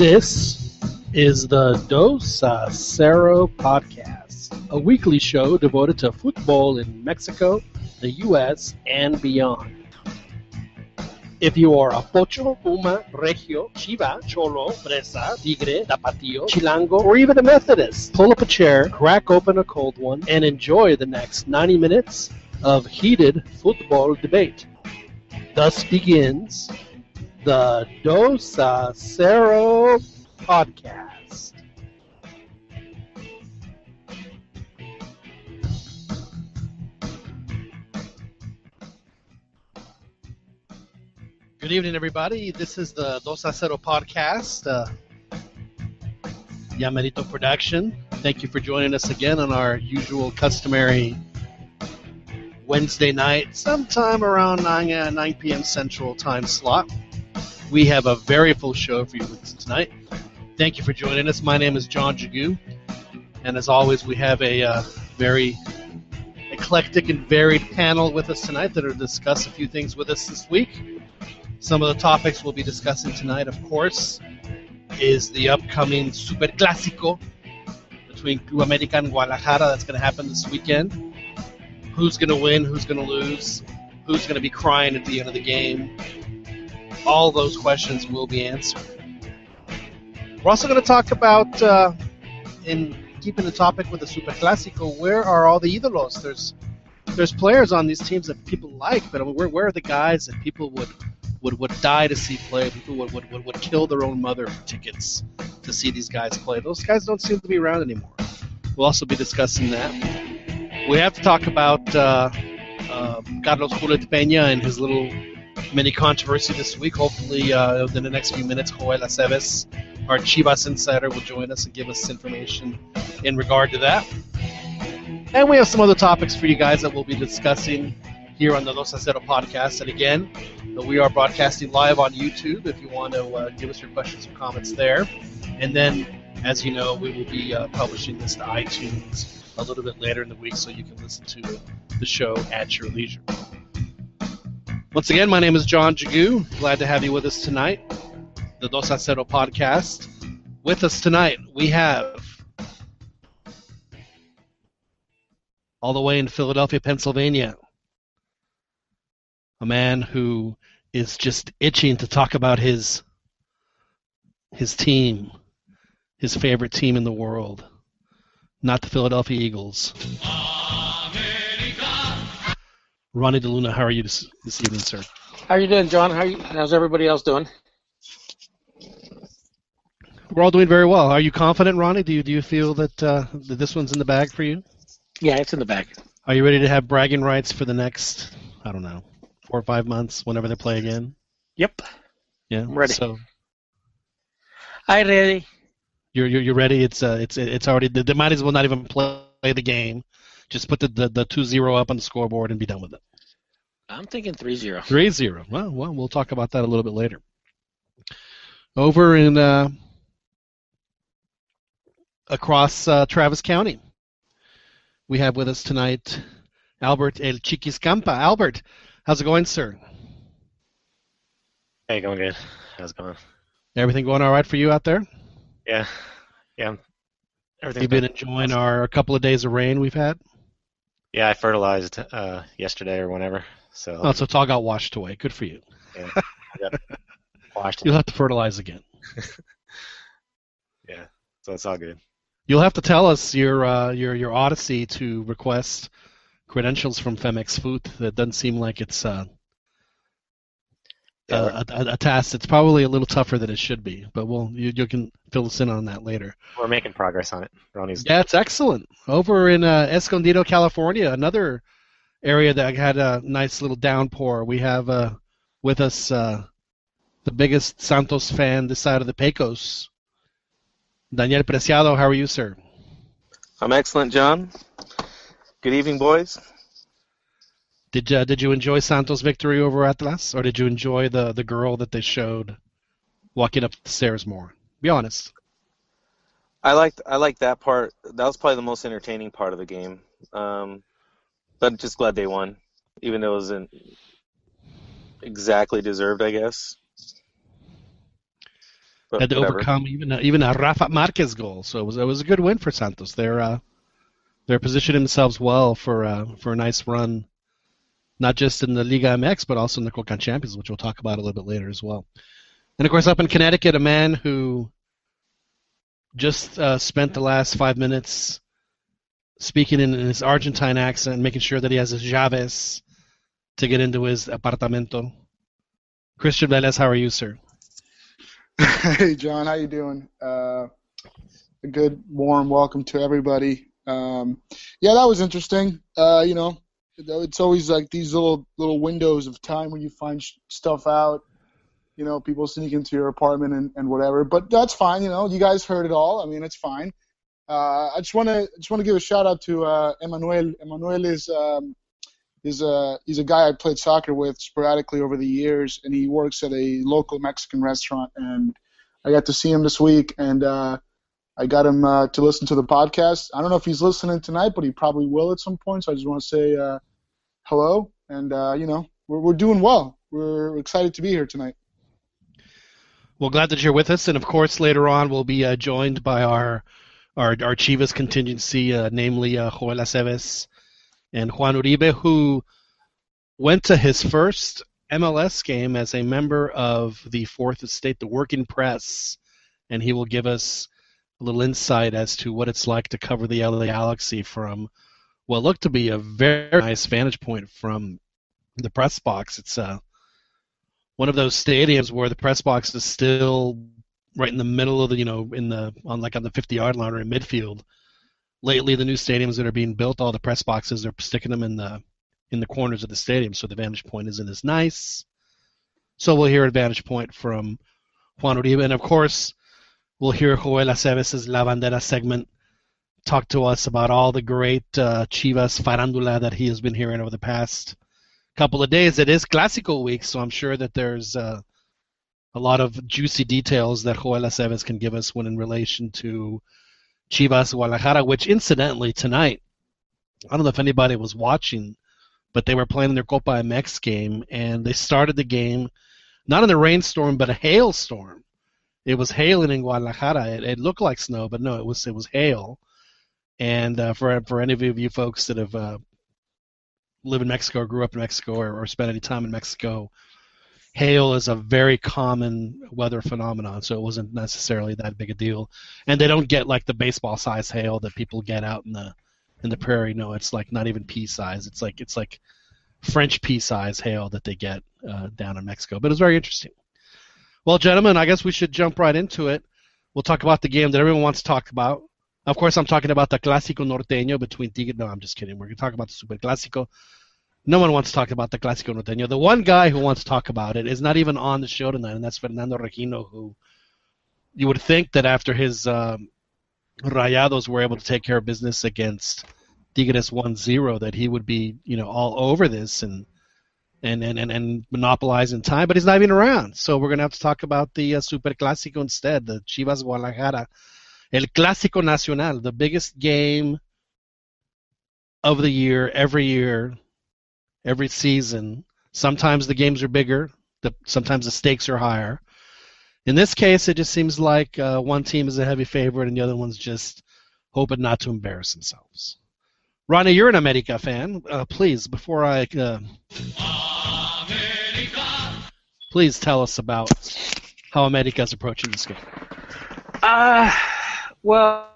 This is the Dos a Cero podcast, a weekly show devoted to football in Mexico, the U.S., and beyond. If you are a Pocho, Puma, Regio, Chiva, Cholo, Fresa, Tigre, Tapatio, Chilango, or even a Methodist, pull up a chair, crack open a cold one, and enjoy the next 90 minutes of heated football debate. Thus begins the Dos a Cero podcast. Good evening, everybody. This is the Dos a Cero podcast. Uh, Yamerito Production. Thank you for joining us again on our usual customary Wednesday night, sometime around 9, uh, 9 p.m. Central Time slot. We have a very full show for you tonight. Thank you for joining us. My name is John Jagu, and as always, we have a uh, very eclectic and varied panel with us tonight that will discuss a few things with us this week. Some of the topics we'll be discussing tonight, of course, is the upcoming Super Clásico between Club America and Guadalajara that's going to happen this weekend. Who's going to win? Who's going to lose? Who's going to be crying at the end of the game? All those questions will be answered. We're also going to talk about, uh, in keeping the topic with the Super Clásico, where are all the ídolos? There's there's players on these teams that people like, but where, where are the guys that people would would, would die to see play? People would, would, would, would kill their own mother for tickets to see these guys play. Those guys don't seem to be around anymore. We'll also be discussing that. We have to talk about uh, uh, Carlos Gullit Peña and his little mini controversy this week. Hopefully, uh, in the next few minutes, Joel Aceves, our Chivas insider, will join us and give us information in regard to that. And we have some other topics for you guys that we'll be discussing here on the Dos a Cero podcast. And again, we are broadcasting live on YouTube if you want to uh, give us your questions or comments there. And then, as you know, we will be uh, publishing this to iTunes a little bit later in the week so you can listen to the show at your leisure. Once again, my name is John Jagu. Glad to have you with us tonight. The Dos a Cero podcast. With us tonight, we have all the way in Philadelphia, Pennsylvania, a man who is just itching to talk about his his team, his favorite team in the world, not the Philadelphia Eagles. Ronnie DeLuna, how are you this, this evening, sir? How are you doing, John? How you, how's everybody else doing? We're all doing very well. Are you confident, Ronnie? Do you do you feel that, uh, that this one's in the bag for you? Yeah, it's in the bag. Are you ready to have bragging rights for the next, I don't know, four or five months, whenever they play again? Yep. Yeah, I'm ready. So I ready. you're you're, you're ready. It's uh, it's it's already. They might as well not even play the game. Just put the the, the two zero up on the scoreboard and be done with it. I'm thinking 3-0. Three zero. Well, well, we'll talk about that a little bit later. Over in uh, across uh, Travis County, we have with us tonight Albert El Chiquiscampa. Albert, how's it going, sir? Hey, going good. How's it going? Everything going all right for you out there? Yeah, yeah. Everything's You've been enjoying our couple of days of rain we've had. Yeah, I fertilized uh, yesterday or whenever. So Oh, so it's all got washed away. Good for you. yeah, washed. You'll have to fertilize again. Yeah, so it's all good. You'll have to tell us your uh, your your odyssey to request credentials from Femexfut. That doesn't seem like it's uh, Yeah, a, a, a task. It's probably a little tougher than it should be, but we'll you, you can fill us in on that later. we're, we're making progress on it. Ronnie's Yeah, it's excellent. Over in uh, Escondido, California, another area that had a nice little downpour. We have uh, with us uh, the biggest Santos fan this side of the Pecos. Daniel Preciado, how are you, sir? I'm excellent, John. Good evening, boys. Did uh, did you enjoy Santos' victory over Atlas, or did you enjoy the the girl that they showed walking up the stairs more? Be honest. I liked I liked that part. That was probably the most entertaining part of the game. Um, but just glad they won, even though it wasn't exactly deserved, I guess. But had to whatever. overcome even a, even a Rafa Marquez goal. So it was it was a good win for Santos. They're uh, they're positioning themselves well for uh, for a nice run, not just in the Liga MX but also in the Conca Champions, which we'll talk about a little bit later as well. And of course, up in Connecticut, a man who just uh, spent the last five minutes speaking in his Argentine accent, making sure that he has his llaves to get into his apartamento. Christian Velez, how are you, sir? Hey John, how you doing? Uh, a good warm welcome to everybody. Um, yeah, that was interesting. Uh, you know, it's always like these little little windows of time when you find sh- stuff out. You know, people sneak into your apartment and, and whatever. But that's fine. You know, you guys heard it all. I mean, it's fine. Uh, I just want to just want to give a shout out to uh, Emmanuel. Emmanuel is um, is a he's a guy I played soccer with sporadically over the years, and he works at a local Mexican restaurant. And I got to see him this week, and uh, I got him uh, to listen to the podcast. I don't know if he's listening tonight, but he probably will at some point. So I just want to say uh, hello, and uh, you know we're we're doing well. We're excited to be here tonight. Well, glad that you're with us, and of course, later on we'll be uh, joined by our our our Chivas contingency, uh, namely uh, Joel Aceves and Juan Uribe, who went to his first MLS game as a member of the Fourth Estate, the Working Press, and he will give us a little insight as to what it's like to cover the LA Galaxy from what looked to be a very nice vantage point from the press box. It's uh, one of those stadiums where the press box is still right in the middle of the, you know, in the on like on the 50 yard line or in midfield. Lately, the new stadiums that are being built, all the press boxes, they're sticking them in the in the corners of the stadium, so the vantage point isn't as nice. So we'll hear a vantage point from Juan Uribe, and of course, we'll hear Joel Aceves' La Bandera segment talk to us about all the great uh, Chivas farandula that he has been hearing over the past couple of days. It is Clásico week, so I'm sure that there's uh, a lot of juicy details that Joel Aceves can give us when in relation to Chivas Guadalajara, which incidentally tonight, I don't know if anybody was watching, but they were playing their Copa MX game, and they started the game not in a rainstorm, but a hailstorm. It was hailing in Guadalajara. It, it looked like snow, but no, it was it was hail. And uh, for for any of you folks that have uh, lived in Mexico or grew up in Mexico or, or spent any time in Mexico, hail is a very common weather phenomenon, so it wasn't necessarily that big a deal. And they don't get like the baseball size hail that people get out in the in the prairie. No, it's like not even pea size. It's like it's like French pea size hail that they get uh, down in Mexico. But it's very interesting. Well, gentlemen, I guess we should jump right into it. We'll talk about the game that everyone wants to talk about. Of course, I'm talking about the Clásico Norteño between Tigres. No, I'm just kidding. We're going to talk about the Super Clásico. No one wants to talk about the Clásico Norteño. The one guy who wants to talk about it is not even on the show tonight, and that's Fernando Regino, who you would think that after his um, Rayados were able to take care of business against Tigres 1-0, that he would be, you know, all over this and and and and, and monopolizing time, but he's not even around. So we're gonna have to talk about the uh, Super Clásico instead, the Chivas Guadalajara, El Clásico Nacional, the biggest game of the year every year, every season. Sometimes the games are bigger, the, sometimes the stakes are higher. In this case, it just seems like uh, one team is a heavy favorite and the other one's just hoping not to embarrass themselves. Ronnie, you're an America fan. Uh, please, before I, uh, please tell us about how America is approaching this game. Uh, well,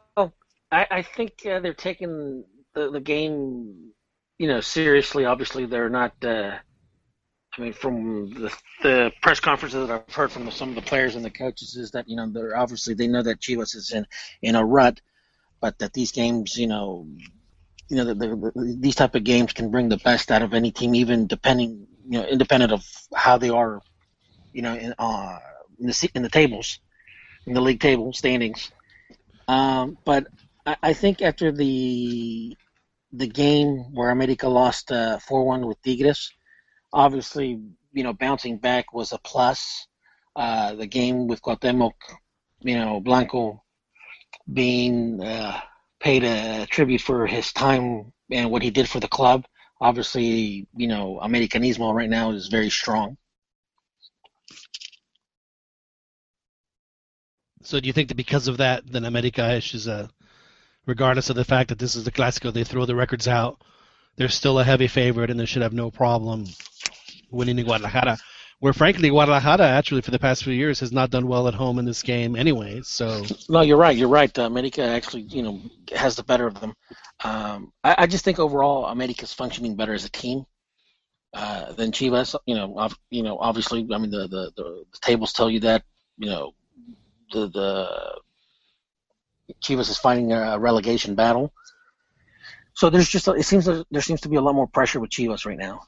I, I think uh, they're taking the, the game, you know, seriously. Obviously, they're not. Uh, I mean, from the, the press conferences that I've heard from some of the players and the coaches, is that you know they're obviously they know that Chivas is in in a rut, but that these games, you know, you know, the, the, the, these type of games can bring the best out of any team, even depending, you know, independent of how they are, you know, in uh in the in the tables, in the league table standings. Um, but I, I think after the the game where America lost four uh, one with Tigres, obviously, you know, bouncing back was a plus. Uh, the game with Cuauhtemoc, you know, Blanco being uh, paid a tribute for his time and what he did for the club. Obviously, you know, Americanismo right now is very strong. So do you think that because of that, then America is a, regardless of the fact that this is the Clásico, they throw the records out, they're still a heavy favorite and they should have no problem winning in Guadalajara. Where frankly, Guadalajara actually for the past few years has not done well at home in this game anyway. So No, you're right. You're right. Uh, America actually, you know, has the better of them. Um, I, I just think overall, America's functioning better as a team uh, than Chivas. You know, you know, obviously, I mean, the, the, the, the tables tell you that. You know, the the Chivas is fighting a relegation battle. So there's just it seems that there seems to be a lot more pressure with Chivas right now.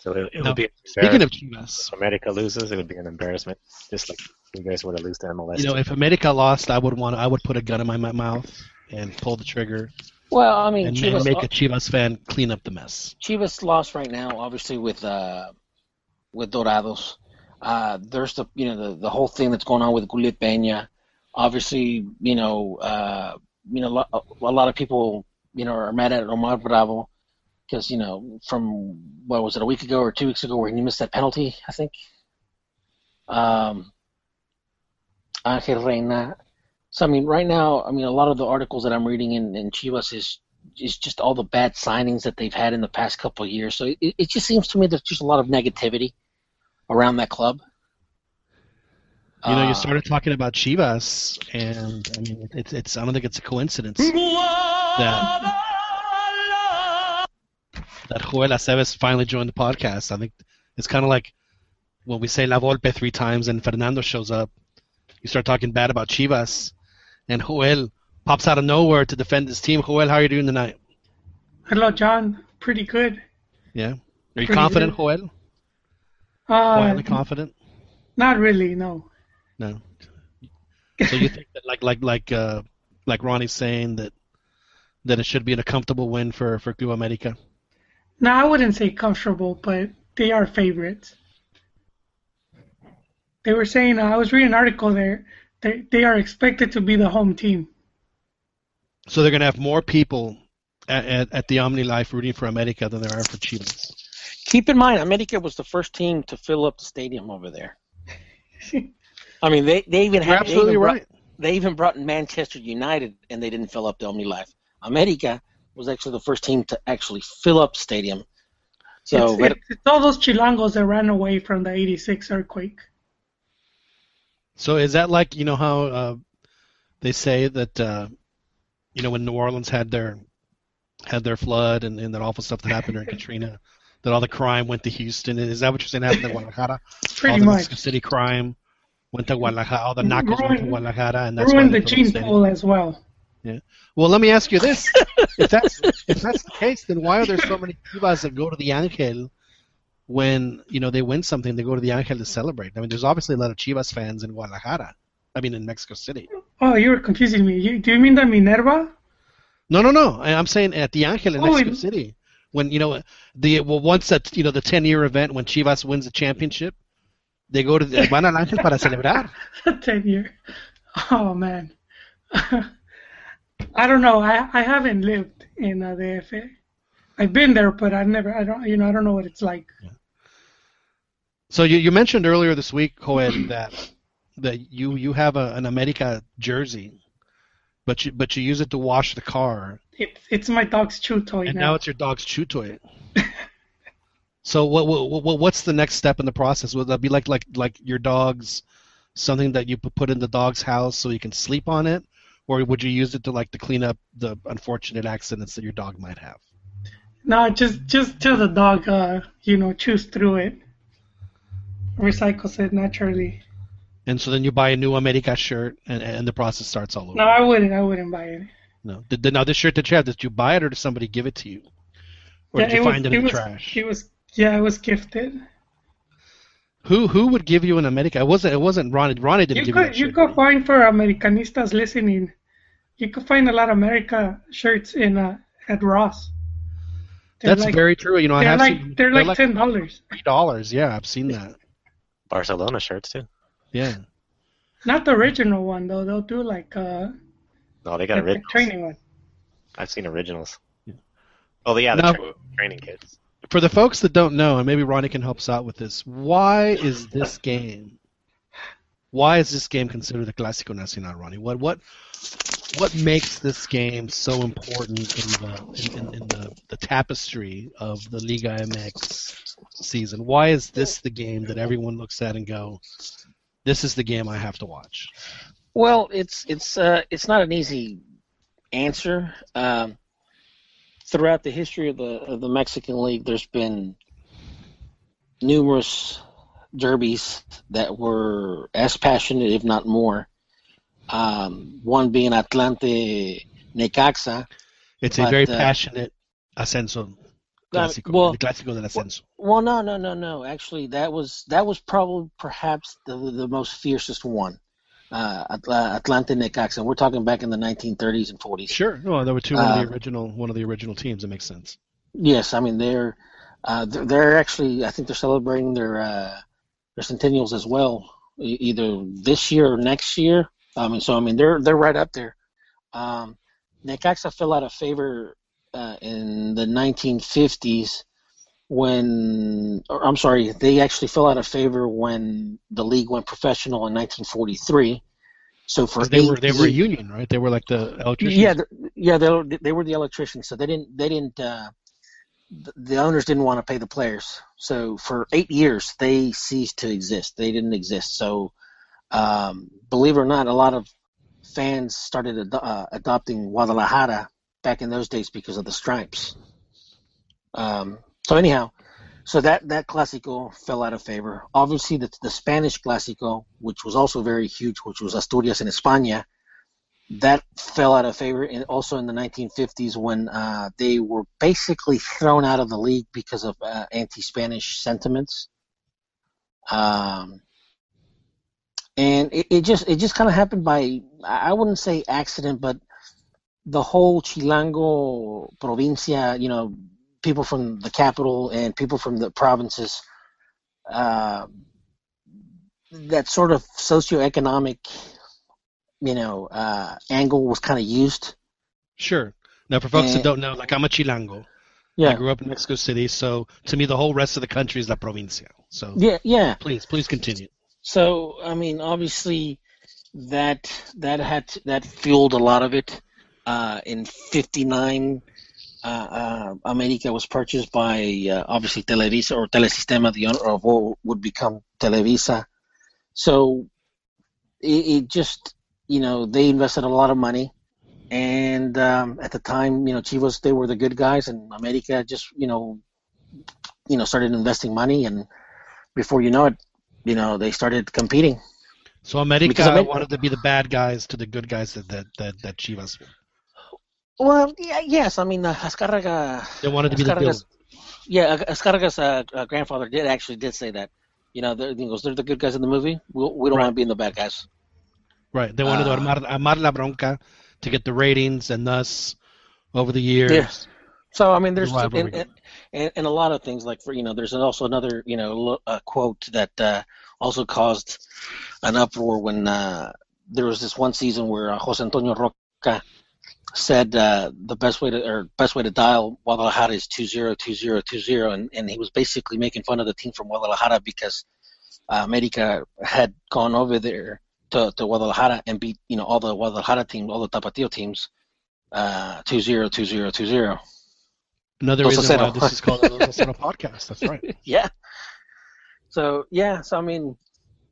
So it, it No. would be speaking embarrassing of Chivas, if America loses. It would be an embarrassment, just like you guys were to lose to MLS. you know, if America lost, I would want I would put a gun in my my mouth and pull the trigger Well, I mean, and, Chivas, and make a Chivas fan clean up the mess. Chivas lost right now, obviously with uh, with Dorados. Uh, there's the you know the, the whole thing that's going on with Gullit Peña. Obviously, you know, uh, you know, a lot of people you know are mad at Omar Bravo because you know from what was it a week ago or two weeks ago where he missed that penalty, I think. Um, Angel Reyna. So I mean, right now, I mean, a lot of the articles that I'm reading in, in Chivas is is just all the bad signings that they've had in the past couple of years. So it, it just seems to me that there's just a lot of negativity around that club. You know, Uh, you started talking about Chivas, and I mean, it's it's I don't think it's a coincidence that that Joel Aceves finally joined the podcast. I think it's kind of like when we say La Volpe three times and Fernando shows up, you start talking bad about Chivas, and Joel pops out of nowhere to defend his team. Joel, how are you doing tonight? Hello, John. Pretty good. Yeah, are you Pretty confident, good. Joel? Uh, Quietly confident? not really. No. No. So you think that like like like uh like Ronnie's saying that that it should be a comfortable win for for Club America? No, I wouldn't say comfortable, but they are favorites. They were saying uh, I was reading an article there. They they are expected to be the home team. So they're going to have more people at, at, at the Omni Life rooting for America than there are for Chivas. Keep in mind, America was the first team to fill up the stadium over there. I mean, they they even You're had they absolutely even brought- right. they even brought in Manchester United and they didn't fill up the Omni Life. America was actually the first team to actually fill up stadium. So, it's, it's, it's all those chilangos that ran away from the '86 earthquake. So is that like you know how uh, they say that uh, you know when New Orleans had their had their flood and, and that awful stuff that happened during Katrina, that all the crime went to Houston? Is that what you're saying happened in Guadalajara? all the much. Mexico City crime went to Guadalajara. All the narcos went to Guadalajara, and that's Ruined the gene pool as well. Yeah. Well, let me ask you this: if that's if that's the case, then why are there so many Chivas that go to the Angel when you know they win something? They go to the Angel to celebrate. I mean, there's obviously a lot of Chivas fans in Guadalajara. I mean, in Mexico City. Oh, you were confusing me. You, do you mean the Minerva? No, no, no. I- I'm saying at the Angel in Oh, Mexico in- City when you know the well once that you know the 10 year event when Chivas wins the championship, they go to the, van al Angel para celebrar. Ten year. Oh man. I don't know. I I haven't lived in uh, the FA. I've been there, but I've never. I don't. You know. I don't know what it's like. So you, you mentioned earlier this week, Joel, that that you you have a, an America jersey, but you but you use it to wash the car, It's it's my dog's chew toy and now. now it's your dog's chew toy. so what, what what what's the next step in the process? Would that be like like like your dog's something that you pu- put in the dog's house so you can sleep on it, or would you use it to like to clean up the unfortunate accidents that your dog might have? No, just just till the dog, uh, you know, chews through it, recycles it naturally. And so then you buy a new America shirt, and, and the process starts all over. No, I wouldn't. I wouldn't buy it. No. Did, did, now this shirt that you have, did you buy it or did somebody give it to you? Or yeah, did you it find was, it in the was, trash? It was. Yeah, it was gifted. Who who would give you an America? It wasn't it wasn't Ronnie. Ronnie didn't You give you could that you shirt. could find for Americanistas listening. You could find a lot of America shirts in uh, at Ross. They're That's like, very true. You know, I have like seen they're like ten dollars. three dollars. Yeah, I've seen that. Barcelona shirts too. Yeah. Not the original one though. They'll do like uh No, they got like originals. training one. I've seen originals. Yeah. Oh, yeah, the Now- tra- training kits. For the folks that don't know, and maybe Ronnie can help us out with this, why is this game Why is this game considered the Clásico Nacional, Ronnie? What what what makes this game so important in the in, in, in the, the tapestry of the Liga MX season? Why is this the game that everyone looks at and go, "This is the game I have to watch"? Well, it's it's uh, it's not an easy answer. Um, throughout the history of the of the Mexican League, there's been numerous derbies that were as passionate, if not more. Um, one being Atlante Necaxa. It's a But, very uh, passionate ascenso clásico, well- clásico del ascenso. Well, no, no, no, no. Actually, that was that was probably perhaps the the most fiercest one. Uh, Atla- Atlante Necaxa. We're talking back in the 1930s and 40s. Sure, no, there were two one of Uh, the original one of the original teams. That makes sense. Yes, I mean they're uh, they're, they're actually I think they're celebrating their uh, their centennials as well, either this year or next year. I mean, so I mean they're they're right up there. Um, Necaxa fell out of favor uh, in the 1950s when, or I'm sorry, they actually fell out of favor when the league went professional in 1943. So for they were they were a union, right? They were like the electricians. yeah, th- yeah, they were, they were the electricians, so they didn't they didn't uh, the owners didn't want to pay the players. So for eight years they ceased to exist. They didn't exist. So um, believe it or not, a lot of fans started ad- uh, adopting Guadalajara back in those days because of the stripes. Um, so anyhow, so that that Clásico fell out of favor. Obviously, the, the Spanish Clásico, which was also very huge, which was Asturias and España, that fell out of favor. And also in the 1950s, when uh, they were basically thrown out of the league because of uh, anti-Spanish sentiments. Um, and it, it just it just kind of happened by I wouldn't say accident, but the whole Chilango provincia, you know, people from the capital and people from the provinces, uh, that sort of socioeconomic, you know, uh, angle was kind of used. Sure. Now, for folks that Eh, don't know, like I'm a Chilango. Yeah. I grew up in Mexico City, so to me, the whole rest of the country is la provincia. So yeah, yeah. please, please continue. So I mean, obviously, that that had that fueled a lot of it. Uh, in '59, uh, uh, America was purchased by uh, obviously Televisa or Telesistema, the owner of what would become Televisa. So it, it just, you know, they invested a lot of money, and um, at the time, you know, Chivas they were the good guys, and America just, you know, you know, started investing money, and before you know it, you know, they started competing. So America Because Amer- wanted to be the bad guys to the good guys that that that, that Chivas were. Well, yeah, yes, I mean, uh, Azcárraga, They wanted to be the villain. yeah, Azcárraga's uh, uh, grandfather did actually did say that. You know, they're, he goes, they're the good guys in the movie. We, we don't Right. want to be in the bad guys. Right. They wanted Uh, to armar, armar la bronca to get the ratings, and thus, over the years, Yeah. So I mean, there's The and, and, and, and a lot of things like for you know, there's also another you know uh, quote that uh, also caused an uproar when uh, there was this one season where uh, Jose Antonio Roca said uh, the best way to or best way to dial Guadalajara is two zero two zero two zero, and and he was basically making fun of the team from Guadalajara because uh, America had gone over there to, to Guadalajara and beat you know all the Guadalajara teams, all the Tapatio teams, uh, two zero two zero two zero. another Dos a reason why this is called a podcast. That's right. yeah. So yeah, so I mean,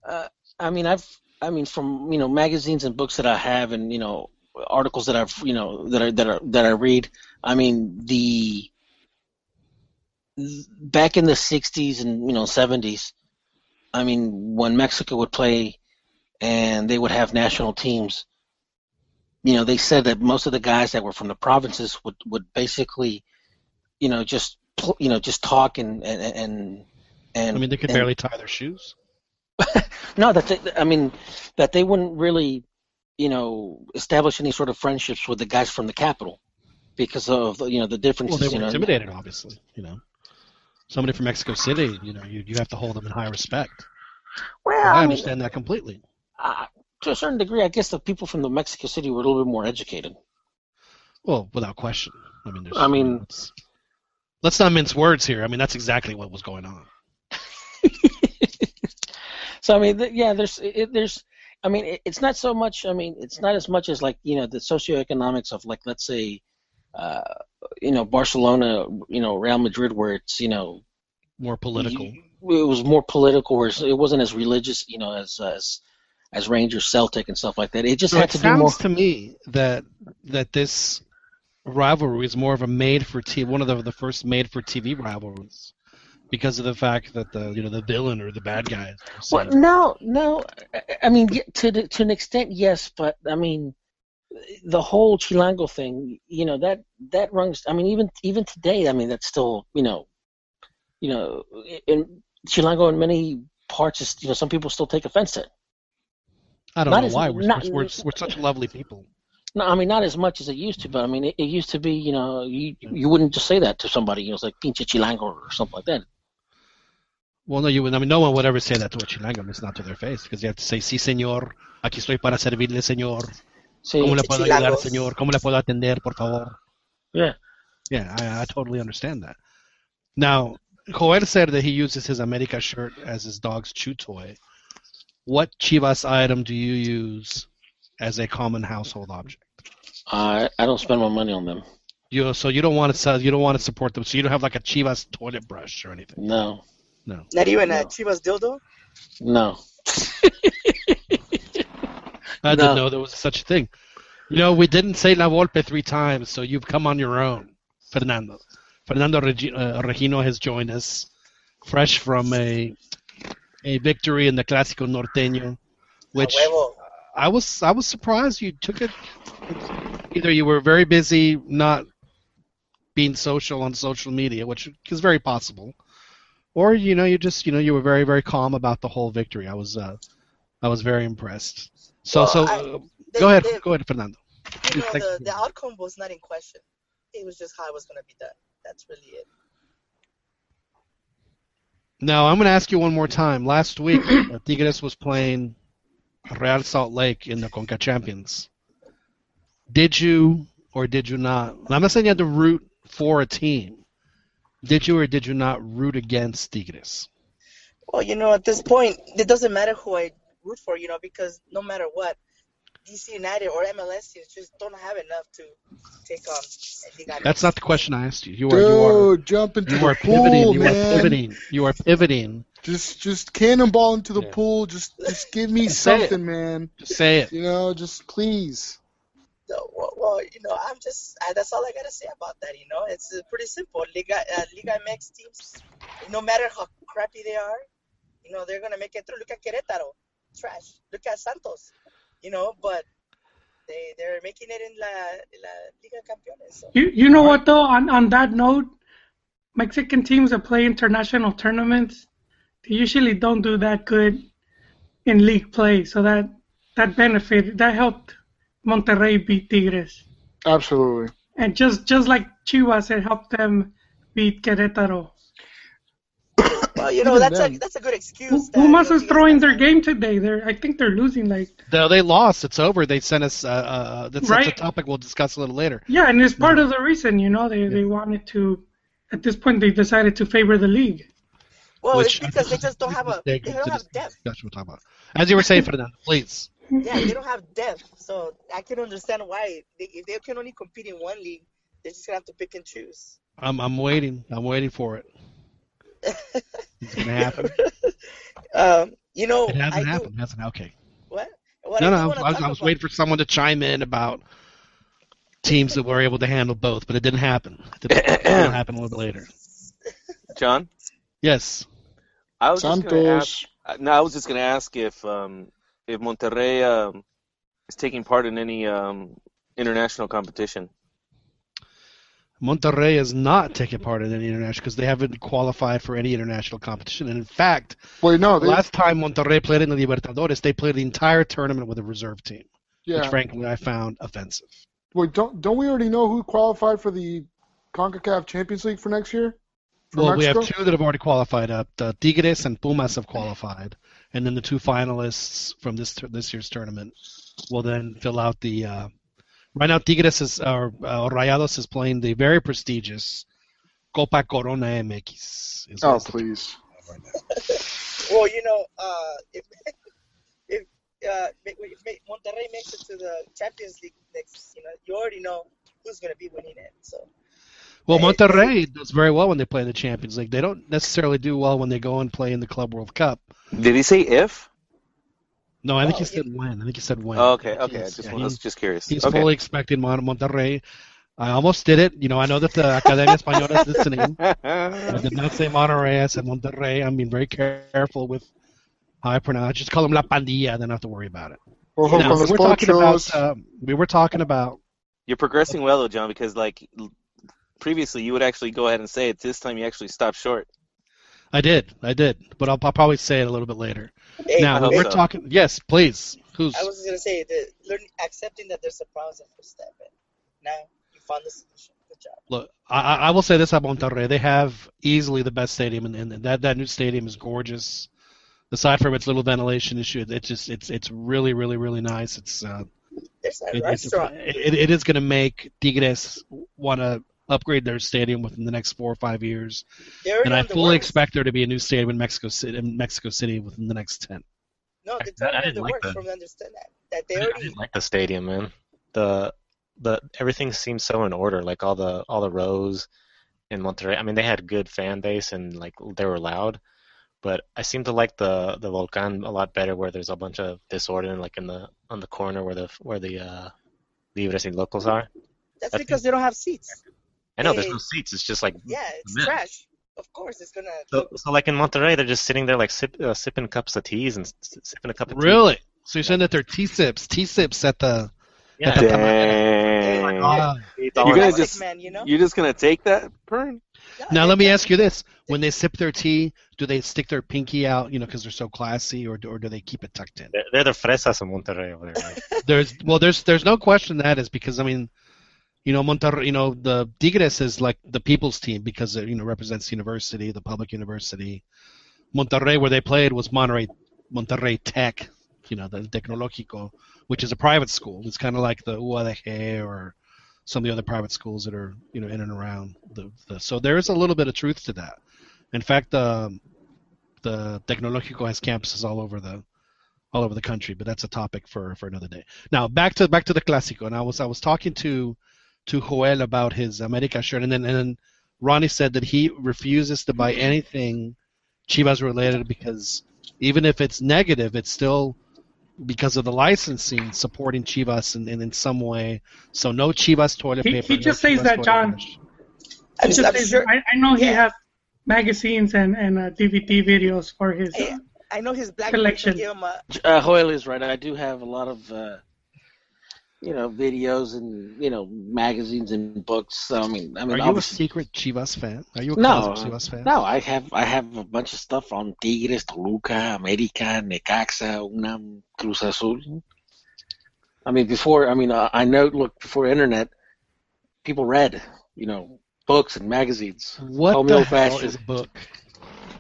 uh, I mean, I've, I mean, from you know magazines and books that I have, and you know articles that I've, you know, that I that are that I read. I mean, the back in the '60s and you know '70s, I mean, when Mexico would play, and they would have national teams. You know, they said that most of the guys that were from the provinces would would basically, you know, just pl- you know just talk and and and and I mean, they could and- barely tie their shoes. no that they, I mean that they wouldn't really you know establish any sort of friendships with the guys from the capital because of you know the differences. Well, they you were know intimidated, obviously. You know, somebody from Mexico City, you know, you you have to hold them in high respect. well I I, mean understand that completely. uh, to a certain degree I guess the people from the Mexico City were a little bit more educated Well, without question. I mean, there's, I mean- let's, let's not mince words here. I mean, that's exactly what was going on. so I mean th- yeah there's it, there's I mean, it, it's not so much. I mean, it's not as much as like you know the socioeconomics of like let's say, uh, you know, Barcelona, you know, Real Madrid, where it's you know More political. it was more political, or it wasn't as religious, you know, as as as Rangers, Celtic, and stuff like that. It just So had to be more. sounds to me that that this rivalry is more of a made for TV, one of the, the first made for TV rivalries, because of the fact that the you know the villain or the bad guy. is Well, no, no. I- mean, to the, to an extent, yes, but I mean, the whole Chilango thing, you know, that that runs. I mean, even even today, I mean, that's still, you know, you know, in Chilango in many parts, is, you know, some people still take offense to it. I don't not know as- why. We're, not- we're, we're such lovely people. No, I mean, not as much as it used to, but I mean, it, it used to be, you know, you you wouldn't just say that to somebody, you know, it's like pinche Chilango or something like that. Well, no, you would. I mean, no one would ever say that to a Chilango. It's not to their face because you have to say, "Sí, señor. Aquí estoy para servirle, señor. Sí, ¿Cómo le puedo ayudar, señor? ¿Cómo le puedo atender, por favor?" yeah. Yeah, I, I totally understand that. Now, Joel said that he uses his America shirt as his dog's chew toy. What Chivas item do you use as a common household object? I I don't spend my money on them. You so you don't want to sell, you don't want to support them, so you don't have like a Chivas toilet brush or anything. No, Not even No. a Chivas dildo. no. I No. didn't know there was such a thing. You know, we didn't say La Volpe three times, so you've come on your own, Fernando. Fernando Regi- uh, Regino has joined us, fresh from a a victory in the Clásico Norteño, which. I was I was surprised you took it. Either you were very busy not being social on social media, which is very possible, or you know you just you know you were very very calm about the whole victory. I was uh, I was very impressed. So Well, so I- uh, They- go ahead they- go ahead Fernando. You know, the, the outcome was not in question. It was just how it was going to be done. That's really it. Now I'm going to ask you one more time. Last week, uh, Tigres was playing Real Salt Lake in the Conca Champions. Did you or did you not? I'm not saying you had to root for a team. Did you or did you not root against Tigres? Well, you know, at this point, it doesn't matter who I root for, you know, because no matter what, DC United or MLS teams just don't have enough to take on. Liga That's not the question I asked you. You are you are jump into you the are pool, pivoting. You are pivoting. You are pivoting. Just, just cannonball into the Yeah. pool. Just, just give me Say it. something, man. Just say it. You know, just please. So, well, well, you know, I'm just that's all I gotta say about that. You know, it's uh, pretty simple. Liga uh, Liga MX teams, no matter how crappy they are, you know, they're gonna make it through. Look at Querétaro, trash. Look at Santos, you know, but they they're making it in la, la Liga Campeones. So. You you know what though? On on that note, Mexican teams that play international tournaments, they usually don't do that good in league play. So that that benefited that helped Monterrey beat Tigres, Absolutely. and just just like Chivas, it helped them beat Querétaro. Well, you know, Even that's a that's a good excuse. that, Pumas is throwing their game today. They're I think they're losing like No, they lost. It's over. They sent us. Uh, uh, that's, that's a topic we'll discuss a little later. yeah, and it's part of the reason you know they they wanted to. At this point, they decided to favor the league. Well, which- it's because they just don't have a they don't have this depth. discussion we'll talk about. As you were saying, Fernando, please. Yeah, they don't have depth. So I can understand why they, if they can only compete in one league, they're just gonna have to pick and choose. I'm I'm waiting. I'm waiting for it. It's gonna happen. um, you know, It hasn't I happened, Do, hasn't? Okay. what? What No, I no, I was, I was, talk I was about- waiting for someone to chime in about teams that were able to handle both, but it didn't happen. It didn't, happen a little bit later. John, Yes. I was just gonna ask. Santos. uh, No, I was just gonna ask if um, if Monterrey um, is taking part in any um, international competition. Monterrey is not taking part in any international because they haven't qualified for any international competition. And in fact, Wait, no. They, last time Monterrey played in the Libertadores, they played the entire tournament with a reserve team, yeah. which frankly I found offensive. Wait, don't don't we already know who qualified for the Concacaf Champions League for next year? For Well, we have two that have already qualified. Up, the Tigres and Pumas have qualified, and then the two finalists from this this year's tournament will then fill out the. Uh, right now, Tigres is or uh, Rayados is playing the very prestigious Copa Corona MX. is Oh, what's the- please. Well, you know, uh, if if uh, if Monterrey makes it to the Champions League next, you know, you already know who's gonna be winning it. So Well, Monterrey does very well when they play in the Champions League. They don't necessarily do well when they go and play in the Club World Cup. Did he say if? No, I think Oh, he said when. I think he said when. Oh, okay, okay. I He's- just, yeah, I was just curious. he's okay. fully expecting Mon- Monterrey. I almost did it. You know, I know that the Academia Española is listening. I did not say Monterrey. I said Monterrey. I'm being very careful with how I pronounce. Just call them La Pandilla. Then I don't have to worry about it. Ojo Now, we los were talking about. pochos. Uh, we were talking about. You're progressing well, though, John, because like l- previously you would actually go ahead and say it. This time you actually stopped short. I did. I did. But I'll, I'll probably say it a little bit later. hey, now we're so. talking. Yes, please. Who's? I was gonna say the learning, accepting that there's a problem is a first step. And now you found the solution. Good job. Look, I, I I will say this about Monterrey. They have easily the best stadium, and, and that that new stadium is gorgeous. Aside from its little ventilation issue, it's just it's it's really really really nice. It's uh, There's a it, it's, restaurant. it, it is going to make Tigres want to upgrade their stadium within the next four or five years, They're and I fully works. expect there to be a new stadium in Mexico City in Mexico City within the next ten. No, I- they're I totally on didn't like works that. from understand that. That they I, I already didn't like the stadium, man. The the everything seems so in order. Like all the all the rows in Monterrey. I mean, they had good fan base and like they were loud, but I seem to like the the Volcan a lot better, where there's a bunch of disorder, like in the on the corner where the where the uh, Libres y Lokos are. that's That's- because they don't have seats. I know there's no seats. It's just like Yeah, it's Yeah. trash. Of course, it's gonna. so, so like in Monterrey, they're just sitting there like sip, uh, sipping cups of teas and sipping a cup of tea. Really? So you're saying that they're T sips, tea sips at the Yeah. at the Dang. You all guys like- plastic just- man, you know. You're just gonna take that, Pern? Yeah, Now let me ask you this: When they sip their tea, do they stick their pinky out, you know, because they're so classy, or do, or do they keep it tucked in? They're, they're the fresas in Monterrey over there. Like, There's well, there's there's no question that is because I mean, you know, Monterrey, you know, the Tigres is like the people's team because it you know represents the university, the public university. Monterrey, where they played, was Monterrey Monterrey Tech, you know, the Tecnológico, which is a private school. It's kind of like the UADG or some of the other private schools that are you know in and around the, the so there is a little bit of truth to that. In fact, um, the Tecnológico has campuses all over the all over the country, but that's a topic for, for another day. Now back to back to the Clásico, and I was I was talking to to Joel about his America shirt, and then and then Ronnie said that he refuses to buy anything Chivas related because even if it's negative, it's still because of the licensing supporting Chivas in, in, in some way. So no Chivas toilet He- paper. he no just says Chivas that, John. I'm, It's just I'm sure. I, I know he Yeah. has magazines and, and uh, DVD videos for his. Uh, I know his black Collection. Give him Uh, Hoyle is right. I do have a lot of, uh, you know, videos and you know magazines and books. So, I mean, I mean, Are you a secret Chivas fan? Are you a No, Chivas fan? no, I have I have a bunch of stuff on Tigres, Toluca, America, Necaxa, UNAM, Cruz Azul. I mean, before I mean, uh, I know. Look, before internet, people read, you know, books and magazines. What Call me the old hell fashioned. is a book?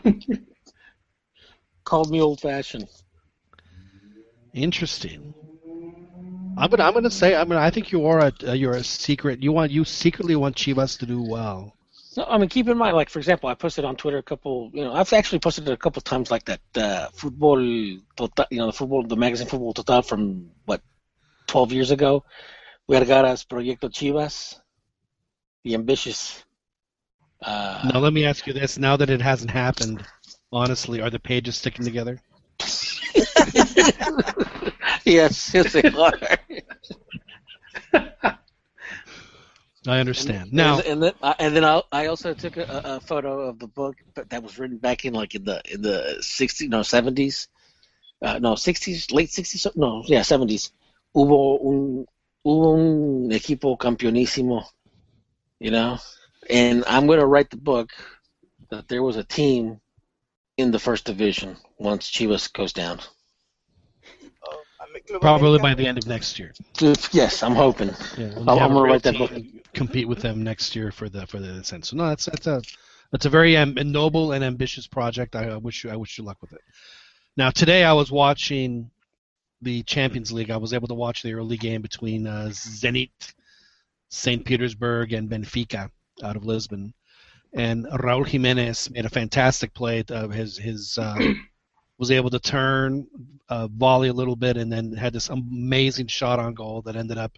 Called me old fashioned. Interesting. I'm gonna I'm gonna say I mean I think you are a uh, you're a secret you want you secretly want Chivas to do well. No, I mean, keep in mind, like for example, I posted on Twitter a couple. You know, I've actually posted it a couple times, like that uh, football, total, you know, the football, the magazine Football Total from what, twelve years ago. Vergara's Proyecto Chivas, the ambitious. Uh, Now let me ask you this: Now that it hasn't happened, honestly, are the pages sticking together? yes, yes, they are. I understand. Now, and, and then, uh, and then I, I also took a, a a photo of the book, but that was written back in like in the in the sixties, no seventies, uh, no sixties, late sixties, no, yeah, seventies. Hubo un hubo un equipo campeonísimo, you know, and I'm gonna write the book that there was a team in the first division once Chivas goes down. Probably by the end of next year. Yes, I'm hoping. Yeah, I'm- have I'm gonna write that team, Compete with them next year for the for the ascent. So no, that's that's a that's a very noble and ambitious project. I, I wish you I wish you luck with it. Now today I was watching the Champions League. I was able to watch the early game between uh, Zenit, St. Petersburg, and Benfica out of Lisbon. And Raúl Jiménez made a fantastic play. Of his his uh, was able to turn, uh, volley a little bit, and then had this amazing shot on goal that ended up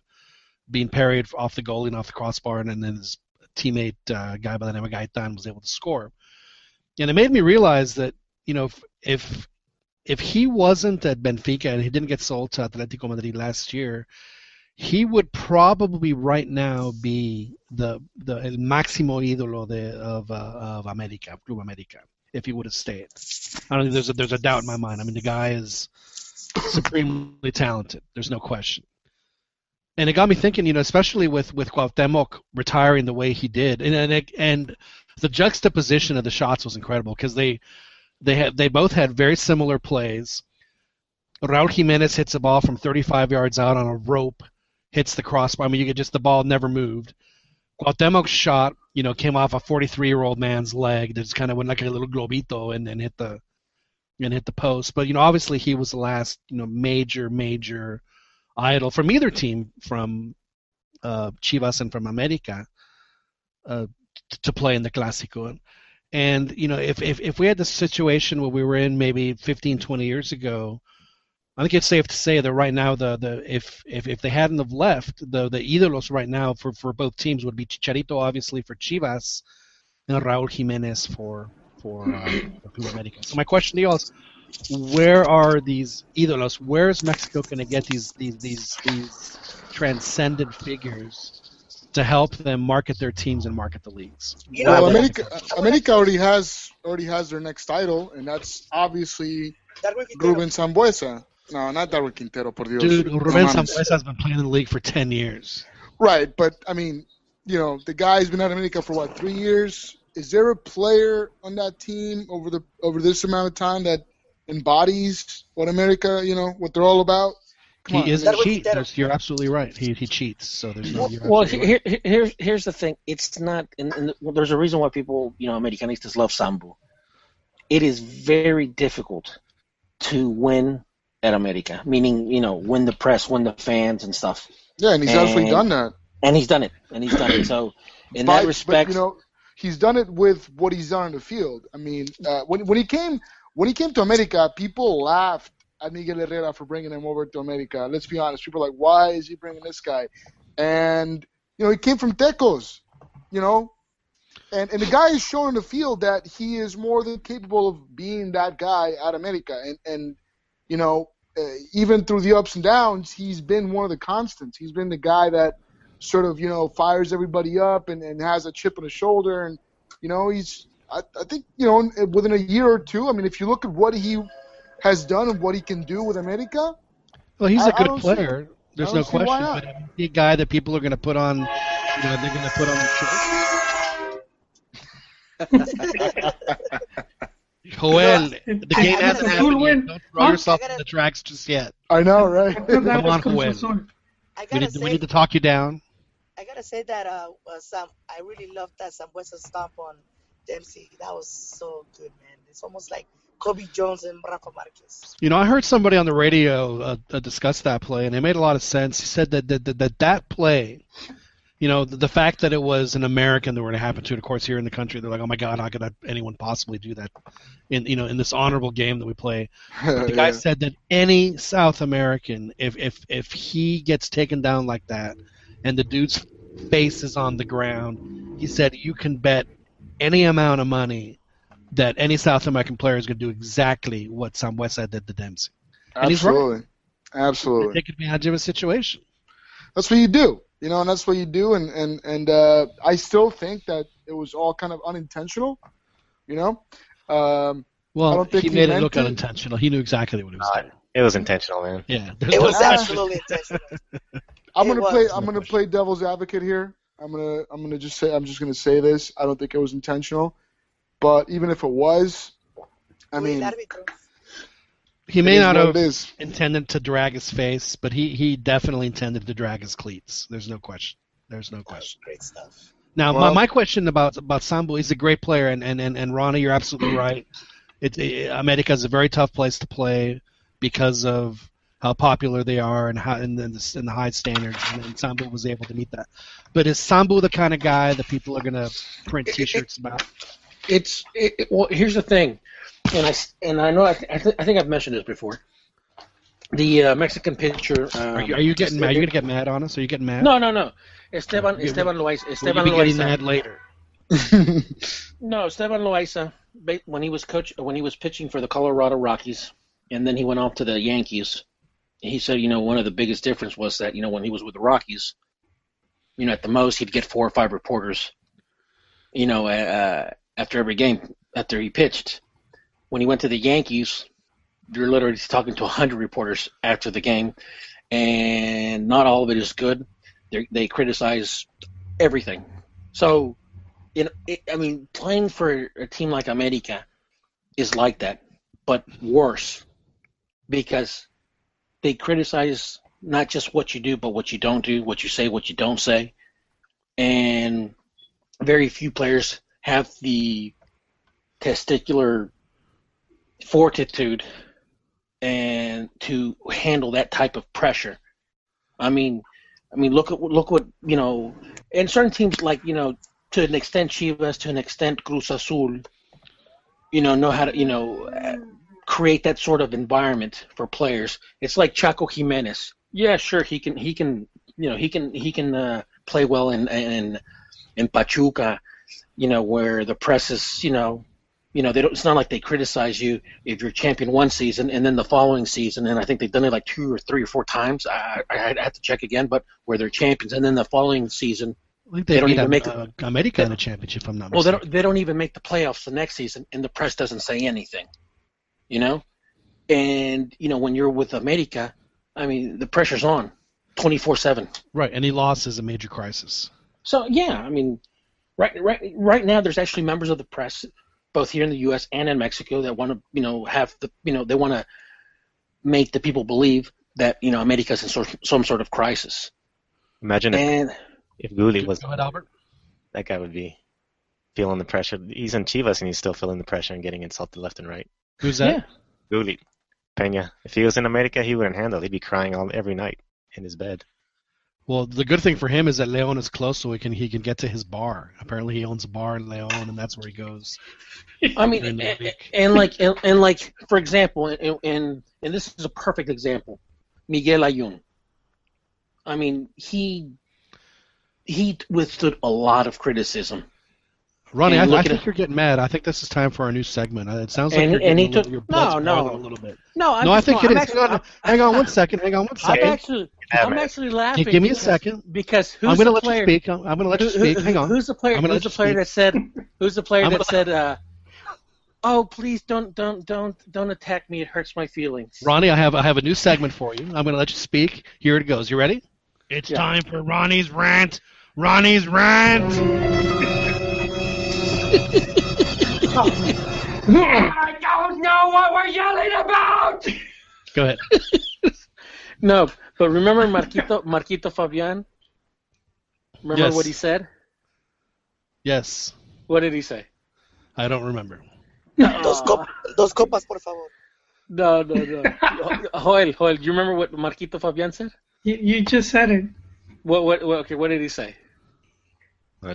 being parried off the goalie and off the crossbar, and then his teammate, uh, guy by the name of Gaitán, was able to score. And it made me realize that you know if if, if he wasn't at Benfica and he didn't get sold to Atletico Madrid last year, he would probably right now be the the el máximo ídolo de, of uh, of America, Club America, if he would have stayed. I don't think there's a, there's a doubt in my mind. I mean, the guy is supremely talented. There's no question. And it got me thinking, you know, especially with with Cuauhtemoc retiring the way he did, and and, it, and the juxtaposition of the shots was incredible because they they had they both had very similar plays. Raul Jimenez hits a ball from 35 yards out on a rope, hits the crossbar. I mean, you get just the ball never moved. Cuauhtemoc's shot, you know, came off a 43-year-old man's leg. That just kind of went like a little globito and, then hit the and hit the post. But you know, obviously he was the last, you know, major major idol from either team, from uh, Chivas and from America, uh, t- to play in the Clásico. And you know, if, if if we had the situation where we were in maybe 15, 20 years ago, I think it's safe to say that right now the, the if, if if they hadn't have left, the the ídolos right now for, for both teams would be Chicharito obviously for Chivas and Raúl Jiménez for for, uh, for America. So my question to you all is, where are these ídolos? Where is Mexico going to get these these these these transcendent figures to help them market their teams and market the leagues? You know, Well, America, America already has already has their next title, and that's obviously Ruben Sambueza. No, not Darwin Quintero, por Dios. Dude, No Ruben mames. Sambueza has been playing in the league for 10 years. Right, but I mean, you know, the guy's been at America for what three years. Is there a player on that team over the over this amount of time that embodies what America, you know, what they're all about? Come on. he is a That would be cheat. You're absolutely right. He he cheats. So there's no. Well, well absolutely here, right. here, here's here's the thing. It's not, and, and well, there's a reason why people, you know, Americanistas love Sambu. It is very difficult to win at America, meaning, you know, win the press, win the fans and stuff. Yeah, and he's actually done that. And he's done it. And he's done it. So, in But- that respect, but, you know, he's done it with what he's done on the field. I mean, uh, when when he came when he came to America, people laughed at Miguel Herrera for bringing him over to America. Let's be honest, people are like, why is he bringing this guy? And you know, he came from Tecos, you know, and and the guy is showing the field that he is more than capable of being that guy at America, and and you know, uh, even through the ups and downs, he's been one of the constants. He's been the guy that sort of you know fires everybody up and, and has a chip on his shoulder and you know he's I, I think you know within a year or two I mean if you look at what he has done and what he can do with America Well, he's I- a I good don't see- player. There's no don't see why question. But he's a guy that people are going to put on. You know, they're going to put on the shirt. Joel, the game hasn't Cruz happened win. yet. Don't throw Huh? yourself I in gotta- the tracks just yet. I know right Come on, Joel. I We gotta need, to, say, we need to talk you down. I gotta say that uh, uh Sam, I really loved that Sam Sambueza stomp on Dempsey. That was so good, man. It's almost like Cobi Jones and Rafa Marquez. You know, I heard somebody on the radio uh, uh, discuss that play, and it made a lot of sense. He said that that that, that, that play, you know, the, the fact that it was an American that were to happen to, it, of course, here in the country, they're like, oh my God, how could anyone possibly do that? In you know, in this honorable game that we play, the guy Yeah. said that any South American, if if if he gets taken down like that, and the dude's face is on the ground, he said you can bet any amount of money that any South American player is going to do exactly what Sambueza did to Dempsey. And he's right. absolutely absolutely Take advantage of a situation. that's what you do you know and that's what you do and and and uh, I still think that it was all kind of unintentional you know um, I Well, don't think he he made it look to. unintentional. He knew exactly what he was Uh, doing. it was intentional, man. Yeah, there's It no was question. absolutely intentional. I'm It gonna was. play. I'm gonna play devil's advocate here. I'm gonna. I'm gonna just say. I'm just gonna say this. I don't think it was intentional, but even if it was, I Uy, mean, el árbitro. He may not have intended to drag his face, but he, he definitely intended to drag his cleats. There's no question. There's no That was question. great stuff. Now, Well- my, my question about about Sambu, he's a great player, and, and, and, and Ronnie, you're absolutely right. It, it, America is a very tough place to play because of how popular they are and how and, the, and the high standards, and, and Sambu was able to meet that. But is Sambu the kind of guy that people are going to print T-shirts about? it's it, it- well. Here's the thing. And I s- and I know I, th- I, th- I think I've mentioned this before. The uh, Mexican pitcher. Um, Are you, are you getting mad? Are you gonna get mad on us? Are you getting mad? No, no, no. Esteban You- Esteban Loaiza. Will you Esteban be getting Loaiza. mad later? No, Esteban Loaiza. When he was coach, when he was pitching for the Colorado Rockies, and then he went off to the Yankees. He said, you know, one of the biggest difference was that you know when he was with the Rockies, you know, at the most he'd get four or five reporters, you know, uh, after every game after he pitched. When he went to the Yankees, you're literally talking to 100 reporters after the game, and not all of it is good. They they criticize everything. So, you know, it, I mean, playing for a team like America is like that, but worse because they criticize not just what you do, but what you don't do, what you say, what you don't say, and very few players have the testicular fortitude and to handle that type of pressure. I mean, I mean, look at look what you know, and certain teams like you know, to an extent Chivas, to an extent Cruz Azul, you know, know how to you know create that sort of environment for players. It's like Chaco Jimenez. Yeah, sure, he can he can you know he can he can uh, play well in in in Pachuca, you know, where the press is you know you know, they don't, it's not like they criticize you if you're champion one season and then the following season, and I think they've done it like two or three or four times. I, I, I'd have to check again, but where they're champions, and then the following season, They they, don't even Am- make- uh, America in the championship. If I'm not well, they don't, they don't even make the playoffs the next season, and the press doesn't say anything, you know. And you know, when you're with America, I mean, the pressure's on, twenty four seven. Right, any loss is a major crisis. So yeah, I mean, right, right, right now there's actually members of the press, both here in the U.S. and in Mexico, that want to, you know, have the, you know, they want to make the people believe that you know America's in sort, some sort of crisis. Imagine if, And if Gullit was Go ahead, Albert. that guy would be feeling the pressure. He's in Chivas and he's still feeling the pressure and getting insulted left and right. Who's that? yeah, Gullit, Pena. If he was in America, he wouldn't handle. it. He'd be crying all every night in his bed. Well, the good thing for him is that Leon is close, so he can he can get to his bar. Apparently, he owns a bar in Leon, and that's where he goes. I mean, and, and like, and, and like, for example, and, and and this is a perfect example, Miguel Layún. I mean, he he withstood a lot of criticism. Ronnie, I, I look at think you're getting mad. I think this is time for our new segment. Uh, It sounds like And- you're and getting he a little, took- your blood's no, no. boiling a little bit. No, I'm no, I think no, it I'm is. Hang on, actually- hang on one second. Hang on one I'm actually, I'm actually laughing. give me a because- second. Because who's I'm going to let player, you speak. I'm, I'm going to let you who- who- speak. Hang on. Who's the player? Who's the player that said? Who's the player that said? Uh, oh, please don't, don't, don't, don't attack me. It hurts my feelings. Ronnie, I have I have a new segment for you. I'm going to let you speak. Here it goes. You ready? It's Yeah. time for Ronnie's rant. Ronnie's rant. I don't know what we're yelling about! Go ahead. No, but remember Marquito, Marquito Fabian. Remember Yes. what he said? Yes, What did he say? I don't remember. Dos, cop- dos copas, por favor. No, no, no. Joel, Joel, do you remember what Marquito Fabian said? You, you just said it. What, what, what, okay, what did he say?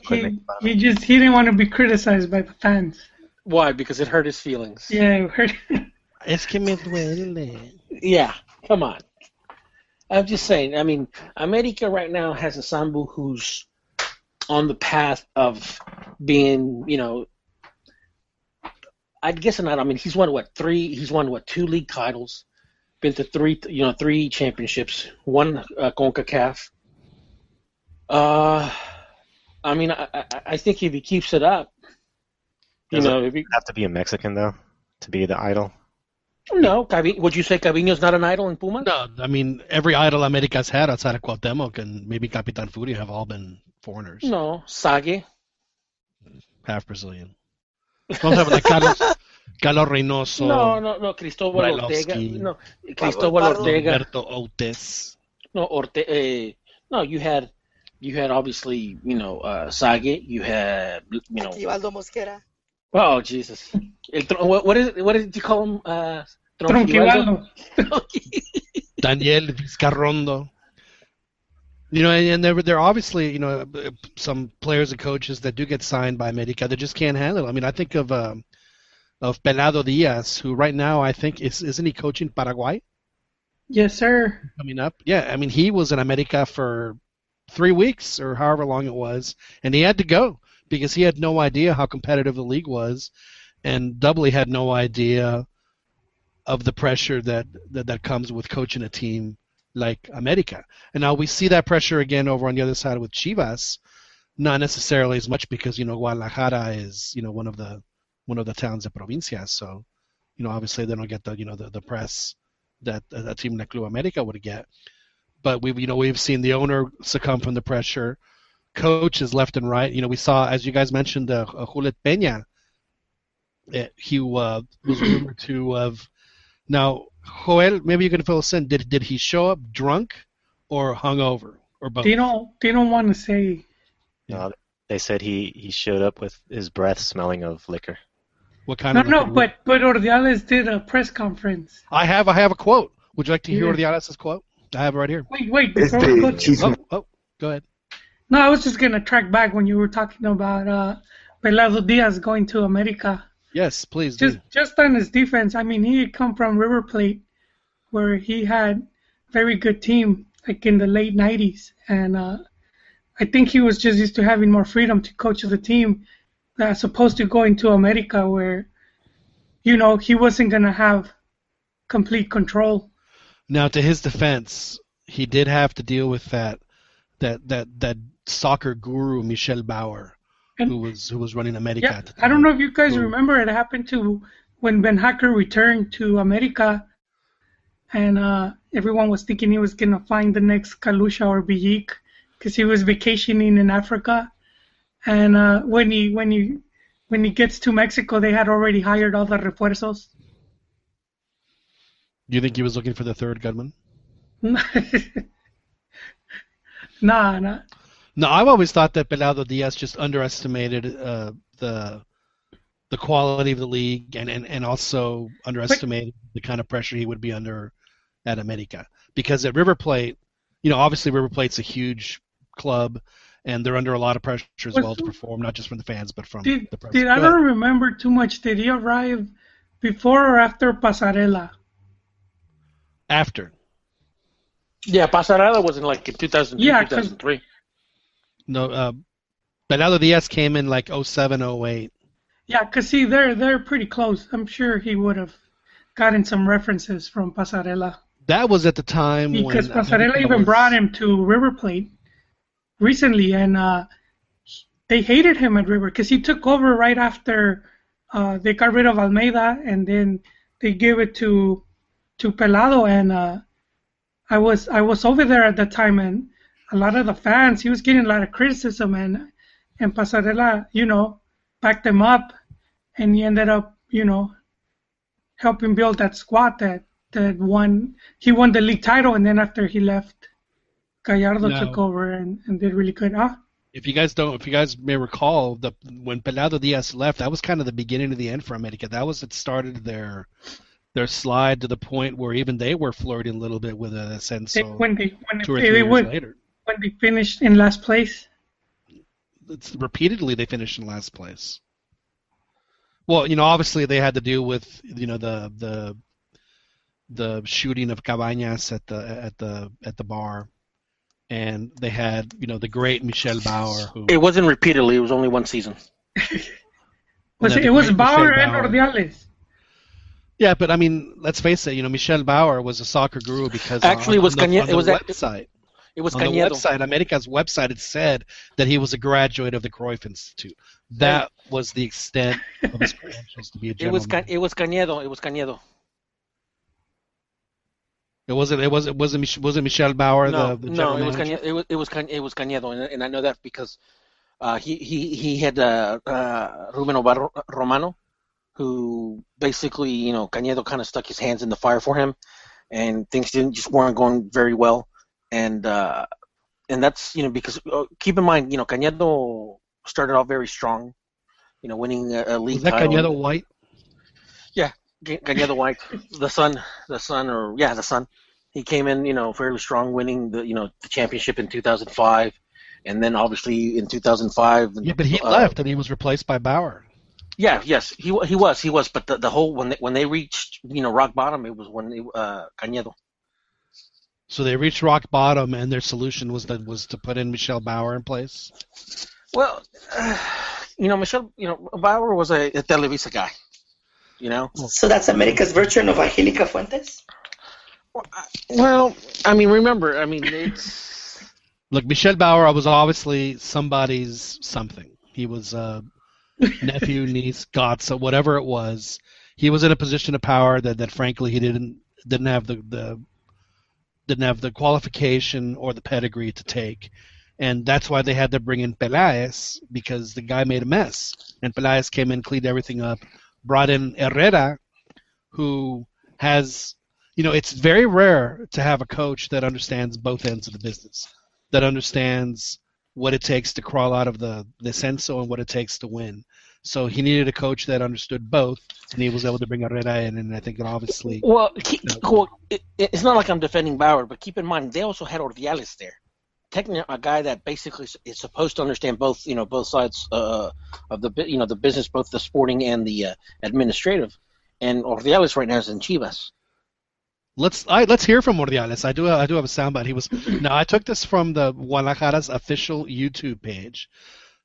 He, making fun of he just he didn't want to be criticized by the fans. Why? Because it hurt his feelings. Yeah, we heard. Es que me duele. Yeah, come on. I'm just saying. I mean, America right now has a Sambu who's on the path of being, you know, I guess not. I mean, he's won what three? He's won what two league titles, been to three, you know, three championships, one uh, Concacaf. Uh, I mean, I, I, I think if he keeps it up, you Does it know, if he, have to be a Mexican though to be the idol. no, Cavi, would you say Cavino's not an idol in Puma? No, I mean every idol America's had outside of Cuauhtemoc and maybe Capitan Furia have all been foreigners, No, Zague. half Brazilian. Don't have like Carlos, Carlos Reynoso, No, no, no, Cristóbal Brailovsky. Ortega. No, Cristóbal Pablo- Ortega. Alberto Outes. No, Orte. Eh, no, you had, you had obviously, you know, uh, Zague. You had, you know. Ivaldo Mosquera. Oh Jesus! El, tro- what, what is what did you call him? Uh, Tronquivaldo. Daniel Vizcarrondo. You know, and, and there, there are obviously, you know, uh, some players and coaches that do get signed by America that just can't handle it. I mean, I think of um, of Pelado Diaz, who right now I think is isn't he coaching Paraguay Yes, sir. coming up? Yeah, I mean he was in America for three weeks or however long it was, and he had to go because he had no idea how competitive the league was, and doubly had no idea of the pressure that that, that comes with coaching a team like America. And now we see that pressure again over on the other side with Chivas, not necessarily as much because you know Guadalajara is you know one of the one of the towns of provincias, so you know obviously they don't get the you know the, the press that a team like Club America would get. But we've you know we've seen the owner succumb from the pressure, coaches left and right. You know we saw as you guys mentioned uh, Gullit Peña. eh, he uh, was rumored to have now Joel. Maybe you can fill us in. Did did he show up drunk or hungover or both? They don't. They don't want to say. No, they said he, he showed up with his breath smelling of liquor. What kind No, of no. liquor? But but Ordiales did a press conference. I have I have a quote. Would you like to hear Yeah. Ordiales' quote? I have it right here. Wait, wait. It's Before we go to, Oh, oh, go ahead. No, I was just gonna track back when you were talking about uh, Pelado Diaz going to America. Yes, please do. Just just on his defense, I mean, he had come from River Plate, where he had very good team, like in the late '90s, and uh, I think he was just used to having more freedom to coach the team, as opposed to going to America, where, you know, he wasn't gonna have complete control. Now, to his defense, he did have to deal with that that that that soccer guru Michel Bauer, And- who was who was running America. Yeah, at the I don't know if you guys Who- remember it happened to when Beenhakker returned to America, and uh, everyone was thinking he was gonna find the next Kalusha or Biyik because he was vacationing in Africa, and uh, when he when he when he gets to Mexico, they had already hired all the refuerzos. Do you think he was looking for the third gunman? nah, nah. No, I've always thought that Pelado Diaz just underestimated uh, the the quality of the league and, and, and also underestimated the kind of pressure he would be under at America. Because at River Plate, you know, obviously River Plate's a huge club and they're under a lot of pressure as Was- well to perform, not just from the fans but from Did the press. did I don't remember too much? Did he arrive before or after Passarella? After. Yeah, Passarella was in like in 2002, Yeah, 'cause- 2003. No, uh, Diaz came in like 07, 08. Yeah, 'cause see, they're they're pretty close. I'm sure he would have gotten some references from Passarella That was at the time because when Passarella even was- brought him to River Plate recently, and uh, they hated him at River because he took over right after uh, they got rid of Almeyda, and then they gave it to to Pelado, and uh, I was I was over there at that time, and a lot of the fans, he was getting a lot of criticism, and and Passarella, you know, backed him up, and he ended up, you know, helping build that squad that that won. He won the league title, and then after he left, Gallardo No. took over and, and did really good. Huh? If you guys don't, if you guys may recall, the when Pelado Diaz left, that was kind of the beginning of the end for America. That was it started their their slide to the point where even they were flirting a little bit with an They- ascenso when they when two or three they years would later. When they finished in last place. It's, repeatedly, they finished in last place. Well, you know, obviously they had to deal with you know the the the shooting of Cabañas at the at the at the bar, and they had you know the great Michel Bauer who It wasn't repeatedly. It was only one season. Was Yeah, it, it was great Bauer and Ordiales. Yeah, but I mean, let's face it. You know, Michel Bauer was a soccer guru because Actually, on, it was on the, Cañe- on it was act- website. It was on Cañedo. the website, America's website, it said that he was a graduate of the Cruyff Institute. That was the extent of his credentials to be a It was. Ca- it was Cañedo. It was Cañedo. It wasn't. It wasn't. Wasn't. Mich- wasn't Michel Bauer no, the, the no, it was? Cañedo. It was it was, Cañ- it was Cañedo, and, and I know that because uh, he he he had uh, uh, Ruben Omar Romano, who basically you know Cañedo kind of stuck his hands in the fire for him, and things didn't just weren't going very well, and uh, and that's you know because uh, keep in mind you know Cañedo started off very strong, you know winning a, a league Was that title. Cañedo White? Ga- Cañedo White, the son, the son, or yeah, the son. He came in, you know, fairly strong, winning the, you know, the championship in 2005, and then obviously in 2005. Yeah, but he uh, left and he was replaced by Bauer. Yeah, yes, he he was, he was, but the, the whole when they when they reached you know rock bottom, it was when they, uh, Cañedo. So they reached rock bottom, and their solution was that was to put in Michel Bauer in place. Well, uh, you know, Michel, you know, Bauer was a, a Televisa guy. You know, So that's America's version of Angelica Fuentes. well, I mean, remember, I mean, it's Look, Michel Bauer was obviously somebody's something. He was a nephew, niece, godson, whatever it was. He was in a position of power that, that frankly he didn't didn't have the, the didn't have the qualification or the pedigree to take, and that's why they had to bring in Pelaez because the guy made a mess, and Pelaez came in, cleaned everything up, brought in Herrera, who has you know it's very rare to have a coach that understands both ends of the business that understands what it takes to crawl out of the descenso and what it takes to win. So he needed a coach that understood both, and he was able to bring Herrera in, and I think it obviously. well, keep, well it, it's not like I'm defending Bauer, but keep in mind they also had Ordiales there, technically a guy that basically is- supposed to understand both, you know, both sides uh, of the you know the business, both the sporting and the uh, administrative. And Ordiales right now is in Chivas. Let's I, let's hear from Ordiales. I do I do have a soundbite. He was now I took this from the Guadalajara's official YouTube page.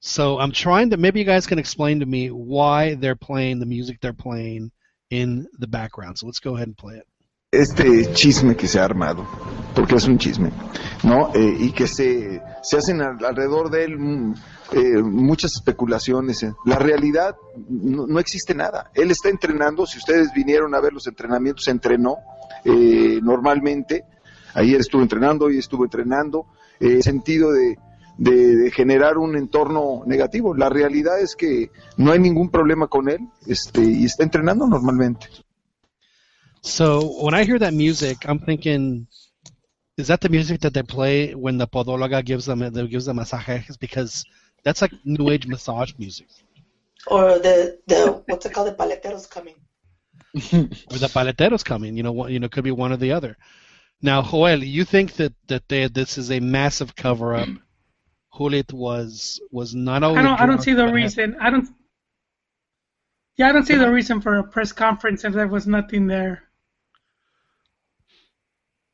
So I'm trying to maybe you guys can explain to me why they're playing the music they're playing in the background. So let's go ahead and play it. este chisme que se ha armado, porque es un chisme, ¿no? Eh, y que se, se hacen al- alrededor de él mm, eh, muchas especulaciones. eh. La realidad no, no existe nada. Él está entrenando, si ustedes vinieron a ver los entrenamientos, entrenó eh, normalmente. Ayer estuvo entrenando, hoy estuvo entrenando, eh, sentido de, de- de generar un entorno negativo. La realidad es que no hay ningún problema con él este, y está entrenando normalmente. So when I hear that music, I'm thinking, is that the music that they play when the podóloga gives them that gives them masajes? Because that's like new age massage music. Or the, the what's it called? The paleteros coming. Or the paleteros coming, you know, one, you know, could be one or the other. Now, Joel, you think that that they, this is a massive cover up? Gullit was was not only. I don't I don't see the reason. I don't. Yeah, I don't see the reason for a press conference if there was nothing there.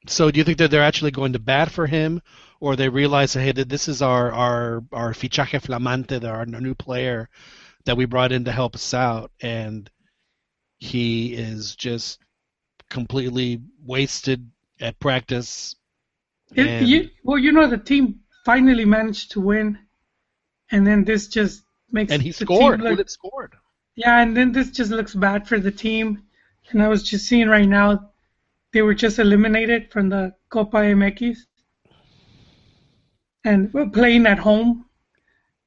So do you think that they're actually going to bat for him, or they realize, hey, that this is our our our fichaje flamante, our, our new player that we brought in to help us out, and he is just completely wasted at practice. It, you, well, you know, the team finally managed to win, and then this just makes And he the scored. Team look, Gullit scored. yeah, and then this just looks bad for the team. And I was just seeing right now, they were just eliminated from the Copa MX, and we're playing at home.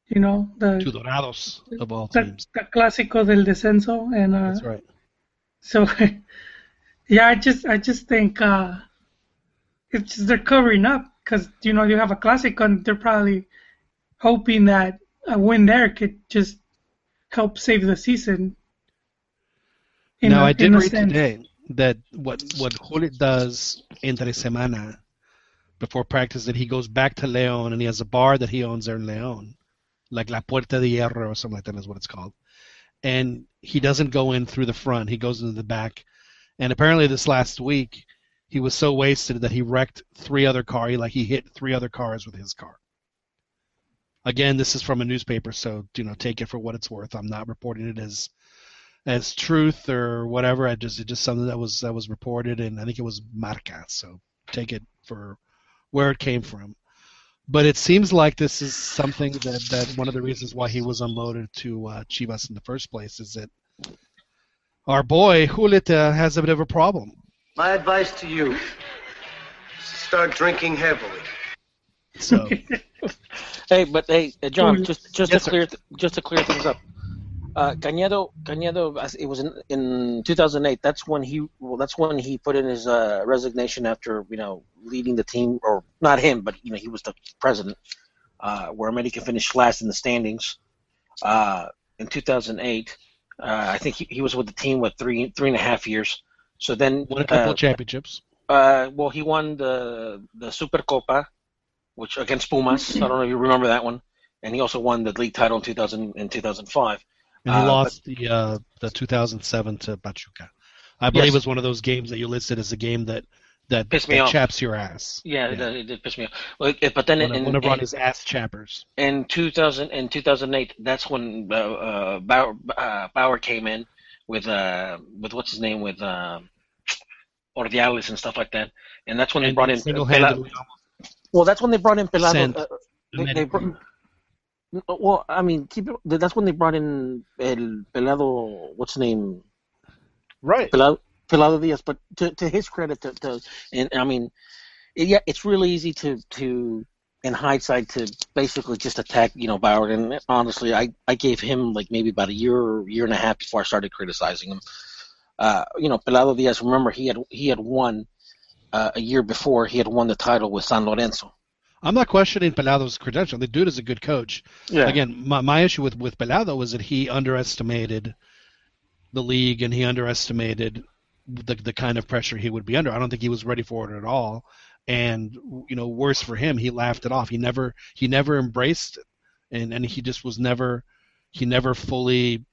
You know the Two Dorados of all the, teams. the clásico del descenso, and uh, That's right. So, yeah, I just I just think uh, it's just they're covering up because you know you have a classic and they're probably hoping that a win there could just help save the season. now a- I did read sense. today that what what Gullit does entre semana before practice that he goes back to Leon and he has a bar that he owns there in Leon, like La Puerta de Hierro or something like that is what it's called. And he doesn't go in through the front; he goes into the back. And apparently, this last week, he was so wasted that he wrecked three other cars. He like he hit three other cars with his car. Again, this is from a newspaper, so you know take it for what it's worth. I'm not reporting it as as truth or whatever. I just it's just something that was that was reported, and I think it was Marca. So take it for where it came from. But it seems like this is something that, that one of the reasons why he was unloaded to uh, Chivas in the first place is that our boy Julita has a bit of a problem. My advice to you is to start drinking heavily. So Hey, but hey, uh, John, just just Yes, to clear th- just to clear things up. Uh, Cañedo, Cañedo, it was in, in 2008. That's when he well, that's when he put in his uh, resignation after you know leading the team, or not him, but you know he was the president, uh, where America finished last in the standings. Uh, in 2008, uh, I think he, he was with the team with three three and a half years. So then, won a couple uh, of championships. uh, well, he won the the Supercopa, which against Pumas. I don't know if you remember that one. And he also won the league title in 2000 in 2005. and he Uh, lost the uh, the 2007 to Pachuca. I believe Yes. it was one of those games that you listed as a game that that, Pissed me that off. chaps your ass. Yeah, It, it did piss me off. Well, it- but then One, in, one of Ronnie's ass chappers. in 2000 in 2008, that's when uh, uh, Bauer, uh, Bauer came in with uh with what's his name with uh, Ordiales and stuff like that, and that's when they And brought in single-handedly Well, that's when they brought in Pelado. Uh, they, they brought, well, I mean, keep it, that's when they brought in El Pelado. What's his name? Right. Pelado, Pelado Diaz. But to, to his credit, to, to and I mean, it, yeah, it's really easy to to in hindsight to basically just attack you know Bauer. And honestly, I I gave him like maybe about a year year and a half before I started criticizing him. Uh, you know, Pelado Diaz. Remember, he had he had won uh, a year before. He had won the title with San Lorenzo. I'm not questioning Pelado's credential. The dude is a good coach. Yeah. Again, my, my issue with, with Pelado was that he underestimated the league and he underestimated the, the kind of pressure he would be under. I don't think he was ready for it at all. And you know, worse for him, he laughed it off. He never he never embraced it, and and he just was never he never fully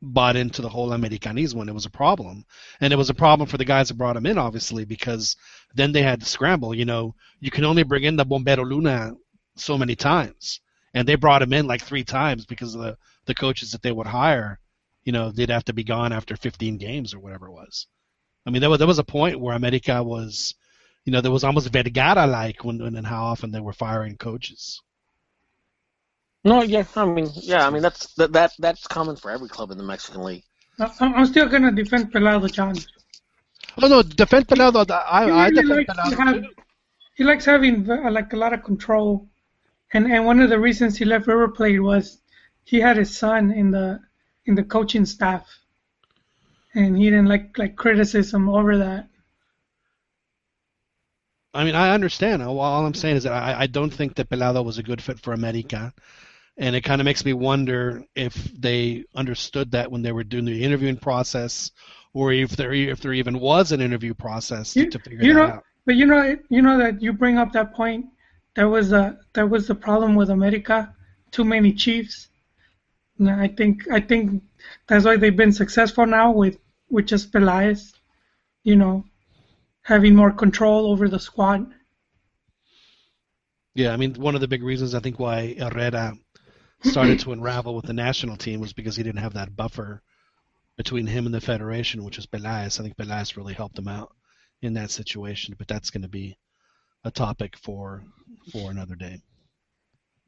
bought into the whole Americanismo, and it was a problem. And it was a problem for the guys that brought him in, obviously, because then they had to scramble. You know, you can only bring in the Bombero Luna so many times, and they brought him in like three times because of the the coaches that they would hire. You know, they'd have to be gone after 15 games or whatever it was. I mean, there was there was a point where America was, you know, there was almost Vergara like when, when and how often they were firing coaches. No, yeah, I mean, yeah, I mean that's that, that that's common for every club in the Mexican League. I- I'm I'm still gonna defend Pelado, John. Oh no, defend Pelado. I, He I really defend likes Pelado. have, he likes having uh, like a lot of control, and and one of the reasons he left River Plate was he had his son in the in the coaching staff, and he didn't like like criticism over that. I mean, I understand. All I'm saying is that I, I don't think that Pelado was a good fit for America, and it kind of makes me wonder if they understood that when they were doing the interviewing process, or if there if there even was an interview process to, to figure you that know, out. but you know, you know that you bring up that point. That was a that was the problem with America. Too many chiefs. And I think I think that's why they've been successful now with with just Pelaez. You know, having more control over the squad. Yeah, I mean, one of the big reasons I think why Herrera started to unravel with the national team was because he didn't have that buffer between him and the federation, which was Pelaez. I think Pelaez really helped him out in that situation, but that's going to be a topic for for another day,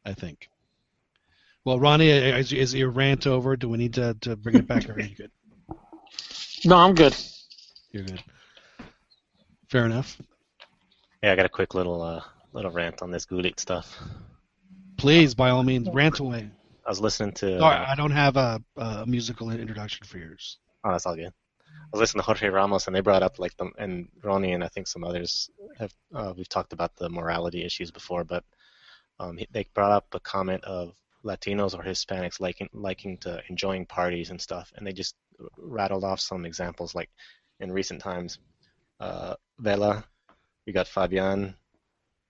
I think. Well, Ronnie, is, is your rant over? Do we need to, to bring it back, or are you good? No, I'm good. You're good. Fair enough. Yeah, I got a quick little uh, little rant on this Gullit stuff. Please, by all means, rant away. I was listening to. Sorry, I don't have a, a musical introduction for yours. Oh, that's all good. I was listening to Jorge Ramos, and they brought up like the and Ronnie and I think some others have uh, we've talked about the morality issues before, but um, they brought up a comment of Latinos or Hispanics liking liking to enjoying parties and stuff, and they just rattled off some examples like in recent times, uh, Vela, we got Fabian,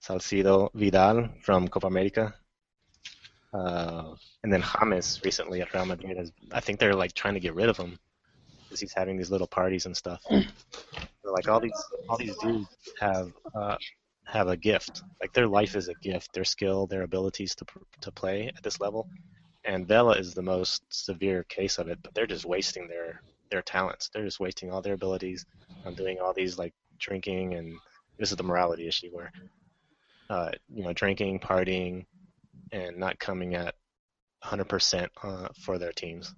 Salcido, Vidal from Copa America. Uh, and then James recently at Real Madrid. Has, I think they're like trying to get rid of him because he's having these little parties and stuff. So, like all these all these dudes have uh, have a gift. Like their life is a gift. Their skill, their abilities to to play at this level. And Vela is the most severe case of it. But they're just wasting their their talents. They're just wasting all their abilities on doing all these like drinking and this is the morality issue where uh, you know drinking, partying, and not coming at 100% uh, for their teams.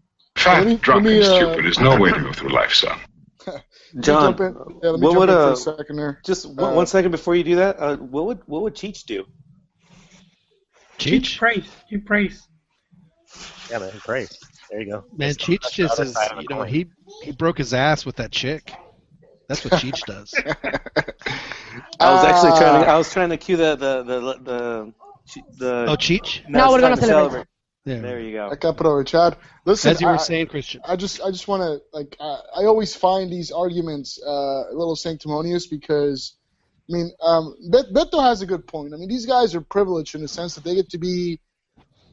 Let me- Fat, drunk, let me, and uh, stupid is no way to go through life, son. John, jump? Yeah, what would in for a uh, second there. just one, Uh, one second before you do that? Uh, what would what would Cheech do? You praise. You praise. Yeah, man, great. There you go. Man, That's Cheech that's just is, side of the you know, coin. he he broke his ass with that chick. That's what Cheech does. I was actually trying to Ah. I was trying to cue the the the the, the Oh, Cheech? Now No, we're gonna to celebrate. Yeah. There you go. I got put over Chad. Listen, As you were I, saying, Christian. I just I just want to like I, I always find these arguments uh, a little sanctimonious because I mean um, Bet- Beto has a good point. I mean these guys are privileged in the sense that they get to be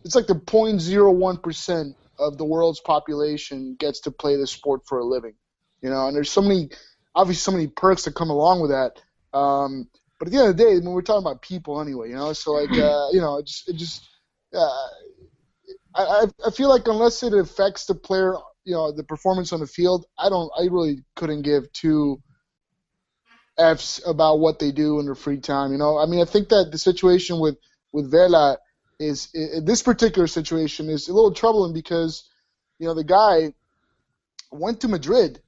it's like the 0.01 percent of the world's population gets to play this sport for a living. You know, and there's so many, obviously, so many perks that come along with that. Um, but at the end of the day, I mean, we're talking about people anyway. You know, so like, uh, you know, it just, it just, uh, I, I feel like unless it affects the player, you know, the performance on the field, I don't, I really couldn't give two f's about what they do in their free time. You know, I mean, I think that the situation with with Vela is i this particular situation is a little troubling because, you know, the guy went to Madrid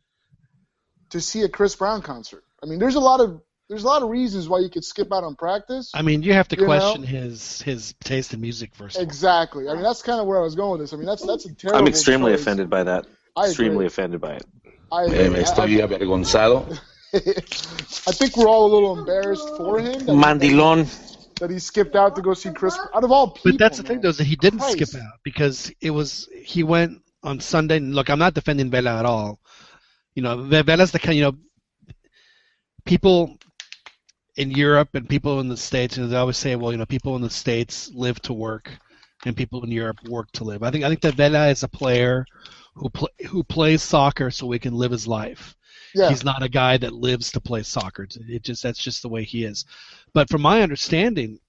to see a Chris Brown concert. I mean, there's a lot of there's a lot of reasons why you could skip out on practice. I mean, you have to You question know? his his taste in music first. Exactly. I mean, that's kind of where I was going with this. I mean, that's that's a terrible. I'm extremely choice. offended by that. I extremely agree. offended by it. I, estoy avergonzado. I think we're all a little embarrassed for him. That he, Mandilon. That he skipped out to go see Chris. Out of all people, But that's the thing, though, is that he didn't Christ. skip out because it was he went on Sunday. and Look, I'm not defending Vela at all. You know, Ve- Vela's the kind. You know, people in Europe and people in the states, and they always say, well, you know, people in the states live to work, and people in Europe work to live. I think I think that Vela is a player who pl- who plays soccer so he can live his life. Yeah. He's not a guy that lives to play soccer. It just that's just the way he is. But from my understanding,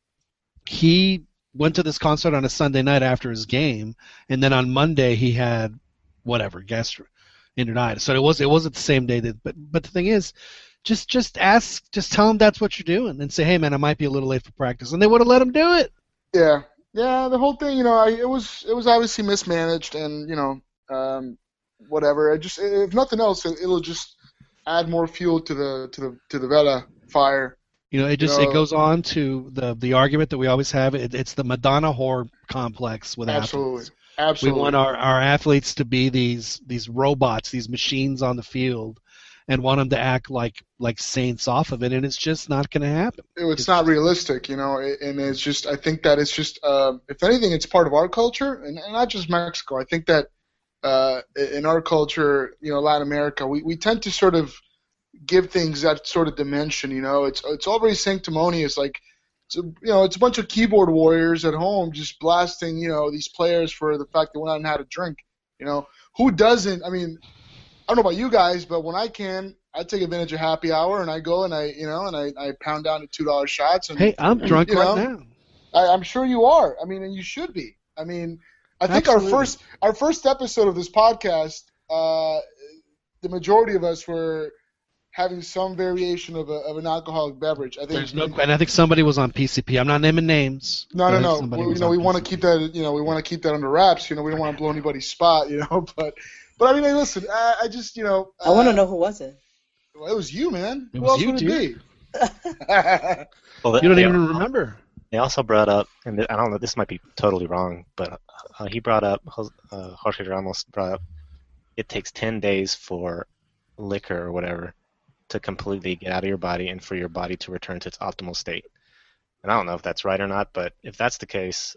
he went to this concert on a Sunday night after his game, and then on Monday he had whatever gastroenteritis. So it was it wasn't the same day that. But but the thing is, just just ask, just tell him that's what you're doing, and say, hey man, I might be a little late for practice, and they would have let him do it. Yeah, yeah. The whole thing, you know, I, it was it was obviously mismanaged, and you know, um, whatever. I just, if nothing else, it, it'll just add more fuel to the to the to the Vela fire. You know, it just know- it goes on to the the argument that we always have. It, it's the Madonna whore complex with Absolutely, athletes. absolutely. We want our, our athletes to be these these robots, these machines on the field, and want them to act like like saints off of it, and it's just not going to happen. it's not realistic, you know, and it's just I think that it's just um, if anything, it's part of our culture, and, and not just Mexico. I think that uh, in our culture, you know, Latin America, we, we tend to sort of give things that sort of dimension. You know, it's it's all very sanctimonious, like. It's a, you know, it's a bunch of keyboard warriors at home just blasting, you know, these players for the fact that we're not had a drink. You know, who doesn't? I mean, I don't know about you guys, but when I can, I take advantage of happy hour and I go and I, you know, and I, I pound down to two dollar shots. And Hey, I'm drunk you right know, now. I, I'm sure you are. I mean, and you should be. I mean, I think our first our first episode of this podcast, uh, the majority of us were having some variation of, a, of an alcoholic beverage. I think There's no, and I think somebody was on PCP. I'm not naming names. no, no, no. somebody We, you know, we want to keep that. You know, we want to keep that under wraps. You know, we don't want to blow anybody's spot. You know, but but I mean, hey, listen. I, I just you know. I want to uh, know who was it. Well, it was you, man. It who was else you, would dude. Well, You don't they, even remember. They also brought up, and I don't know, this might be totally wrong, but uh, he brought up, uh, Jorge Ramos brought up, it takes 10 days for liquor or whatever to completely get out of your body and for your body to return to its optimal state. And I don't know if that's right or not, but if that's the case,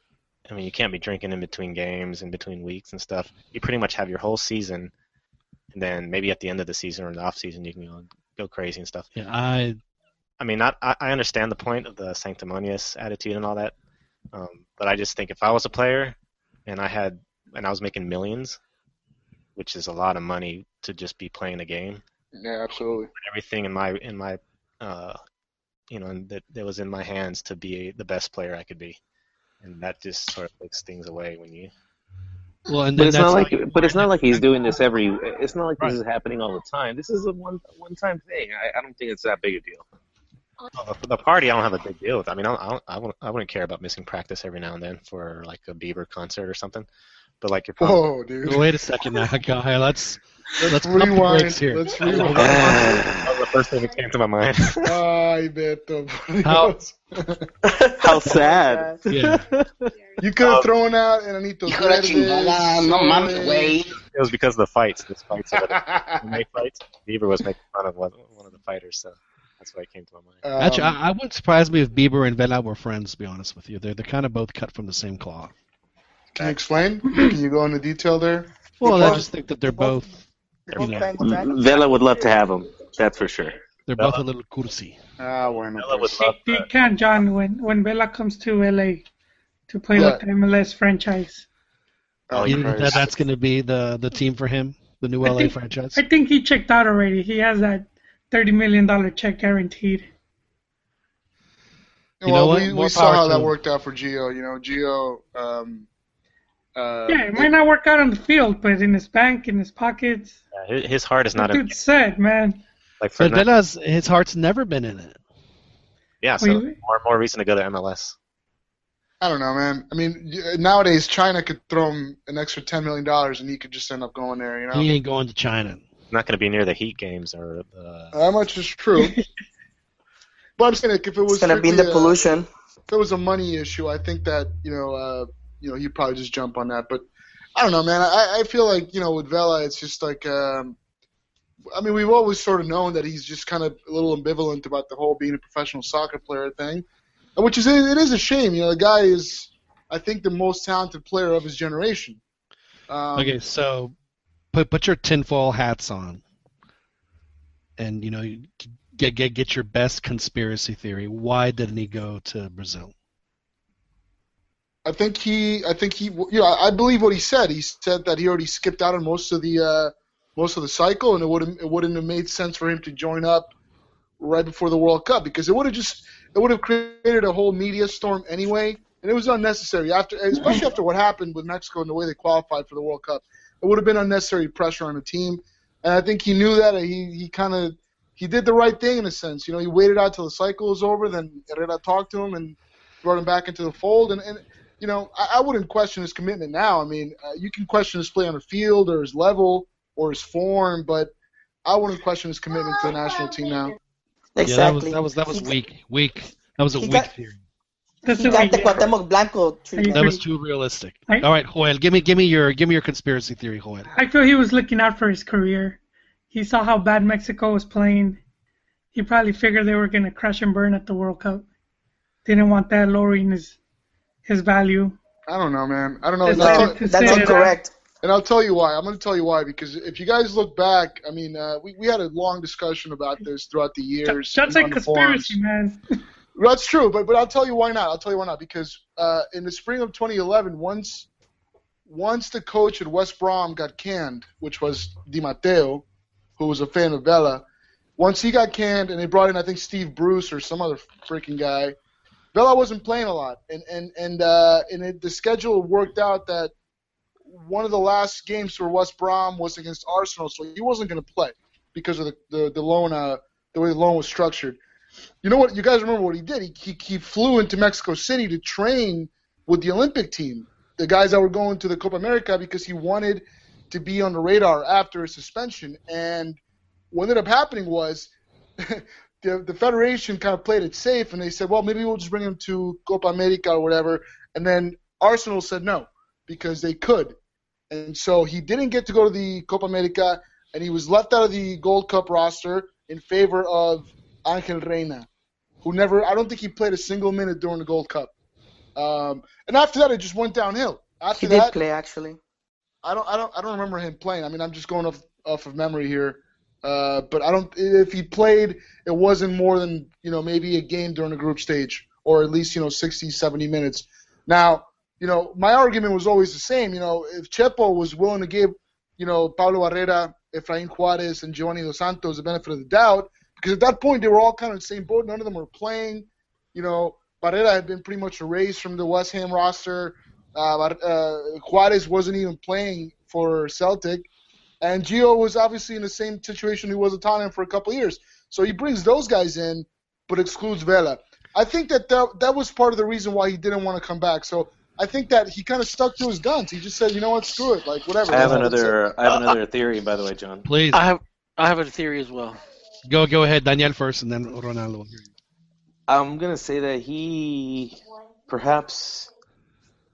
I mean, you can't be drinking in between games, in between weeks and stuff. You pretty much have your whole season, and then maybe at the end of the season or the off season, you can go, go crazy and stuff. Yeah, I I mean, not I, I understand the point of the sanctimonious attitude and all that, um, but I just think if I was a player and I had and I was making millions, which is a lot of money to just be playing a game, yeah, absolutely. everything in my in my uh, you know that that was in my hands to be the best player I could be, and that just sort of takes things away when you. well, and But it's not like, like but it's not like he's doing this every. It's not like Right. this is happening all the time. This is a one one time thing. I, I don't think it's that big a deal. Oh, the, the party I don't have a big deal with. I mean, I, don't, I, don't, I, wouldn't, I wouldn't care about missing practice every now and then for like a Bieber concert or something. But like if I'm, dude. Wait a second now, guy. Let's Let's let's pump the rewind. here. Let's rewind. that was the first thing that came to my mind. Ay, Beto. How- How sad. Yeah. You could have thrown out Enanitos Hijo de la chingada, no mames, Verdes, güey. It was because of the fights. This fights. When they fight, Bieber was making fun of one, one of the fighters, so that's why it came to my mind. Actually, Um, I, I wouldn't surprise me if Bieber and Vela were friends. To be honest with you, they're they're kind of both cut from the same cloth. Can you explain? Can you go into detail there? Well, I just think that they're both Both know. Vela would love to have him. That's for sure. they're both a little cursi. Ah, bueno. Vela would pues. love He that. can, John, when when Vela comes to LA to play Yeah. with the MLS franchise. Oh, You you think that that's going to be the the team for him, the new I LA think- franchise. I think he checked out already. He has that thirty million dollar check guaranteed. You know well, what? we, we saw how that worked out for Gio. You know, Gio. Um, uh, yeah, it might not work out on the field, but in his bank, in his pockets, Yeah, his, his heart is not that in dude's set, man. like But Fernando. Vela's his heart's never been in it. Yeah, so Wait, more more reason to go to MLS. I don't know, man. I mean, nowadays China could throw him an extra ten million dollars, and he could just end up going there. You know, He ain't going to China. Not going to be near the Heat games or the. that much is true. but I'm saying, like, if it was It's gonna be in the strictly a- pollution. if it was a money issue, I think that you know, uh, you know, he'd probably just jump on that. But I don't know, man. I, I feel like you know, with Vela, it's just like, um, I mean, we've always sort of known that he's just kind of a little ambivalent about the whole being a professional soccer player thing, which is it is a shame. You know, the guy is, I think, the most talented player of his generation. Um, Okay, so put put your tinfoil hats on, and you know get get get your best conspiracy theory. Why didn't he go to Brazil? I think he, I think he, you know, I believe what he said. He said that he already skipped out on most of the, uh, most of the cycle, and it would it wouldn't have made sense for him to join up right before the World Cup because it would have just, it would have created a whole media storm anyway, and it was unnecessary after, especially after what happened with Mexico and the way they qualified for the World Cup. It would have been unnecessary pressure on the team, and I think he knew that. He he kind of he did the right thing in a sense. You know, he waited out till the cycle was over, then Herrera talked to him and brought him back into the fold, and and you know, I, I wouldn't question his commitment now. I mean, uh, you can question his play on the field or his level or his form, but I wouldn't question his commitment to the national team now. Exactly. Yeah, that was that was that was He- weak. Weak. That was a he weak got- theory. That's He got way. the Cuauhtemoc Blanco That was too realistic. I- All right, Joel, give me give me your give me your conspiracy theory, Joel. I feel he was looking out for his career. He saw how bad Mexico was playing. He probably figured they were gonna crash and burn at the World Cup. Didn't want that lowering his his value. I don't know, man. I don't know. Decided to That's sit it out. incorrect. and I'll tell you why. I'm going to tell you why because if you guys look back, I mean, uh, we we had a long discussion about this throughout the years. That's on like forums. conspiracy, man. That's true, but but I'll tell you why not. I'll tell you why not because uh, in the spring of 2011, once once the coach at West Brom got canned, which was Di Matteo, who was a fan of Vela, once he got canned and they brought in I think Steve Bruce or some other freaking guy, Vela wasn't playing a lot, and and and uh, and it, the schedule worked out that one of the last games for West Brom was against Arsenal, so he wasn't going to play because of the the, the loan uh, the way the loan was structured. You know what? You guys remember what he did? He, he he flew into Mexico City to train with the Olympic team, the guys that were going to the Copa America, because he wanted to be on the radar after his suspension. And what ended up happening was the the federation kind of played it safe, and they said, well, maybe we'll just bring him to Copa America or whatever. And then Arsenal said no because they could, and so he didn't get to go to the Copa America, and he was left out of the Gold Cup roster in favor of Angel Reyna, who never, I don't think he played a single minute during the Gold Cup. Um, and after that, it just went downhill. After He did that, play actually. I don't, I don't, I don't remember him playing. I mean, I'm just going off off of memory here. Uh, but I don't. If he played, it wasn't more than you know maybe a game during the group stage, or at least you know 60, 70 minutes. Now, you know, my argument was always the same. You know, if Chepo was willing to give, you know, Pablo Barrera, Efrain Juarez, and Giovanni Dos Santos the benefit of the doubt, because at that point they were all kind of in the same boat. None of them were playing. You know, Barrera had been pretty much erased from the West Ham roster. Uh, uh, Juarez wasn't even playing for Celtic, and Gio was obviously in the same situation he was at Tottenham for a couple of years. So he brings those guys in, but excludes Vela. I think that, that that was part of the reason why he didn't want to come back. So I think that he kind of stuck to his guns. He just said, you know what, screw it, like whatever. I have That's another. I have another theory, by the way, John. Please I have I have a theory as well. go go ahead, Daniel first, and then Ronaldo. will hear you. I'm gonna say that he perhaps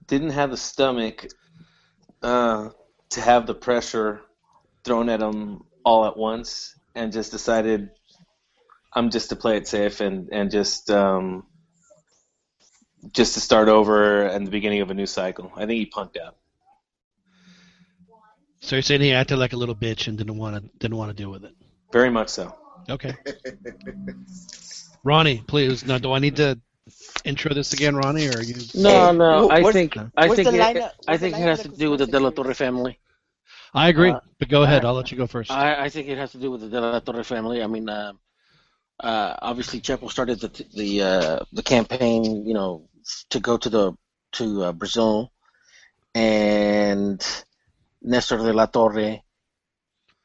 didn't have the stomach uh, to have the pressure thrown at him all at once, and just decided, I'm just to play it safe and and just um, just to start over and the beginning of a new cycle. I think he punked out. So you're saying he acted like a little bitch and didn't want to didn't want to deal with it. Very much so. Okay. Ronnie, please. Now, do I need to intro this again, Ronnie, or are you? No, no. I where's- think I think it, I think it has to do with the De La Torre family. I agree, Uh, but go ahead. I'll let you go first. I, I think it has to do with the De La Torre family. I mean, uh, uh, obviously Chepo started the the uh, the campaign, you know, to go to the to uh, Brazil, and Nestor De La Torre.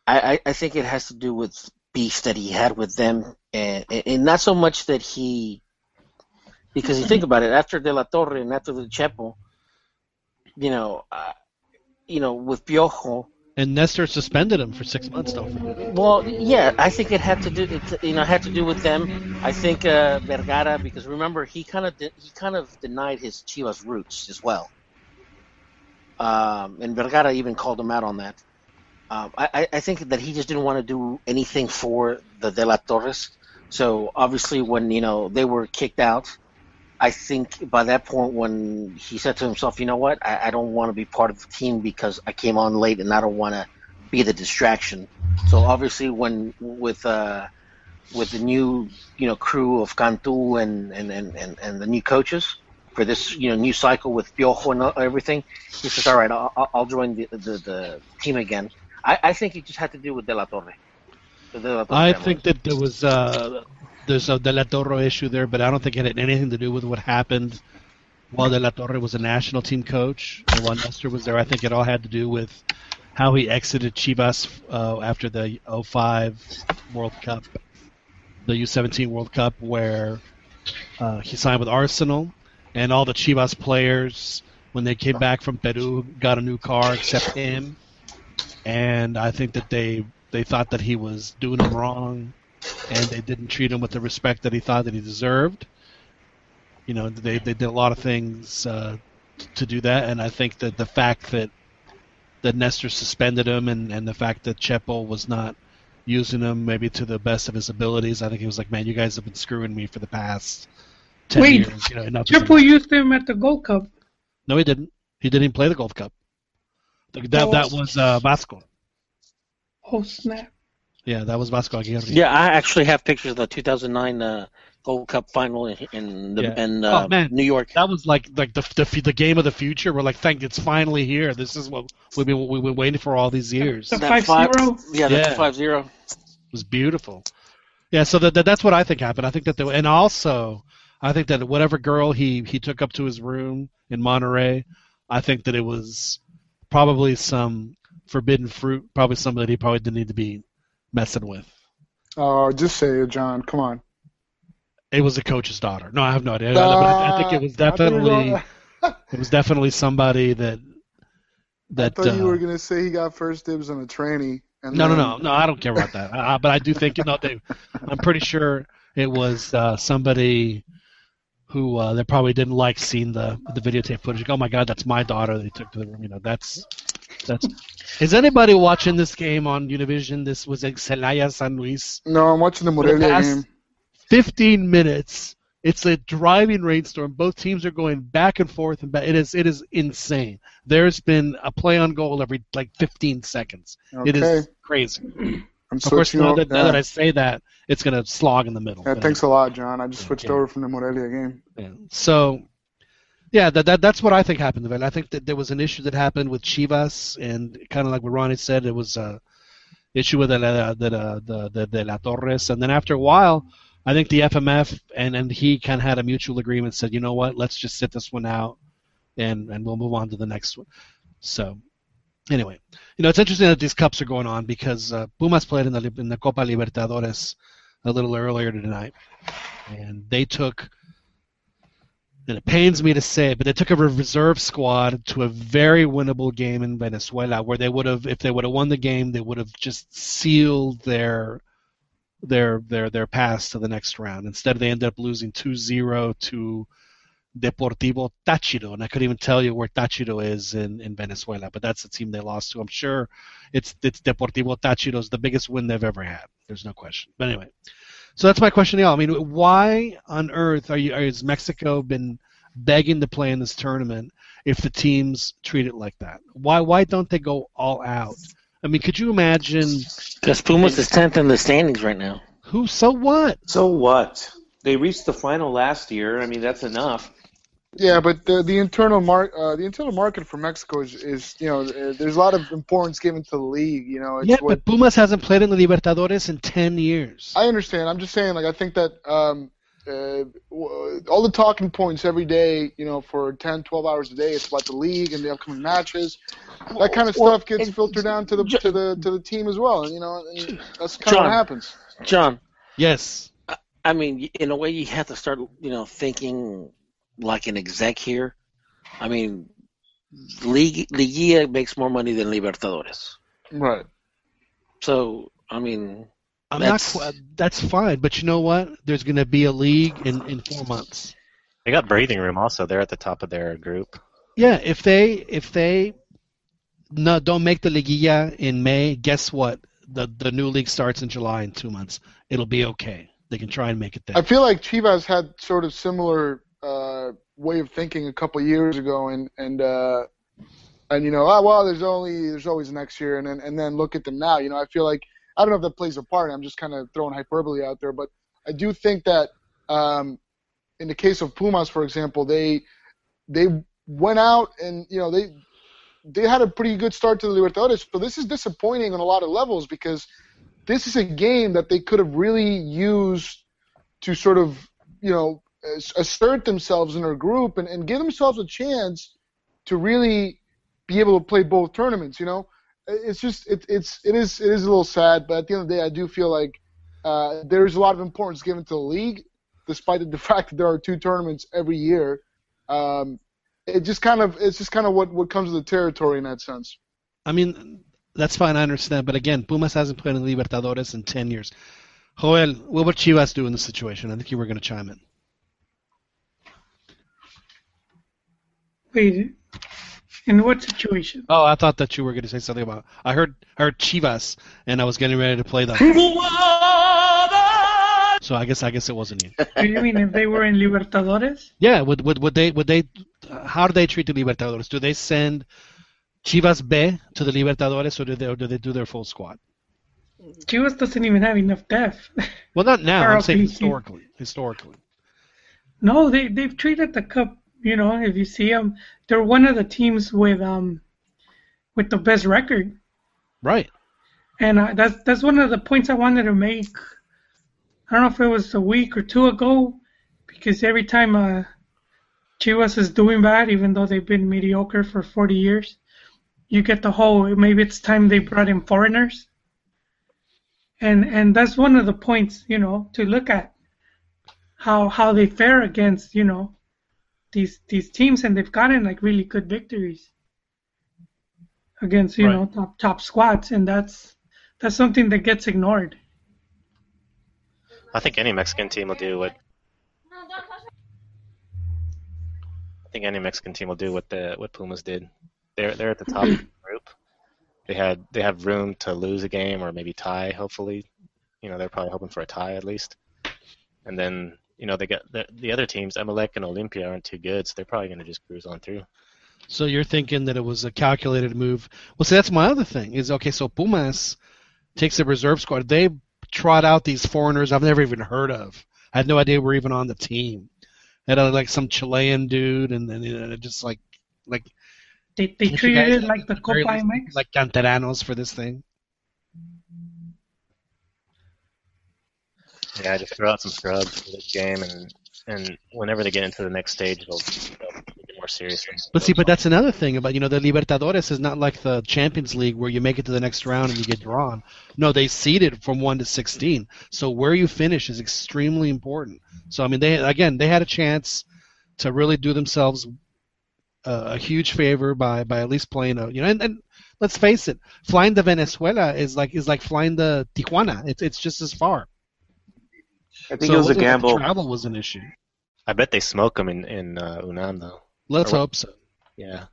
I, I, I think it has to do with beef that he had with them, and, and not so much that he, because you think about it, after De La Torre and after the Chepo, you know, uh, you know, with Piojo, And Nestor suspended him for six months. Don't forget. well, yeah, I think it had to do, it, you know, had to do with them. I think uh, Vergara, because remember he kind of he kind of denied his Chivas roots as well, um, and Vergara even called him out on that. Um, I- I think that he just didn't want to do anything for the De La Torres. So obviously, when you know they were kicked out, I think by that point when he said to himself, you know what, I, I don't want to be part of the team because I came on late and I don't want to be the distraction. So obviously, when with uh, with the new you know crew of Cantu and and, and, and, and the new coaches for this you know new cycle with Piojo and everything, he says, all right, I'll, I'll- join the, the the team again. I, I think it just had to do with De La Torre. The De La Torre I think that there was uh, there's a De La Torre issue there, but I don't think it had anything to do with what happened while De La Torre was a national team coach and while Nestor was there. I think it all had to do with how he exited Chivas uh, after the 05 World Cup, the U17 World Cup, where uh, he signed with Arsenal, and all the Chivas players, when they came back from Peru, got a new car except him and I think that they they thought that he was doing them wrong, and they didn't treat him with the respect that he thought that he deserved. You know, they they did a lot of things uh, to do that, and I think that the fact that that Nestor suspended him, and and the fact that Chepo was not using him maybe to the best of his abilities, I think he was like, man, you guys have been screwing me for the past ten Wait, years. You know, enough is Triple enough. used him at the Gold Cup. No, he didn't. He didn't even play the Gold Cup. That that, that was uh, Vasco. Oh snap! Yeah, that was Vasco Aguirre. Yeah, I actually have pictures of the 2009 uh, Gold Cup final in, in, the, Yeah. in uh, oh man, New York. That was like like the, the the game of the future. We're like, thank it's finally here. This is what we've been we've been waiting for all these years. The It That 5-0? Yeah, the Yeah. 5 0. was beautiful. Yeah, so that, that that's what I think happened. I think that the, and also I think that whatever girl he he took up to his room in Monterrey, I think that it was probably some forbidden fruit, probably something that he probably didn't need to be messing with. Oh, just say it, John. Come on. It was a coach's daughter. No, I have no idea. but I, I think it was Uh, I thought you were definitely it was definitely somebody that I that thought you uh, were gonna say he got first dibs on a tranny. And No, no, then- no, no. I don't care about that. Uh, but I do think you know they. I'm pretty sure it was uh, somebody who uh, they probably didn't like seeing the the videotape footage. Oh my God, that's my daughter. They took to the room. You know, that's that's. Is anybody watching this game on Univision? This was in Celaya San Luis. No, I'm watching the the Morelia past game. 15 minutes. It's a driving rainstorm. Both teams are going back and forth, and back. it is it is insane. There's been a play on goal every like 15 seconds. It is crazy. I'm Of course, now that, now that I say that, it's going to slog in the middle. Yeah, thanks a lot, John. I just switched yeah. over from the Morelia game. yeah. So, yeah, that, that that's what I think happened. I think that there was an issue that happened with Chivas, and kind of like what Ronnie said, it was a issue with the the the, the, the, the La Torres, and then after a while, I think the FMF and and he kind of had a mutual agreement, said, you know what, let's just sit this one out, and and we'll move on to the next one. So. Anyway, you know it's interesting that these cups are going on because uh, Pumas played in the in the Copa Libertadores a little earlier tonight, and they took and it pains me to say but they took a reserve squad to a very winnable game in Venezuela, where they would have, if they would have won the game, they would have just sealed their their their their pass to the next round. Instead, they ended up losing 2-0 to Deportivo Táchira, and I couldn't even tell you where Táchira is in, in Venezuela, but that's the team they lost to. I'm sure it's it's Deportivo Táchira's the biggest win they've ever had. There's no question. But anyway, so that's my question to y'all. I mean, why on earth are you? Has Mexico been begging to play in this tournament if the teams treat it like that? Why? Why don't they go all out? I mean, could you imagine Because Pumas is 10th in the standings right now. who? So what? So what? They reached the final last year. I mean, that's enough. Yeah, but the the internal mar- uh, the internal market for Mexico is, is you know uh, there's a lot of importance given to the league. You know, it's yeah, what, but Pumas hasn't played in the Libertadores in ten years. I understand. I'm just saying, like, I think that um, uh, all the talking points every day, you know, for 10, 12 hours a day, it's about the league and the upcoming matches. That kind of Well, stuff gets filtered down to the to the to the team as well. And you know, and that's kind of what happens. John, Yes. I mean, in a way, you have to start, you know, thinking like an exec here. I mean, League Liguilla makes more money than Libertadores. Right. So, I mean, I'm That's- not. Qu- that's fine, but you know what? There's going to be a league in in four months. They got breathing room also. They're at the top of their group. Yeah, if they if they no don't make the liguilla in May, guess what? The the new league starts in July in two months. It'll be okay. They can try and make it there. I feel like Chivas had sort of similar uh, way of thinking a couple years ago, and and uh, and you know, oh well, there's only there's always next year, and then and then look at them now. You know, I feel like I don't know if that plays a part. I'm just kind of throwing hyperbole out there, but I do think that um, in the case of Pumas, for example, they they went out and you know they they had a pretty good start to the Libertadores. So this is disappointing on a lot of levels because this is a game that they could have really used to sort of, you know, assert themselves in their group and, and give themselves a chance to really be able to play both tournaments. You know, it's just it, it's it is it is a little sad, but at the end of the day, I do feel like uh, there's a lot of importance given to the league, despite the fact that there are two tournaments every year. Um, it just kind of it's just kind of what what comes with the territory in that sense. I mean, that's fine. I understand, but again, Pumas hasn't played in Libertadores in ten years. Joel, what would Chivas do in this situation? I think you were going to chime in. Wait, in what situation? Oh, I thought that you were going to say something about. I heard I heard Chivas, and I was getting ready to play that. so I guess I guess it wasn't you. Do you mean if they were in Libertadores? Yeah, would would would they would they uh, how do they treat the Libertadores? Do they send Chivas B to the Libertadores, or do they or do they do their full squad? Chivas doesn't even have enough depth. Well, not now. I'm saying historically. Historically, No, they they've treated the cup. You know, if you see them, they're one of the teams with um with the best record, right? and uh, that's that's one of the points I wanted to make. I don't know if it was a week or two ago, because every time uh, Chivas is doing bad, even though they've been mediocre for 40 years, you get the whole maybe it's time they brought in foreigners. And and that's one of the points, you know, to look at how how they fare against, you know, these these teams and they've gotten like really good victories against, you Right. know, top top squads and that's that's something that gets ignored. I think any Mexican team will do what. I think any Mexican team will do what the what Pumas did. They're they're at the top of the group. They had they have room to lose a game or maybe tie. Hopefully, you know they're probably hoping for a tie at least. And then you know they got the, the other teams, Emelec and Olimpia, aren't too good, so they're probably going to just cruise on through. So you're thinking that it was a calculated move. Well, see, that's my other thing. Is okay. So Pumas takes the reserve squad. They trot out these foreigners I've never even heard of. I had no idea we're even on the team. Had uh, like some Chilean dude, and then you know, just like like They they Can't treated guys it like the Copa least MX. like canteranos for this thing. Yeah, just throw out some scrubs for this game, and and whenever they get into the next stage, they'll, they'll more seriously. But see, but that's another thing about you know the Libertadores is not like the Champions League where you make it to the next round and you get drawn. No, they seeded from one to sixteen, so where you finish is extremely important. So I mean, they again they had a chance to really do themselves a, a huge favor by by at least playing a you know and, and let's face it, flying to Venezuela is like is like flying to Tijuana. It's it's just as far. I think So it was a gamble. Travel was an issue. I bet they smoke them in in uh, Unam though. Let's Or hope so. Yeah.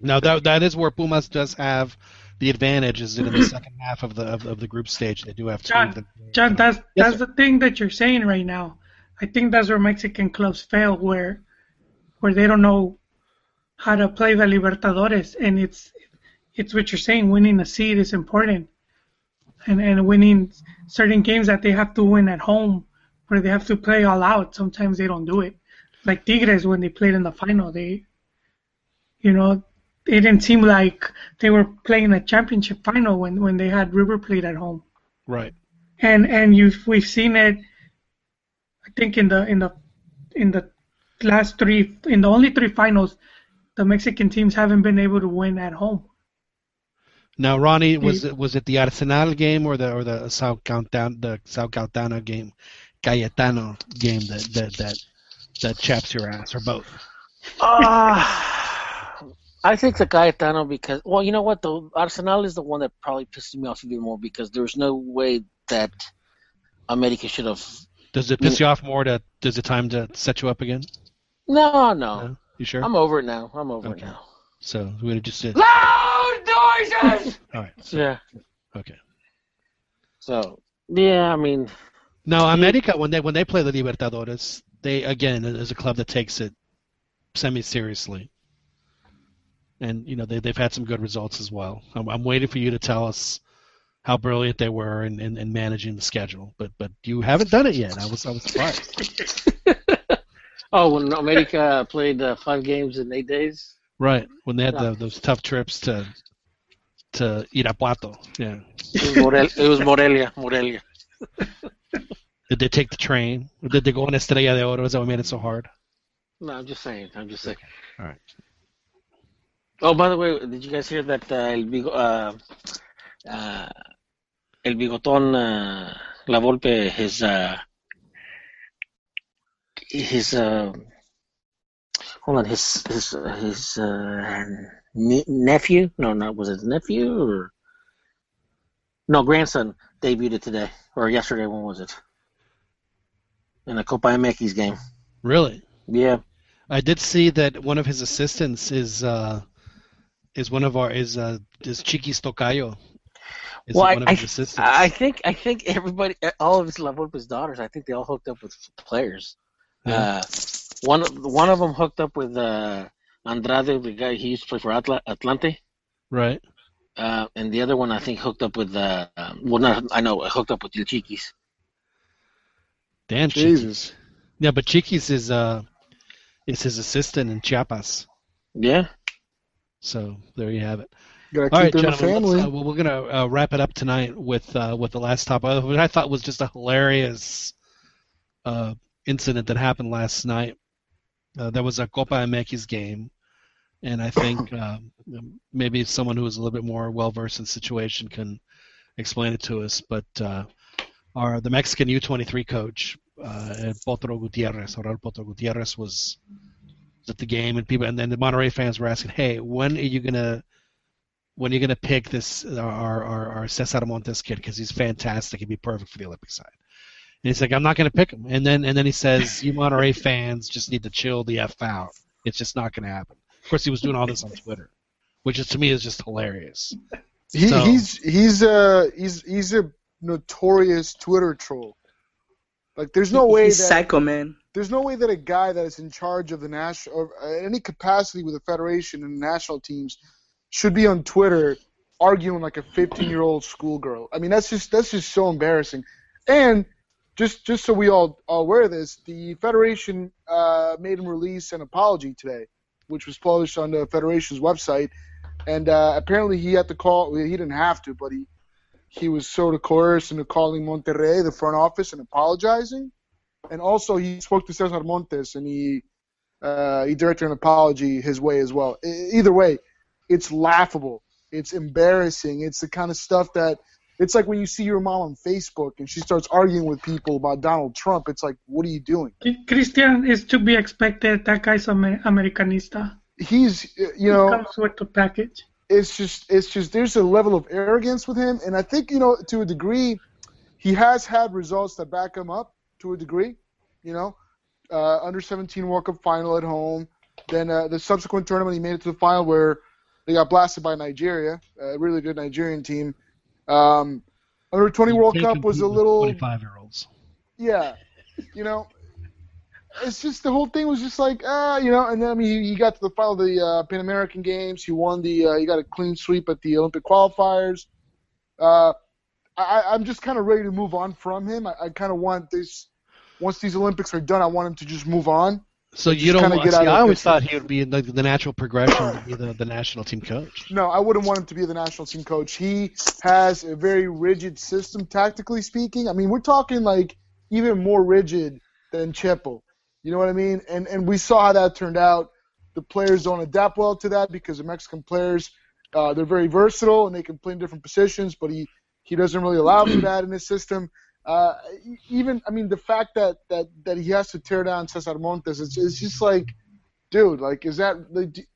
Now that that is where Pumas does have the advantage is in the second half of the of, of the group stage they do have two of John, them. John, that's Yes, that's the thing that you're saying right now. I think that's where Mexican clubs fail, where where they don't know how to play the Libertadores, and it's it's what you're saying. Winning a seed is important, and and winning certain games that they have to win at home where they have to play all out. Sometimes they don't do it. Like Tigres when they played in the final, they, you know, it didn't seem like they were playing a championship final when when they had River Plate at home. Right. And and you've we've seen it. I think in the in the in the last three in the only three finals, the Mexican teams haven't been able to win at home. Now, Ronnie, was it was it the Arsenal game or the or the South Countdown the São Caetano game, Cayetano game that that that that chaps your ass or both? Ah, I think the Cayetano because well, you know what? The Arsenal is the one that probably pisses me off even more because there's no way that America should have. Does it piss you off more to does it time to set you up again? No, no. no? You sure? I'm over it now. I'm over Okay. it now. So we're gonna just sit. Loud noises! All right. Yeah. Okay. So yeah, I mean, Now, America when they when they play the Libertadores, they again is a club that takes it semi seriously, and you know they they've had some good results as well. I'm, I'm waiting for you to tell us how brilliant they were in, in, in managing the schedule, but but you haven't done it yet. I was I was surprised. oh, when America played uh, five games in eight days. right when they had the, those tough trips to to Irapuato. Yeah. It was, Morel- it was Morelia. Morelia. Did they take the train? Or did they go on Estrella de Oro? Is that what made it so hard? No, I'm just saying. I'm just saying. All right. Oh, by the way, did you guys hear that uh, el, bigo, uh, uh, el bigotón uh, La Volpe, his uh, his uh, hold on, his his uh, his uh, ne- nephew? No, not was it nephew or no grandson debuted today or yesterday? When was it? In a Copa MX game. Really? Yeah. I did see that one of his assistants is uh, is one of our is uh, is Chiquis Tocayo. Is well, one I, of his I, assistants. I think I think everybody, all of his La Volpe's daughters, I think they all hooked up with players. Yeah. Uh, one one of them hooked up with uh, Andrade, the guy he used to play for Atla, Atlante, right. uh, and the other one I think hooked up with uh, um, well, not I know hooked up with El Chiquis. Damn Jesus. Chiquis. Yeah, but Chiquis is uh is his assistant in Chiapas. Yeah. So there you have it. Gotta All right, keep it in the gentlemen. uh, well, we're gonna uh, wrap it up tonight with uh, with the last topic, which I thought was just a hilarious uh, incident that happened last night. Uh, there was a Copa MX game, and I think um, maybe someone who is a little bit more well versed in the situation can explain it to us. But uh, our the Mexican U23 coach, uh, Potro Gutierrez, Raul Potro Gutierrez, was at the game, and people, and then the Monterrey fans were asking, "Hey, when are you gonna when are you gonna pick this our our, our Cesar Montes kid because he's fantastic, he'd be perfect for the Olympic side." And he's like, "I'm not gonna pick him," and then and then he says, "You Monterrey fans just need to chill the f out. It's just not gonna happen." Of course, he was doing all this on Twitter, which is to me is just hilarious. He, So- he's he's a he's he's a notorious Twitter troll. Like, there's no way He's that psycho, man. there's no way that a guy that is in charge of the national or uh, any capacity with the federation and national teams should be on Twitter arguing like a 15 year old schoolgirl. I mean, that's just that's just so embarrassing. And just just so we all are aware of this, the federation uh, made him release an apology today, which was published on the federation's website. And uh, apparently he had to call. He didn't have to, but he he was sort of coerced into calling Monterrey, the front office, and apologizing. And also he spoke to Cesar Montes, and he uh, he directed an apology his way as well. Either way, it's laughable. It's embarrassing. It's the kind of stuff that it's like when you see your mom on Facebook and she starts arguing with people about Donald Trump. It's like, what are you doing? Christian is to be expected. That guy's Amer- Americanista. He's, you know, He comes with the package. it's just it's just there's a level of arrogance with him, and I think you know to a degree, he has had results that back him up to a degree. You know, uh, under 17 World Cup final at home. Then uh, the subsequent tournament, he made it to the final where they got blasted by Nigeria, a really good Nigerian team. Um, under 20 World Cup was a little 25 year olds. yeah, you know, it's just the whole thing was just like ah, you know. And then I mean, he, he got to the final of the uh, Pan American Games. He won the. Uh, he got a clean sweep at the Olympic qualifiers. Uh, I, I'm just kind of ready to move on from him. I, I kind of want this once these Olympics are done, I want him to just move on. So you don't want. get See, I always thought he would be the, the natural progression to be the, the national team coach. No, I wouldn't want him to be the national team coach. He has a very rigid system, tactically speaking. I mean, we're talking like even more rigid than Chepo. You know what I mean? And and we saw how that turned out. The players don't adapt well to that because the Mexican players, uh, they're very versatile and they can play in different positions, but he he doesn't really allow for that in his system. Uh, even I mean, the fact that that that he has to tear down Cesar Montes, it's, it's just like dude, like, is that,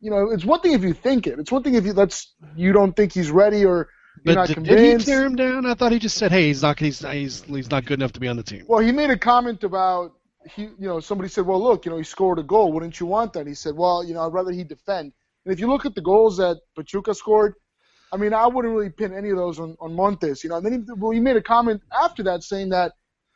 you know, it's one thing if you think it. It's one thing if you that's you don't think he's ready or you're But not did, did he tear him down? I thought he just said, "Hey, he's not he's he's he's not good enough to be on the team." Well, he made a comment about he, you know, somebody said, well, look, you know, he scored a goal. Wouldn't you want that? He said, well, you know, I'd rather he defend. And if you look at the goals that Pachuca scored, I mean, I wouldn't really pin any of those on, on Montes. You know, and then he, well, he made a comment after that saying that,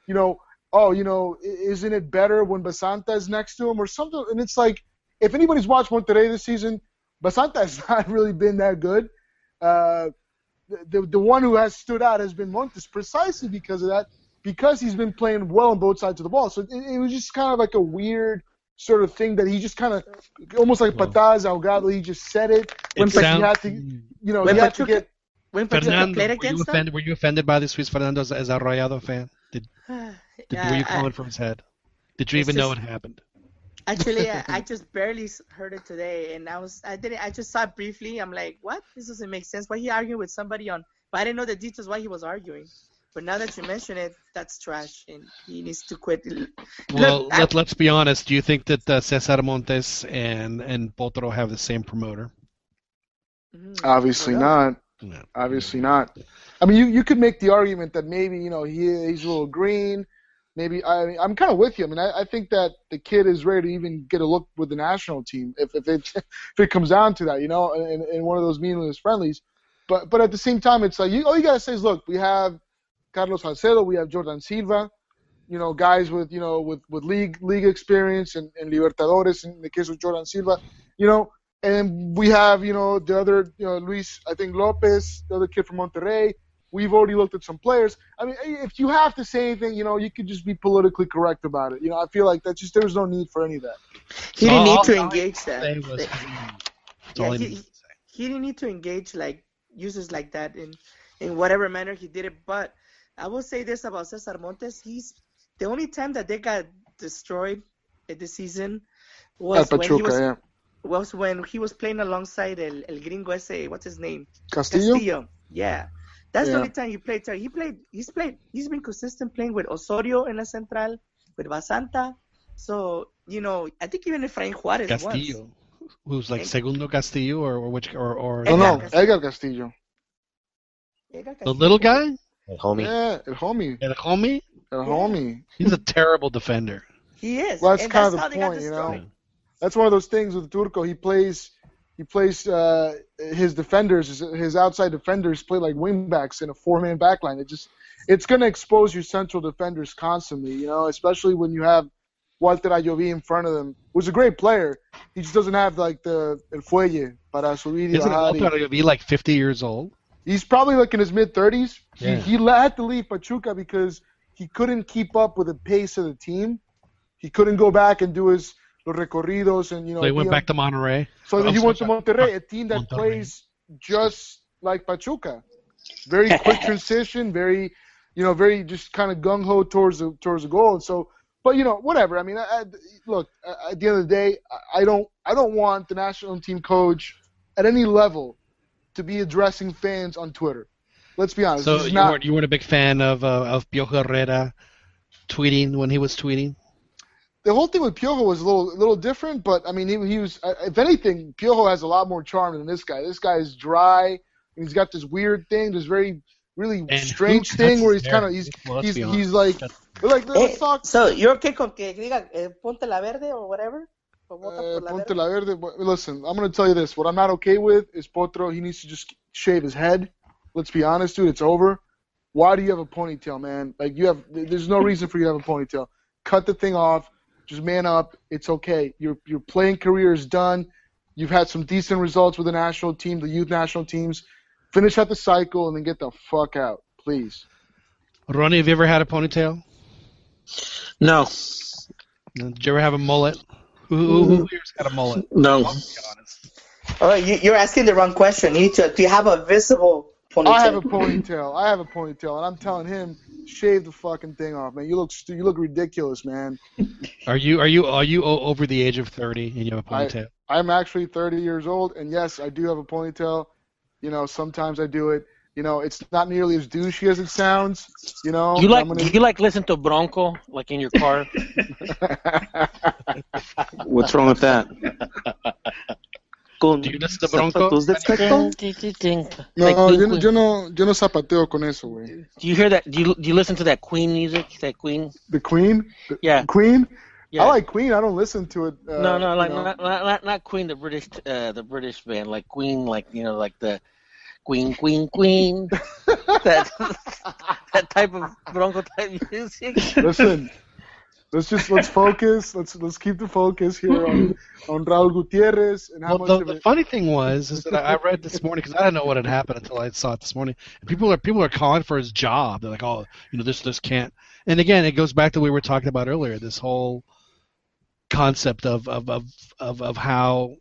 you know, oh, you know, isn't it better when Basanta is next to him or something? And it's like, if anybody's watched Monterrey this season, Basanta has not really been that good. Uh, the, the one who has stood out has been Montes precisely because of that, because he's been playing well on both sides of the ball. So it, it was just kind of like a weird sort of thing that he just kind of almost like patadas ahogado. He just said it. It but sound- he had to, you know, When he had to get. when Fernando, played were you, against them, offended, were you offended by this Luis Fernando as, as a Rayado fan? Did, did Yeah, were you I- calling from his head? Did you It's even know just- it happened? Actually, I, I just barely heard it today, and I was I didn't I just saw it briefly. I'm like, what? This doesn't make sense. Why he arguing with somebody on? But I didn't know the details why he was arguing. But now that you mention it, that's trash, and he needs to quit. Well, Look, I- let, let's be honest. Do you think that uh, Cesar Montes and and Potro have the same promoter? Obviously not. No. Obviously not. I mean, you, you could make the argument that maybe you know he he's a little green. Maybe I mean, I'm kind of with you. I mean, I, I think that the kid is ready to even get a look with the national team if if it if it comes down to that, you know, in, in one of those meaningless friendlies. But but at the same time, it's like you, all you gotta say is, look, we have Carlos Salcedo, we have Jordan Silva, you know, guys with you know with with league league experience and, and Libertadores in the case of Jordan Silva, you know, and we have you know the other you know Luis I think Lopez, the other kid from Monterrey. We've already looked at some players. I mean, if you have to say anything, you know, you could just be politically correct about it. You know, I feel like that's just there's no need for any of that. He didn't All- need to I engage that. was- The- That's all yeah, he, he, he didn't need to engage like users like that in in whatever manner he did it. But I will say this about Cesar Montes: he's the only time that they got destroyed in the season was At when he was yeah. was when he was playing alongside El, El Gringo ese, what's his name? Castillo? Castillo. Yeah. That's Yeah. the only time he played. He played. He's played. He's been consistent playing with Osorio in la central, with Basanta. So you know, I think even if Efrain Juarez once. Castillo, who's like Segundo Castillo, or, or which, or, or No, no, Edgar Castillo. the little guy, Hey, homie. Yeah, el homie. El homie. El homie. He's a terrible defender. He is. Well, that's and kind that's of the point, you know. destroyed. That's one of those things with Turco. He plays, he plays uh, his defenders, his, his outside defenders play like wingbacks in a four-man backline. It just, it's going to expose your central defenders constantly, you know, especially when you have Walter Ayoví in front of them, who's a great player. He just doesn't have like the el fuelle para subir y Isn't bajar. Walter be like 50 years old? He's probably like in his mid 30s. Yeah. He, he had to leave Pachuca because he couldn't keep up with the pace of the team. He couldn't go back and do his los recorridos and you know. So he went back to Monterrey. So he went to. Monterrey, a team that Monterrey. plays just like Pachuca. Very quick transition, very, you know, very just kind of gung ho towards the towards the goal. And so, but you know, whatever. I mean, I, I, look, at the end of the day, I- I don't, I don't want the national team coach at any level to be addressing fans on Twitter. Let's be honest. So you not, weren't you weren't a big fan of uh, of Piojo Herrera tweeting when he was tweeting. the whole thing with Piojo was a little a little different, but I mean, he, he was uh, if anything, Piojo has a lot more charm than this guy. This guy is dry. and He's got this weird thing, this very really And strange thing where he's kind of he's Well, he's he's like like Eh, let's talk. so you're okay con que diga eh, ponte la verde or whatever? O vota Uh, Ponte la verde. Listen, I'm gonna tell you this. What I'm not okay with is Potro. He needs to just shave his head. Let's be honest, dude. It's over. Why do you have a ponytail, man? Like you have. There's no reason for you to have a ponytail. Cut the thing off. Just man up. It's okay. Your your playing career is done. You've had some decent results with the national team, the youth national teams. Finish out the cycle and then get the fuck out, please. Ronnie, have you ever had a ponytail? No, Did you ever have a mullet? Who, who, who here's got a mullet? no. All right, you, you're asking the wrong question. You need to. Do you have a visible ponytail? I have a ponytail. I have a ponytail, and I'm telling him, shave the fucking thing off, man. You look stu- you look ridiculous, man. Are you are you are you over the age of thirty and you have a ponytail? I'm actually 30 years old, and yes, I do have a ponytail. You know, sometimes I do it. You know, it's not nearly as douchey as it sounds. You know, You like gonna- you like listen to Bronco like in your car? What's wrong with that? Do you listen to Bronco? Zapatos de tacto? No, Like yo, no- yo no, yo no zapateo con eso, güey. Do you hear that? Do you do you listen to that Queen music? That Queen? The Queen? The, Yeah. Queen? Yeah. I like Queen. I don't listen to it. Uh, no, no, like you know. not, not not not Queen, the British uh, the British band, like Queen, like you know, like the Queen, Queen, Queen. that that type of Bronco type music. Listen, let's just let's focus. Let's let's keep the focus here on on Raul Gutierrez and how Well, much the, of the funny thing was is that I I read this morning because I didn't know what had happened until I saw it this morning. And people are people are calling for his job. They're like, oh, you know, this this can't. And again, it goes back to what we were talking about earlier. This whole concept of of of of, of how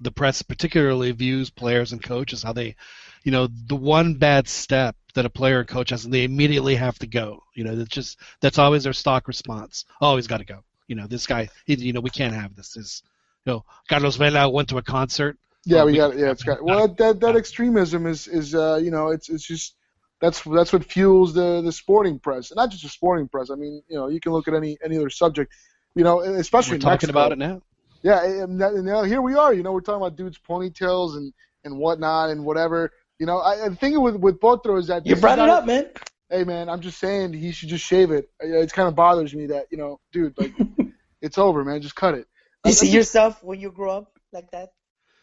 the press particularly views players and coaches, how they, you know, the one bad step that a player or coach has, and they immediately have to go. You know, that's just that's always their stock response. Oh, he's got to go. You know, this guy, he, you know, we can't have this. Is you know, Carlos Vela went to a concert. Yeah, we we- got yeah, it's got well that that extremism is is uh you know it's it's just that's that's what fuels the the sporting press, and not just the sporting press. I mean, you know, you can look at any any other subject, you know, especially We're talking Mexico. about it now. Yeah, and, and now here we are. You know, we're talking about dudes' ponytails and and whatnot and whatever. You know, I, I think with with Potro is that You brought it not- up, man. Hey man, I'm just saying he should just shave it. Uh, it kind of bothers me that you know, dude, like it's over, man. Just cut it. You I'm see just- yourself when you grow up like that?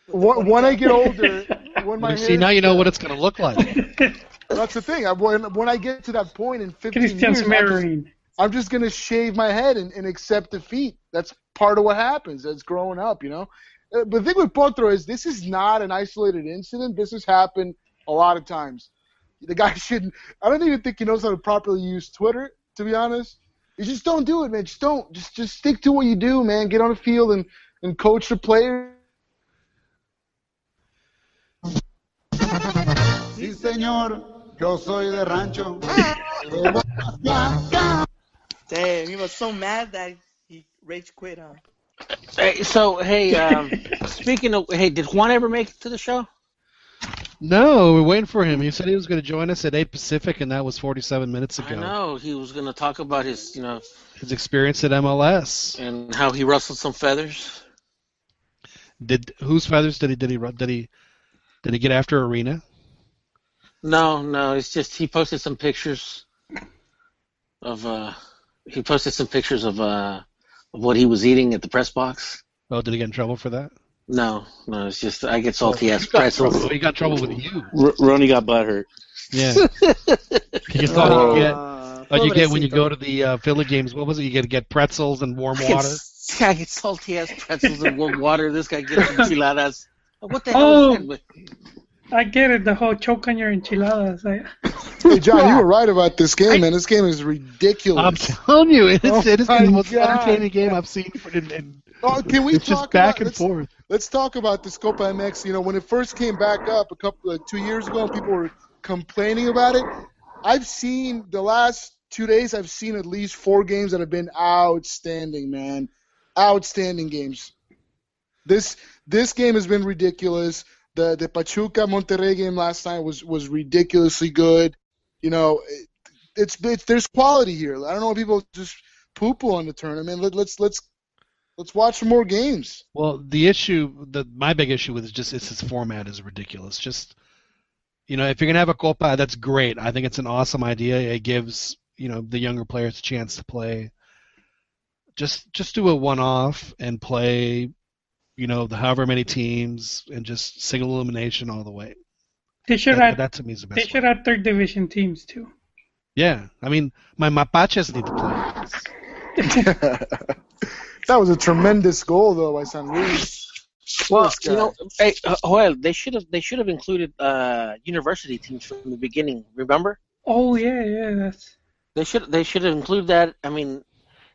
when, when I get older, when my See, hair- now you know what it's going to look like. That's the thing. I, when when I get to that point in 15 Christian's years, I'm just. I'm just gonna shave my head and, and accept defeat. That's part of what happens. That's growing up, you know. Uh, But the thing with Potro is this is not an isolated incident. This has happened a lot of times. The guy shouldn't. I don't even think he knows how to properly use Twitter. To be honest, you just don't do it, man. Just don't. Just just stick to what you do, man. Get on the field and and coach the players. Sí, señor, yo soy de rancho. Damn, he was so mad that he rage quit, huh? Hey, so hey, um, speaking of hey, did Juan ever make it to the show? No, we're waiting for him. He said he was going to join us at 8 Pacific, and that was 47 minutes I ago. know he was going to talk about his, you know, His experience at MLS. and how he rustled some feathers. Did whose feathers did he did he run- did he did he get after Arena? No, no, it's just he posted some pictures of uh he posted some pictures of uh of what he was eating at the press box. Oh, did he get in trouble for that? No, no, it's just I get salty ass He got pretzels. trouble- He got trouble with you. R- Ronnie got butthurt. Yeah. You thought Oh. you get Uh, oh, you get when you pobrecito. go to the uh, Philly games. What was it? You get to get pretzels and warm water. This guy gets salty ass pretzels and warm water. This guy gets enchiladas. What the hell Oh. Is that? I get it, the whole choke on your enchiladas. I, Hey John, you were right about this game, man. This game is ridiculous. I'm telling you, it's, Oh it is the oh most God. entertaining game I've seen. For, in, in, Oh, can we it's talk just back about, and let's, forth. Let's talk about this Copa MX. You know, when it first came back up a couple, like two years ago, and people were complaining about it. I've seen the last two days. I've seen at least four games that have been outstanding, man. Outstanding games. This this game has been ridiculous. The the Pachuca Monterrey game last night was was ridiculously good. You know, it, it's, it's there's quality here. I don't know if people just poo poo on the tournament. Let, let's let's let's watch some more games. Well, the issue, the my big issue with it is just it's its format is ridiculous. Just you know, if you're gonna have a Copa, that's great. I think it's an awesome idea. It gives you know the younger players a chance to play. Just just do a one-off and play, you know, the however many teams and just single elimination all the way. they should That, add that to me is the best. they best. should add third division teams too. Yeah, I mean, my Mapaches need to play. that was a tremendous goal though by San Luis. Well, you know, hey, uh, Joel, they should have they should have included uh university teams from the beginning. Remember? Oh yeah, yeah, that's They should they should include that. I mean,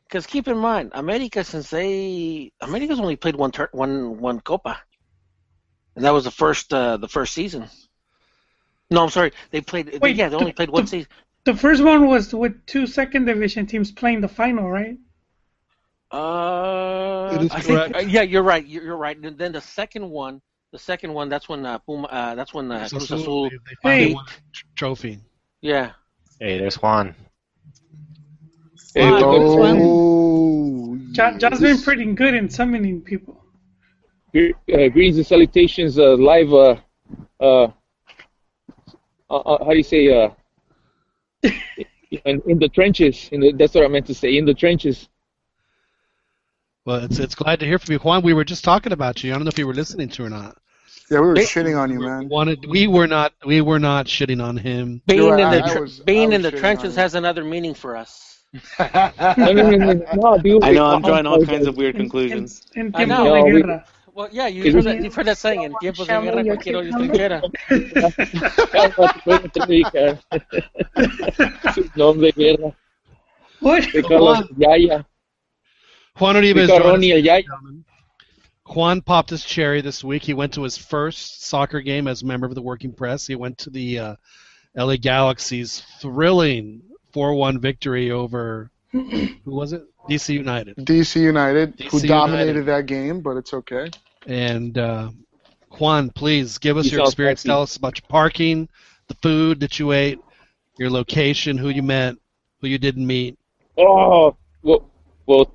because keep in mind, America since they America's only played one tur- one one Copa, and that was the first uh, the first season. No, I'm sorry. They played. Wait, yeah, they only played one the- season. The first one was with two second division teams playing the final, right? Uh, It is I think, correct. uh, yeah, you're right. You're, you're right. And then the second one, the second one, that's when uh, Puma, uh that's when uh, Cruz Cruz Azul, Azul. they, they finally Hey. won a trophy. Yeah. Hey, there's Juan. Hey, Fine. what's up. Oh, John, John's been pretty good in summoning people. Gre- uh, greetings and salutations, uh, live. Uh, uh, uh, uh, how do you say? Uh, in, in the trenches. In the, that's what I meant to say. In the trenches. Well, it's it's glad to hear from you, Juan. We were just talking about you. I don't know if you were listening to or not. Yeah, we were They- shitting on you, We man. wanted we were not we were not shitting on him. Being You're in right, the I tr- was- being in the shitting on trenches has another meaning for us. No, no, no, no, no, no, dude. I know I'm drawing all kinds of weird conclusions. En, en I tiempo know. de No, we- Well, yeah, you've heard that. You've heard that saying. En tiempos de guerra, cualquier hoyo cucumber. trinchera. Nombre guerra. What? De Carlos Yaya. Juan De Uribe is joining us, Yaya. Juan popped his cherry this week. He went to his first soccer game as a member of the working press. He went to the uh, LA Galaxy's thrilling 4-1 victory over who was it? DC United. DC United, who dominated United. that game, but it's okay. And uh, Juan, please give us You your experience. Tell us about your parking, the food that you ate, your location, who you met, who you didn't meet. Oh, well, well,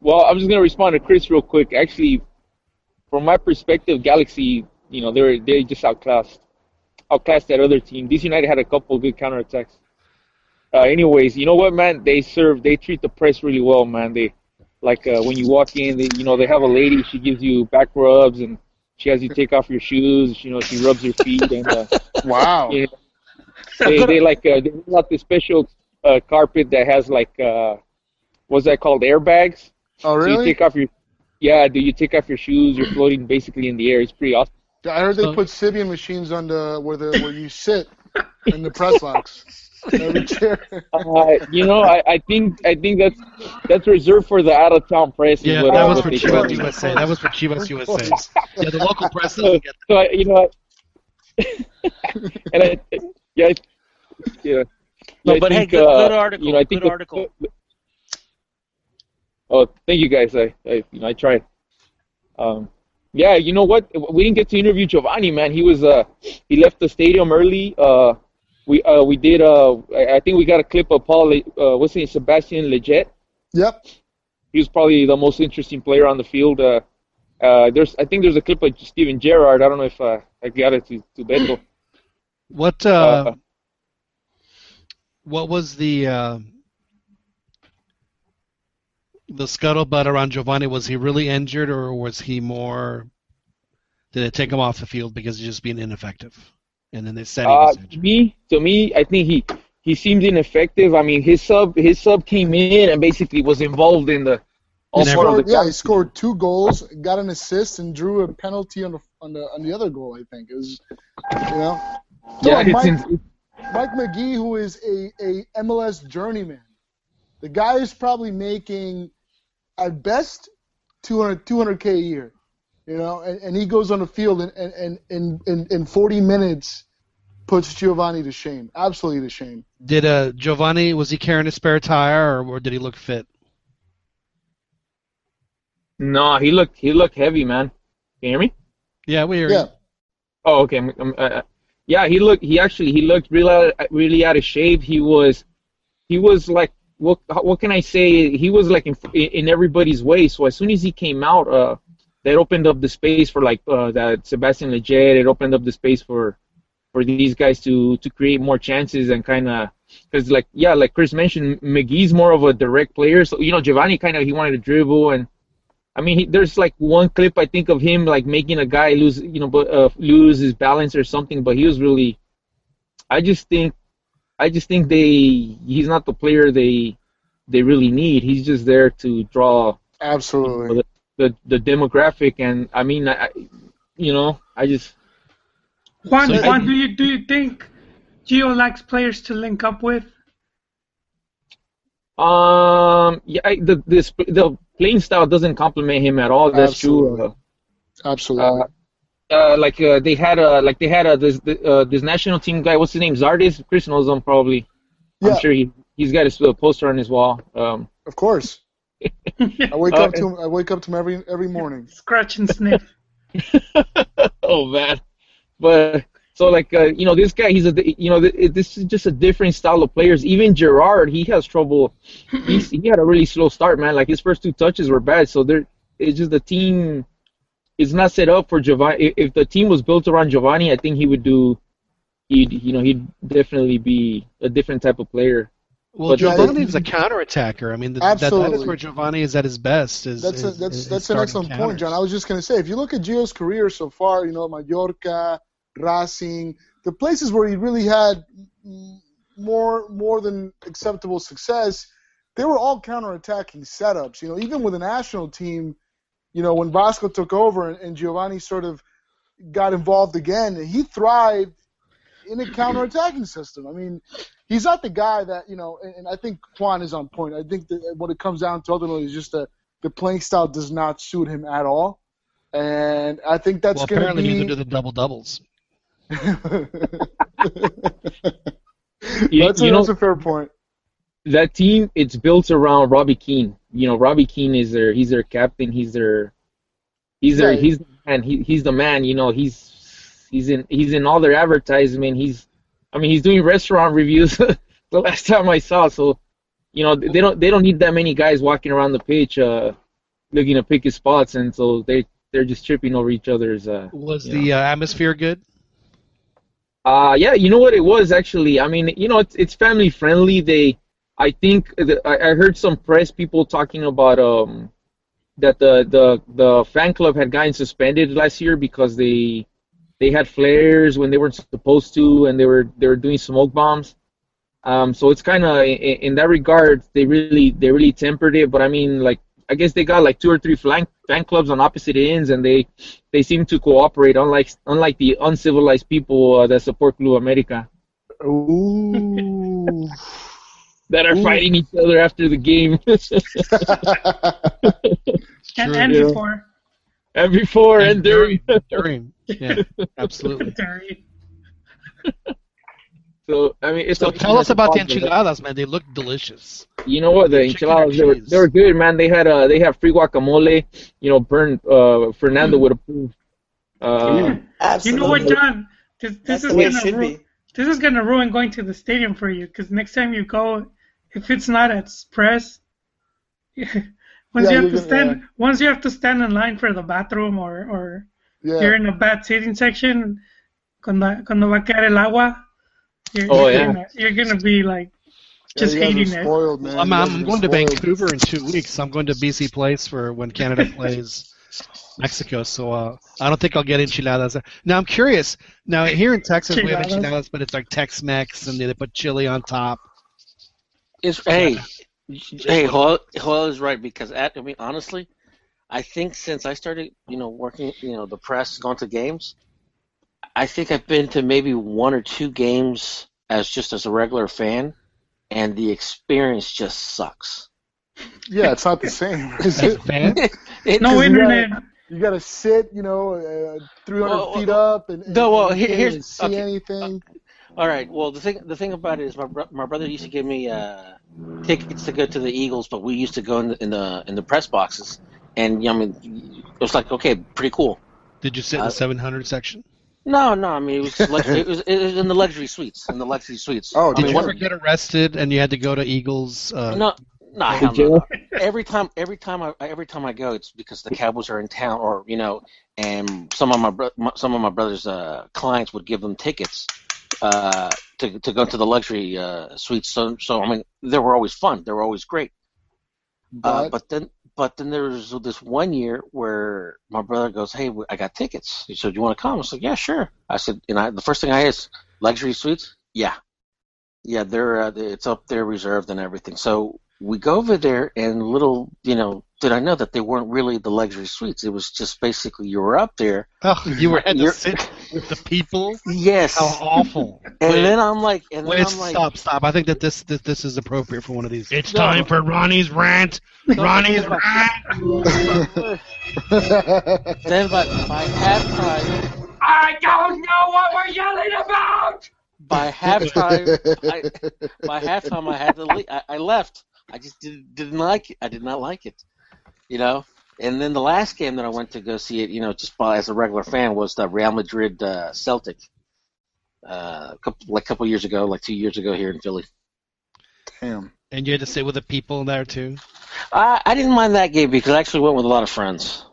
well. I'm just gonna respond to Chris real quick. Actually, from my perspective, Galaxy, you know, they're they just outclassed, outclassed that other team. DC United had a couple good counterattacks. Uh, anyways, you know what, man? They serve, they treat the press really well, man. They like uh, when you walk in, they, you know, they have a lady. She gives you back rubs and she has you take off your shoes. You know, she rubs your feet and. Uh, Wow. yeah. they they like uh, they got this special uh, carpet that has like uh, what's that called airbags. Oh, really? So you take off your yeah, do you take off your shoes? You're floating basically in the air. It's pretty awesome. I heard they put Sybian machines on the where the where you sit in the press box. Every chair. Uh, you know, I, I think I think that's that's reserved for the out of town press. is Yeah, what, that was for Chivas me. USA. That was for Chivas USA. Yeah, the local press So, doesn't get so I, you know, I, and I, yeah, I- yeah. No, I but hey, think, good- uh, good article, You know, I think good the- article. oh, thank you guys. I, I, you know, I tried. Um, yeah, you know what? We didn't get to interview Giovanni, man. He was, uh, he left the stadium early. Uh, we, uh, we did. Uh, I I think we got a clip of Paul. Uh, what's his name? Sebastian Lletget. Yep. He was probably the most interesting player on the field. Uh, uh, there's, I think there's a clip of Steven Gerrard. I don't know if uh, I got it to, to Beto. What uh, what was the uh, the scuttlebutt around Giovanni? Was he really injured, or was he more? Did they take him off the field because he's just being ineffective? And then they said he Uh, to me, to me, I think he he seemed ineffective. I mean, his sub his sub came in and basically was involved in the all He of scored, the yeah, he scored two goals, got an assist, and drew a penalty on the on the on the other goal. I think it was, you know. Yeah, Mike, in- Mike Magee, who is a, a MLS journeyman, the guy is probably making at best 200 200k a year, you know, and, and he goes on the field and and, and in, in in 40 minutes puts Giovanni to shame, absolutely to shame. Did uh, Giovanni was he carrying a spare tire, or, or did he look fit? No, he looked he looked heavy, man. Can you hear me? Yeah, we hear Yeah. you. Oh, okay. I'm, I'm, uh, yeah, he looked. He actually he looked really really out of shape. He was he was like what what can I say? He was like in in everybody's way. So as soon as he came out, uh, that opened up the space for like uh, that Sebastian Lletget. It opened up the space for for these guys to to create more chances and kind of because like yeah, like Chris mentioned, Magee's more of a direct player. So you know Giovanni kind of he wanted to dribble and I mean, he, there's like one clip I think of him like making a guy lose, you know, but uh, lose his balance or something. But he was really, I just think, I just think they, he's not the player they, they really need. He's just there to draw Absolutely. The the, the demographic, and I mean, I, you know, I just Juan, So- Juan, do you do you think Gio likes players to link up with? Um, yeah, I, the this the playing style doesn't complement him at all. That's Absolutely. true. Absolutely. Uh, uh, like uh, they had a like they had a this uh, this national team guy. What's his name? Zardes. Chris knows him probably. Yeah. I'm sure he he's got his uh, poster on his wall. Um, of course. I wake Uh, up to him. I wake up to him every every morning. Scratch and sniff. oh man, but so like uh, you know this guy he's a you know this is just a different style of players. Even Gerrard he has trouble. He's, he had a really slow start, man. Like his first two touches were bad. So there it's just the team is not set up for Giovanni. If, if the team was built around Giovanni, I think he would do. He'd you know he'd definitely be a different type of player. Well, But- Giovanni is a counterattacker. I mean, the, that, that is where Giovanni is at his best. Is, That's a, that's is that's an excellent counters. point, John. I was just going to say, if you look at Gio's career so far, you know, Mallorca, Racing, the places where he really had more more than acceptable success, they were all counterattacking setups. You know, even with the national team, you know, when Vasco took over and, and Giovanni sort of got involved again, he thrived in a counterattacking system. I mean, he's not the guy that you know, and, and I think Juan is on point. I think that what it comes down to ultimately is just that the playing style does not suit him at all, and I think that's well, going to apparently be. neither do the double doubles. You, that's, a, you know, that's a fair point. that team it's built around Robbie Keane. You know, Robbie Keane is their he's their captain. He's their he's their he's the man. He, he's the man. You know, he's he's in he's in all their advertisement. He's I mean he's doing restaurant reviews the last time I saw. So you know they don't they don't need that many guys walking around the pitch uh, looking to pick his spots, and so they they're just tripping over each other's. Uh, Was the uh, atmosphere good? Uh yeah, you know what it was actually. I mean, you know, it's it's family friendly. They, I think, the, I, I heard some press people talking about um that the the the fan club had gotten suspended last year because they they had flares when they weren't supposed to, and they were they were doing smoke bombs. Um, so it's kind of in, in that regard, they really they really tempered it. But I mean, like I guess they got like two or three flank, fan clubs on opposite ends, and they they seem to cooperate, unlike unlike the uncivilized people uh, that support Club America Ooh. that are Ooh. fighting each other after the game And, True. and before. And before and, during. During. Yeah, absolutely. During. so I mean, it's So tell us about the enchiladas, man. They look delicious. You know what? The Chicken enchiladas they were they were good, man. They had uh they had free guacamole. You know, burn uh Fernando would approve. Uh, You know what, John? This, this the is gonna ru- be. this is gonna ruin going to the stadium for you because next time you go, if it's not at Express, once Yeah, you have you're to gonna- stand once you have to stand in line for the bathroom or or Yeah. you're in a bad seating section, cuando cuando va a caer el agua, you're, Oh, you're yeah. gonna, you're gonna be like just you guys are hating it. spoiled, man. I'm, I'm are going to. Vancouver in two weeks. I'm going to BC Place for when Canada plays Mexico. So uh, I don't think I'll get enchiladas. there. Now I'm curious. Now here in Texas we have Enchiladas. enchiladas, but it's like Tex-Mex and they put chili on top. It's hey, hey, Joel, Joel is right because at I mean honestly, I think since I started, you know, working, you know, the press, going to games, I think I've been to maybe one or two games as just as a regular fan, and the experience just sucks. Yeah, it's not the same. Is As it? fan, It- No 'Cause you internet. gotta- You gotta sit, you know, uh, 300 Well, feet well, up, and, and, no, well, and you here- can't here's- see okay. anything. All right. Well, the thing the thing about it is my bro- my brother used to give me uh, tickets to go to the Eagles, but we used to go in the in the, in the press boxes, and you know, I mean, it was like okay, pretty cool. did you sit in Uh, the 700 section? No, no, I mean it was lux- it was it was in the luxury suites, in the luxury suites. Oh, I Did mean, you ever get arrested and you had to go to Eagles? Uh, No, no, Hey, hell no, Joe. no. Every time, every time I, every time I go, it's because the Cowboys are in town, or you know, and some of my, bro- my some of my brother's uh, clients would give them tickets uh, to to go to the luxury uh, suites. So, so I mean, they were always fun. They were always great. Uh, But, but then, but then there was this one year where my brother goes, "Hey, I got tickets." He said, "Do you want to come?" I said, "Yeah, sure." I said, and I, the first thing I asked, luxury suites? Yeah, yeah, they're uh, it's up there reserved and everything. So we go over there, and little, you know, did I know that they weren't really the luxury suites? It was just basically you were up there. oh, you were had to You're- sit. the people. Yes. How awful. And Wait, then I'm like, and then wait, I'm like, stop, stop. I think that this, this this is appropriate for one of these. It's No. time for Ronnie's rant. Ronnie's rant. then by, by halftime, I don't know what we're yelling about! by halftime, I, by halftime, I had to leave. I, I left. I just did, didn't like it. I did not like it. You know. And then the last game that I went to go see it, you know, just by, as a regular fan, was the Real Madrid uh, Celtic. Uh, a couple, like a couple years ago, like two years ago here in Philly. Damn. And you had to sit with the people there too. I, I didn't mind that game because I actually went with a lot of friends.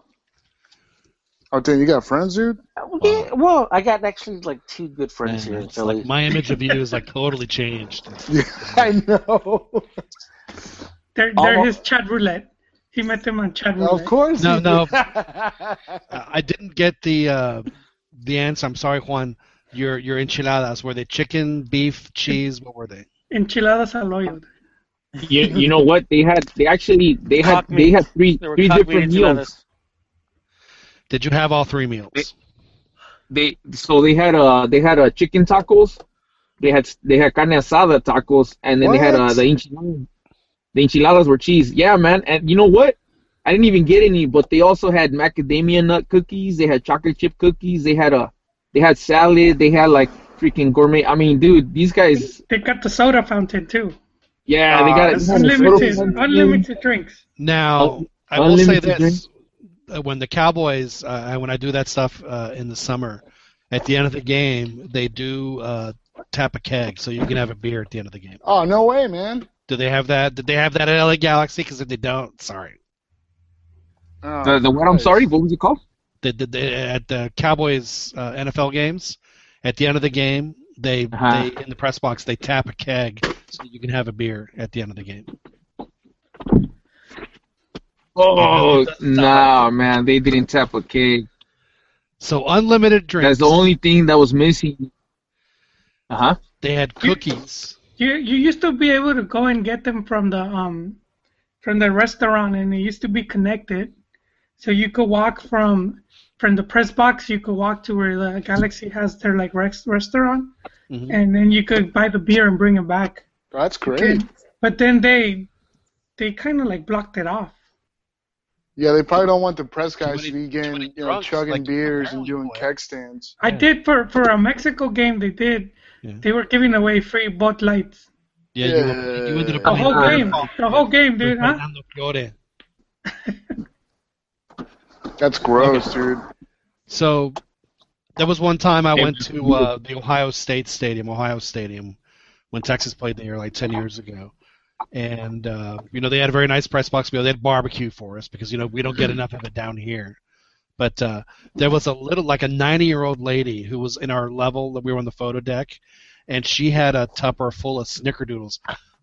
Oh, damn, you got friends, dude? Yeah, well, I got actually like two good friends Man, here in Philly. like my image of you is like totally changed. Yeah, I know. They're, they're Almost- his chat roulette. He met them on chat roulette. Of course. No, no. I didn't get the uh, the answer. I'm sorry, Juan. Your your enchiladas were they chicken, beef, cheese? What were they? Enchiladas al hoyo. You, you know what? They had they actually they had they had three They three different meals. Did you have all three meals? They so they had uh they had uh chicken tacos, they had they had carne asada tacos, and then they had uh the enchiladas. The enchiladas were cheese. Yeah, man. And you know what? I didn't even get any, but they also had macadamia nut cookies. They had chocolate chip cookies. They had a they had salad. They had like freaking gourmet. I mean, dude, these guys. They got the soda fountain too. Yeah, they got it. this they had the Unlimited, unlimited drinks. Now I will say this: drink. uh, when the Cowboys, uh, when I do that stuff uh, in the summer, at the end of the game, they do uh, tap a keg, so you can have a beer at the end of the game. Oh, no way, man. Do they have that? Did they have that at LA Galaxy? Because if they don't, sorry. Oh, The, the what? I'm sorry. What was it called? The, the, the, at the Cowboys uh, NFL games, at the end of the game, they Uh-huh. they in the press box they tap a keg so you can have a beer at the end of the game. Oh, nah, man. They didn't tap a keg. So unlimited drinks. That's the only thing that was missing. Uh huh. They had cookies. You you used to be able to go and get them from the um from the restaurant, and it used to be connected, so you could walk from from the press box. You could walk to where the Galaxy has their like rex- restaurant, Mhm. and then you could buy the beer and bring it back. That's great. Okay. But then they they kind of like blocked it off. Yeah, they probably don't want the press guys many- to be getting, you know, drunks, chugging like beers and doing boy. keg stands. I Yeah. did for for a Mexico game. They did. Yeah. They were giving away free Bud Lights. Yeah, you, you ended up The playing whole game. The whole game, dude. Huh? Fernando Fiore. That's gross, dude. So there was one time I went to uh, the Ohio State Stadium, Ohio Stadium, when Texas played there like ten years ago, and uh, you know they had a very nice press box meal. They had barbecue for us because you know we don't get enough of it down here. But uh, there was a little like a ninety-year-old lady who was in our level that we were on the photo deck, and she had a tupper full of snickerdoodles.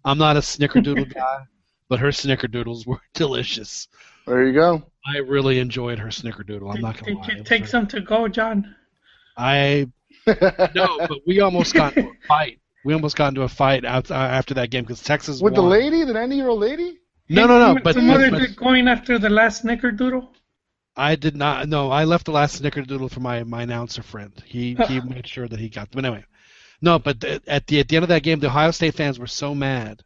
I'm not a snickerdoodle guy, but her snickerdoodles were delicious. There you go. I really enjoyed her snickerdoodle. I'm Did, not gonna did lie. you take very- some to go, John? I no, but we almost got into a fight. We almost got into a fight out, uh, after that game because Texas With the lady, the 90 year old lady? No, no, no. Some- But, some other but going after the last snickerdoodle. I did not. No, I left the last snickerdoodle for my, my announcer friend. He he made sure that he got. Them but anyway, no. But the, at the at the end of that game, the Ohio State fans were so mad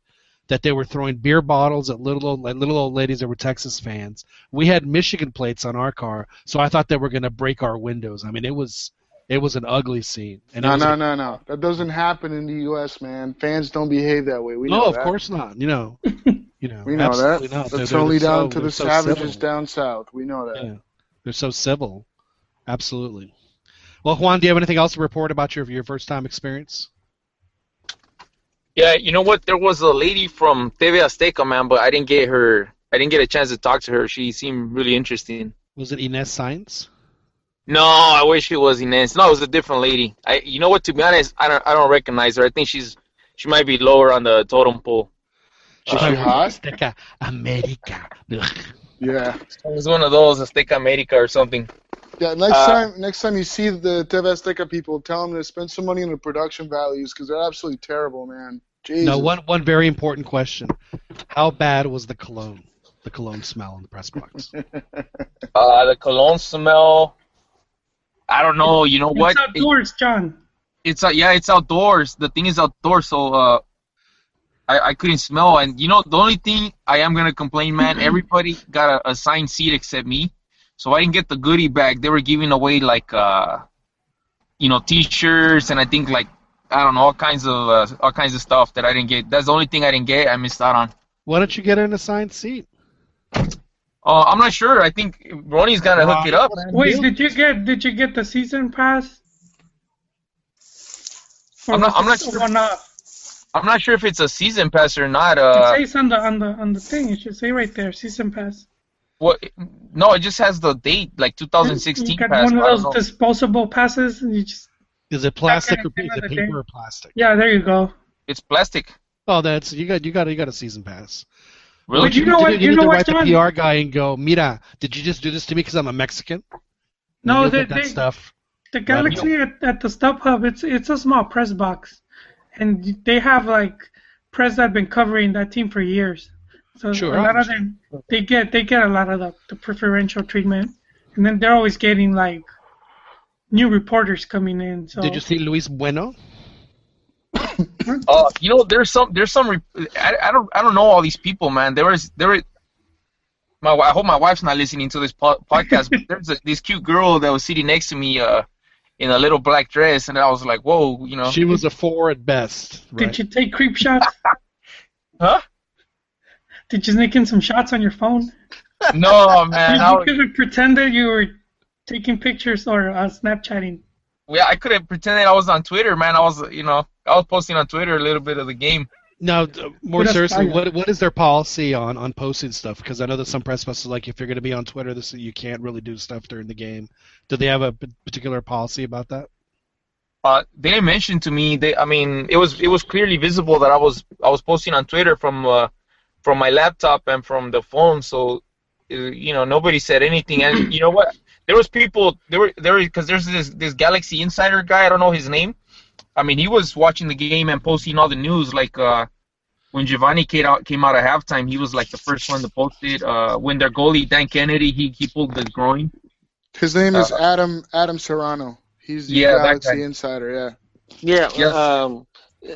that they were throwing beer bottles at little old at little old ladies that were Texas fans. We had Michigan plates on our car, so I thought they were going to break our windows. I mean, it was it was an ugly scene. And No, no, a- no, no. That doesn't happen in the U.S., man. Fans don't behave that way. We no, know of that. course not. You know, you know, We know that. not. That's They're- only they're down so- to the so savages civil. down south. We know that. Yeah, they're so civil. Absolutely. Well, Juan, do you have anything else to report about your your first time experience? Yeah, you know what? There was a lady from TV Azteca, man, but I didn't get her. I didn't get a chance to talk to her. She seemed really interesting. Was it Ines Sainz? No, I wish it was Ines. No, it was a different lady. I, you know what? To be honest, I don't. I don't recognize her. I think she's. She might be lower on the totem pole. Is she hot? Azteca America. Ugh. Yeah. It's one of those Azteca America or something. Yeah. Next Uh, time, next time you see the TV Azteca people, tell them to spend some money on the production values because they're absolutely terrible, man. Jesus. No, one one very important question: How bad was the cologne? The cologne smell in the press box. Uh, the cologne smell. I don't know. You know what? It's outdoors, John. It's uh, yeah, it's outdoors. The thing is outdoors, so uh, I I couldn't smell. And you know, the only thing I am gonna complain, man. everybody got a assigned seat except me, so I didn't get the goodie bag. They were giving away like uh, you know, T-shirts and I think like I don't know all kinds of uh, all kinds of stuff that I didn't get. That's the only thing I didn't get. I missed out on. Why don't you get an assigned seat? Uh, I'm not sure. I think Ronnie's gonna hook it up. Wait, did you get did you get the season pass? Or I'm not- I'm not sure. One off? I'm not sure if it's a season pass or not. it Uh, says on the on the on the thing. It should say right there, season pass. what? No, it just has the date, like 2016 You got pass. one of those disposable passes, and you just Is it plastic or is it paper or plastic? yeah, there you go. It's plastic. Oh, that's you got you got you got a season pass. Really? But you know what? You need know what, write the PR guy and go, Mira, did you just do this to me because I'm a Mexican? No, they, that they, stuff. the Galaxy at, at the StubHub, it's it's a small press box, and they have like press that have been covering that team for years. So Sure, a lot of them they get they get a lot of the, the preferential treatment, and then they're always getting like new reporters coming in. So Did you see Luis Bueno? Uh, you know, there's some, there's some. I, I don't, I don't know all these people, man. There was, there. were- My, I hope my wife's not listening to this po- podcast. but there's a, this cute girl that was sitting next to me, uh, in a little black dress, and I was like, whoa, you know. She was a four at best. did Right? you take creep shots? Huh? Did you sneak in some shots on your phone? No, man. I you was, could have pretended you were taking pictures or uh, Snapchatting. yeah, I could have pretended I was on Twitter, man. I was, you know, I was posting on Twitter a little bit of the game. Now, more Put seriously, what what is their policy on, on posting stuff? Because I know that some press passes like if you're going to be on Twitter, this you can't really do stuff during the game. Do they have a particular policy about that? Uh, they didn't mention to me. They, I mean, it was it was clearly visible that I was I was posting on Twitter from uh, from my laptop and from the phone. So, uh, you know, nobody said anything. And you know what? There was people. There were there because there's this this Galaxy Insider guy. I don't know his name. I mean, he was watching the game and posting all the news. Like uh, when Giovanni came out came out at halftime, he was like the first one to post it. Uh, when their goalie Dan Kennedy, he he pulled the groin. His name is Uh, Adam Adam Serrano. He's the Yeah, that Galaxy guy. Insider. Yeah. Yeah, Yes. um,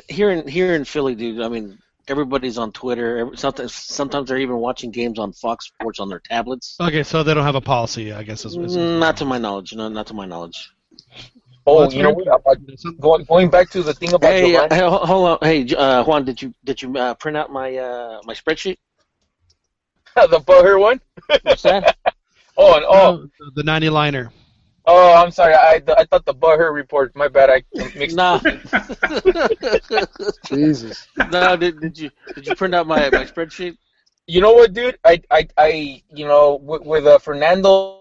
here in here in Philly, dude. I mean, everybody's on Twitter. Sometimes sometimes they're even watching games on Fox Sports on their tablets. Okay, so they don't have a policy, I guess. Is, is, Not to my knowledge. No, not to my knowledge. Oh, that's you know what? About, going going back to the thing about Hey, uh, hey, hold on. Hey, uh, Juan, did you did you uh, print out my uh, my spreadsheet? the butthurt one. What's that? Oh, and, oh, the, the 90 liner. oh, I'm sorry. I I thought the butthurt report. My bad. I mixed. no, Jesus. no. Did, did you did you print out my, my spreadsheet? You know what, dude? I I I you know with, with uh, Fernando.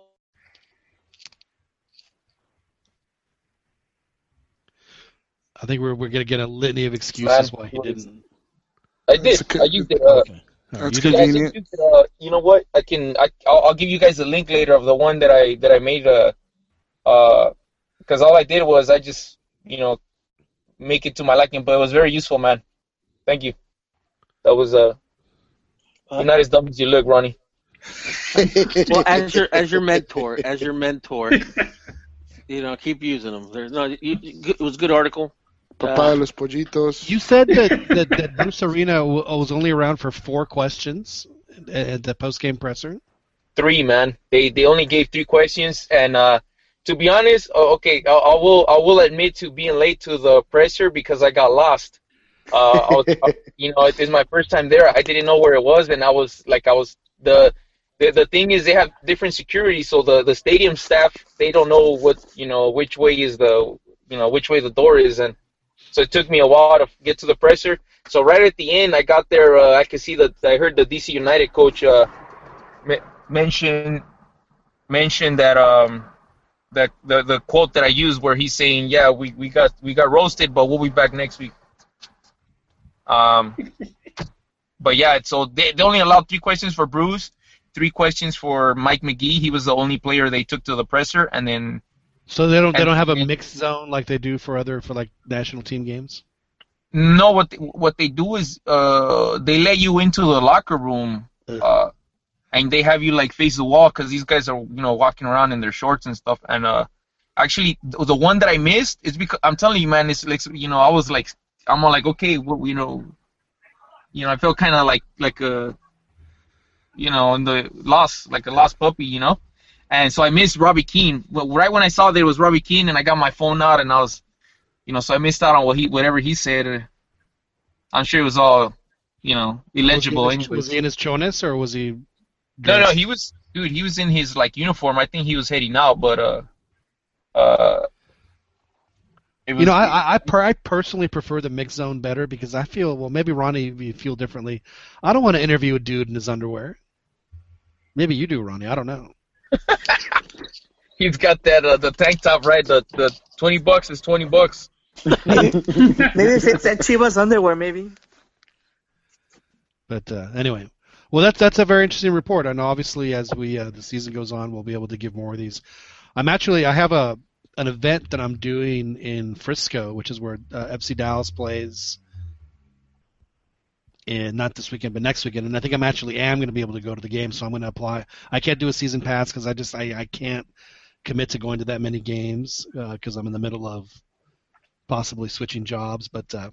I think we're we're gonna get a litany of excuses why he didn't. I did. I used it. Uh, Okay. That's you yeah, convenient. just used uh, you know what? I can. I I'll, I'll give you guys a link later of the one that I that I made. Uh, uh, because all I did was I just you know make it to my liking, but it was very useful, man. Thank you. That was uh. You're not as dumb as you look, Ronnie. Well, as your as your mentor, as your mentor, you know, keep using them. There's no. You, you, it was a good article. Papá Uh, de los pollitos. You said that, that, that Bruce Arena was only around for four questions at, at the post game presser. Three, man. They they only gave three questions, and uh, to be honest, oh, okay, I, I will I will admit to being late to the presser because I got lost. Uh, I was, I- you know, it is my first time there. I didn't know where it was, and I was like, I was the. The, the thing is they have different security so the, the stadium staff they don't know what you know which way is the you know which way the door is and so it took me a while to get to the presser so right at the end i got there uh, i could see that i heard the dc united coach uh, me- mention mention that um that the the quote that I used where he's saying, "Yeah, we, we got we got roasted, but we'll be back next week." Um, but yeah, so they, they only allowed three questions for Bruce, three questions for Mike Magee. He was the only player they took to the presser, and then So they don't they don't have a mixed zone like they do for other for like national team games. no, what they, what they do is uh they let you into the locker room, uh, and they have you like face the wall because these guys are you know walking around in their shorts and stuff, and uh actually the the one that I missed is because I'm telling you, man, it's like you know I was like I'm all like okay, well, you know, you know I felt kind of like like a you know in the lost like a lost puppy, you know, and so I missed Robbie Keane. Well, right when I saw that it was Robbie Keane, and I got my phone out, and I was, you know, so I missed out on what he whatever he said. I'm sure it was all you know illegible. Was he, in his, was he in his chonis or was he? No, no, he was, dude. He was in his like uniform. I think he was heading out, but uh, uh. Was, You know, I I, I, per, I personally prefer the mix zone better because I feel well maybe Ronnie you feel differently. I don't want to interview a dude in his underwear. Maybe you do, Ronnie. I don't know. he's got that uh, the tank top right. The the twenty bucks is twenty bucks. Maybe if it's at Chivas underwear, maybe. But uh, anyway, well, that's that's a very interesting report. And obviously, as we uh, the season goes on, we'll be able to give more of these. I'm actually I have a an event that I'm doing in Frisco, which is where uh, FC Dallas plays. And not this weekend, but next weekend, and I think I'm actually am going to be able to go to the game, so I'm going to apply. I can't do a season pass because I just I, I can't commit to going to that many games because I'm in the middle of possibly switching jobs. But uh,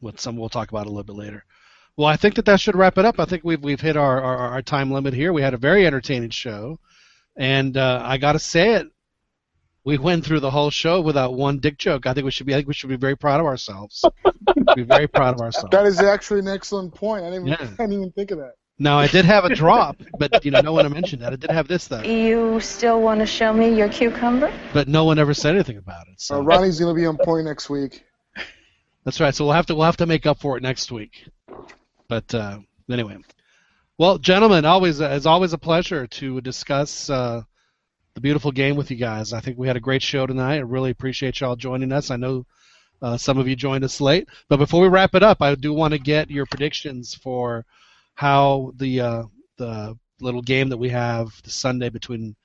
what some we'll talk about a little bit later. Well, I think that that should wrap it up. I think we've we've hit our, our, our time limit here. We had a very entertaining show, and uh, I got to say it, we went through the whole show without one dick joke. I think we should be I think we should be very proud of ourselves. be very proud of ourselves. That is actually an excellent point. I didn't, even, Yeah. I didn't even think of that. Now I did have a drop, but you know no one mentioned that. I did have this though, You still want to show me your cucumber? but no one ever said anything about it. So Uh, Ronnie's going to be on point next week. That's right. So we'll have to we'll have to make up for it next week. But uh, anyway, well, gentlemen, always it's always a pleasure to discuss uh, the beautiful game with you guys. I think we had a great show tonight. I really appreciate y'all joining us. I know uh, some of you joined us late, but before we wrap it up, I do want to get your predictions for how the uh, the little game that we have this Sunday between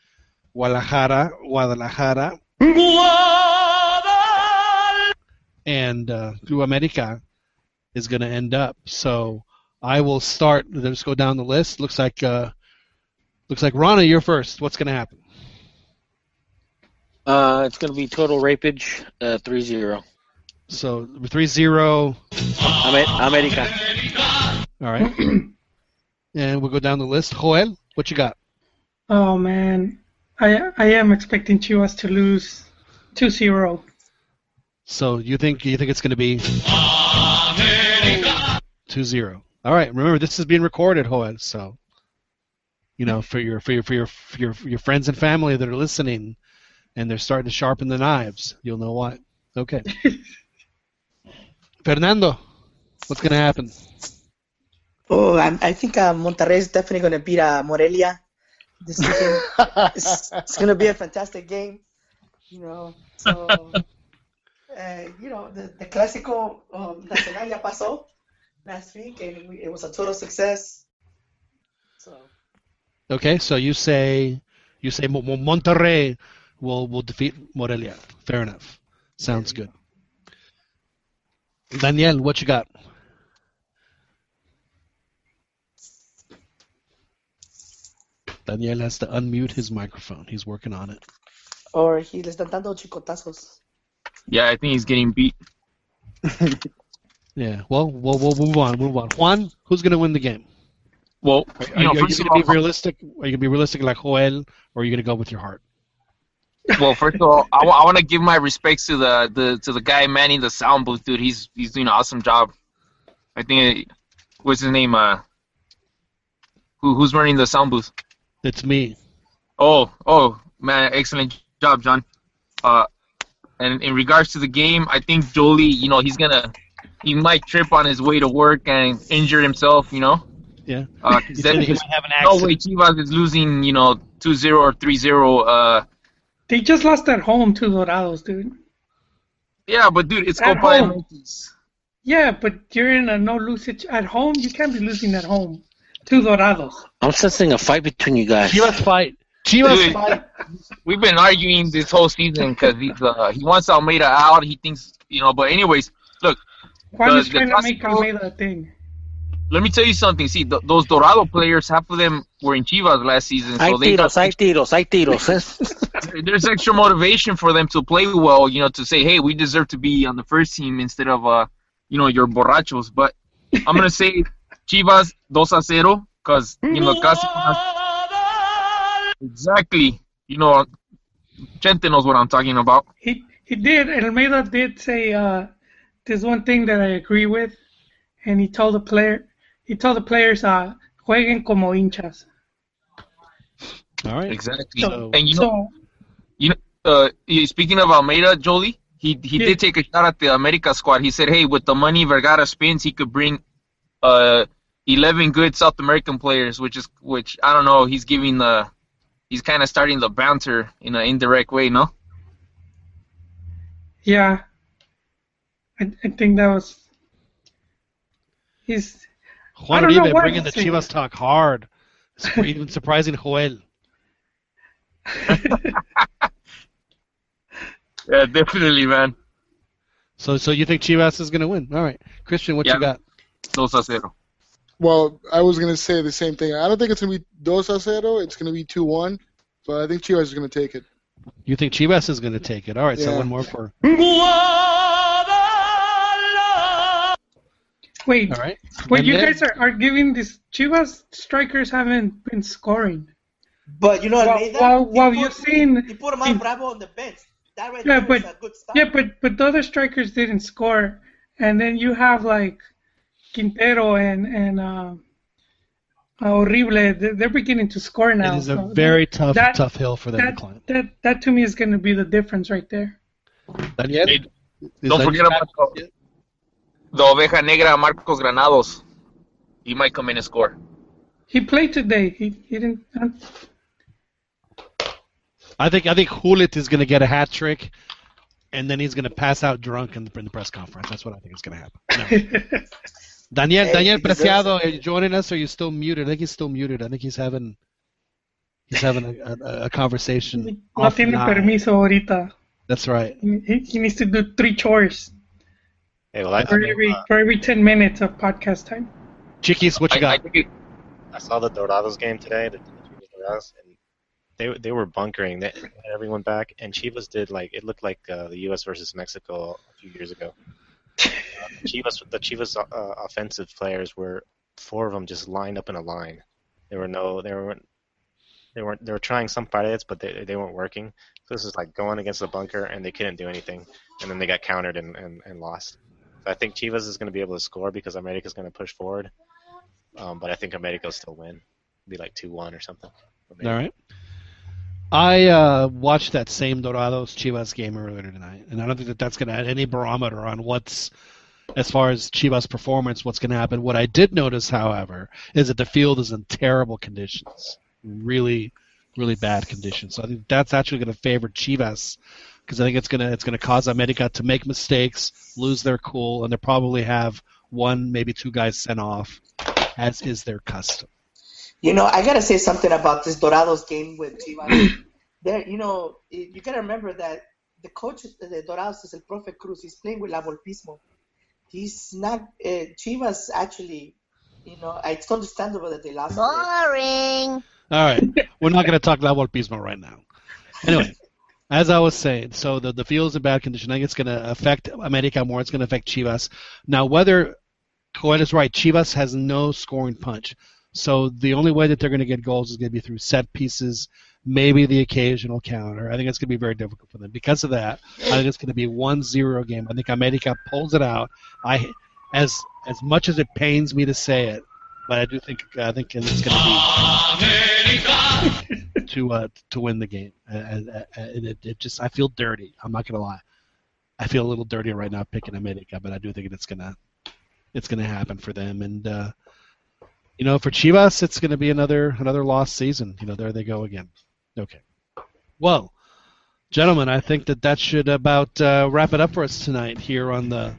Guadalajara, Guadalajara, and uh, Club America is going to end up. So I will start. Let's go down the list. Looks like uh, looks like Rana, you're first. What's going to happen? Uh, it's going to be total rapage, uh, 3-0. So three zero. Amer- America. All right. and we'll go down the list. Joel, what you got? Oh man, I I am expecting Chivas to lose 2-0. So you think you think it's going to be two zero? All right. Remember, this is being recorded, Joel. So you know, for your for your for your for your, for your friends and family that are listening, and they're starting to sharpen the knives, you'll know why. Okay. Fernando, what's going to happen? Oh, I, I think uh, Monterrey is definitely going to beat uh, Morelia this weekend. it's it's going to be a fantastic game, you know. So, uh, you know, the, the Clásico um, Nacional ya pasó last week, and we, it was a total success. So, Okay, so you say you say Mo- Mo- Monterrey will we'll defeat Morelia. Fair enough. Sounds good. Daniel, what you got? Daniel has to unmute his microphone. He's working on it. or he le están dando chicotazos. Yeah, I think he's getting beat. Yeah. Well, we'll, we'll move on. Move on. Juan, who's going to win the game? Well, Are you know, you, are you going to be realistic? Are you going to be realistic like Joel, or are you going to go with your heart? Well, first of all, I, want to give my respects to the, the to the guy manning the sound booth, dude. He's he's doing an awesome job. I think it, what's his name? Uh, who who's running the sound booth? It's me. Oh, oh, man, excellent job, John. Uh, and in regards to the game, I think Jolie, you know, he's gonna, he might trip on his way to work and injure himself, you know. Yeah. Uh, You said he might have an no way Chivas is losing, you know, 2-0 or 3-0. Uh, They just lost at home to Dorados, dude. yeah, but dude, it's At Copa home. Yeah, but you're in a no lose situ- at home. You can't be losing at home to Dorados. I'm sensing a fight between you guys. Chivas fight. Chivas Dude, fight. We've been arguing this whole season because he's uh, he wants Almeyda out. He thinks, you know. But anyways, look, Juan The- is the trying to make Almeyda a thing. Let me tell you something. See, th- those Dorado players, half of them were in Chivas last season, Hay so they got tiros, hay tiros, hay tiros. ¿eh? there's extra motivation for them to play well. You know, to say, hey, we deserve to be on the first team instead of uh, you know, your borrachos. But I'm gonna say Chivas dos a cero because you know casi exactly. You know, Chente knows what I'm talking about. He he did. And Almeyda did say uh, there's one thing that I agree with, and he told the player he told the players uh, jueguen como hinchas. All right. Exactly. So- and you know, so- you know, uh, speaking of Almeyda, Jolie, he he Yeah. did take a shot at the America squad. He said, hey, with the money Vergara spends, he could bring uh 11 good South American players, which is which I don't know. He's giving the he's kind of starting the banter in an indirect way, no? Yeah, I, I think that was. He's. Juan I don't Uribe bringing the he's saying. Chivas talk hard. It's even surprising Joel. Yeah, definitely, man. So, so you think Chivas is going to win? All right, Christian, what Yeah. you got? Dos a cero. Well, I was gonna say the same thing. I don't think it's gonna be dos a cero. It's gonna be two one, but I think Chivas is gonna take it. You think Chivas is going to take it? All right, so one more for. Wait, All right. wait, you Daniel? guys are, are giving these Chivas strikers haven't been scoring. But you know, While, Almeyda, while, he while put- you've seen, he put Omar Bravo on the bench. That right yeah, there but was a good start. yeah, but but the other strikers didn't score, and then you have like Quintero and and uh, uh, Horrible. They're, they're beginning to score now. It is a so very that- tough, that- tough hill for them that, to climb. That that to me is going to be the difference right there. Daniel? Hey, Don't forget about the, the oveja negra Marcos Granados. He might come in and score. He played today. He he didn't. uh, I think I think Gullit is going to get a hat trick, and then he's going to pass out drunk in the, in the press conference. That's what I think is going to happen. No. Daniel Hey, Daniel Preciado, are you joining us? Or are you still muted? I think he's still muted. I think he's having he's having a, a, a conversation. No off tiene nine. permiso ahorita. That's right. He, he needs to do three chores Hey, well, I, for every for every ten minutes of podcast time. Chiquis, what you I, I got? think I saw the Dorados game today, the, the Dorados, and they they were bunkering. They had everyone back, and Chivas did like it looked like uh, the U.S. versus Mexico a few years ago. Uh, Chivas, the Chivas uh, offensive players were four of them just lined up in a line. There were no, they weren't, they weren't, they were trying some paredes, but they they weren't working. So this is like going against the bunker, and they couldn't do anything, and then they got countered and and, and lost. I think Chivas is going to be able to score because America's going to push forward. Um, but I think America will still win. Be like two one or something. All right. I uh, watched that same Dorados Chivas game earlier tonight, and I don't think that that's going to add any barometer on what's, as far as Chivas performance, what's going to happen. What I did notice, however, is that the field is in terrible conditions, really, really bad conditions. So I think that's actually going to favor Chivas because I think it's going to it's going to cause America to make mistakes, lose their cool, and they'll probably have one, maybe two guys sent off, as is their custom. You know, I gotta say something about this Dorados game with Chivas. there, you know, you gotta remember that the coach of the Dorados is El Profe Cruz. He's playing with La Volpismo. He's not. Uh, Chivas actually, you know, it's understandable that they lost. Boring. All right, we're not going to talk La Volpismo right now. Anyway, as I was saying, so the the field's in bad condition. I think it's going to affect America more. It's going to affect Chivas. Now, whether Coel is right, Chivas has no scoring punch. So the only way that they're going to get goals is going to be through set pieces, maybe the occasional counter. I think it's going to be very difficult for them. Because of that, I think it's going to be a 1-0 game. I think America pulls it out. I, as as much as it pains me to say it, but I do think I think it's going to be to uh, to win the game. And, and- and it, it just I feel dirty. I'm not gonna lie. I feel a little dirty right now picking America, but I do think it's gonna it's gonna happen for them. And uh, you know, for Chivas, it's gonna be another another lost season. You know, there they go again. Okay. Well, gentlemen, I think that that should about uh, wrap it up for us tonight here on the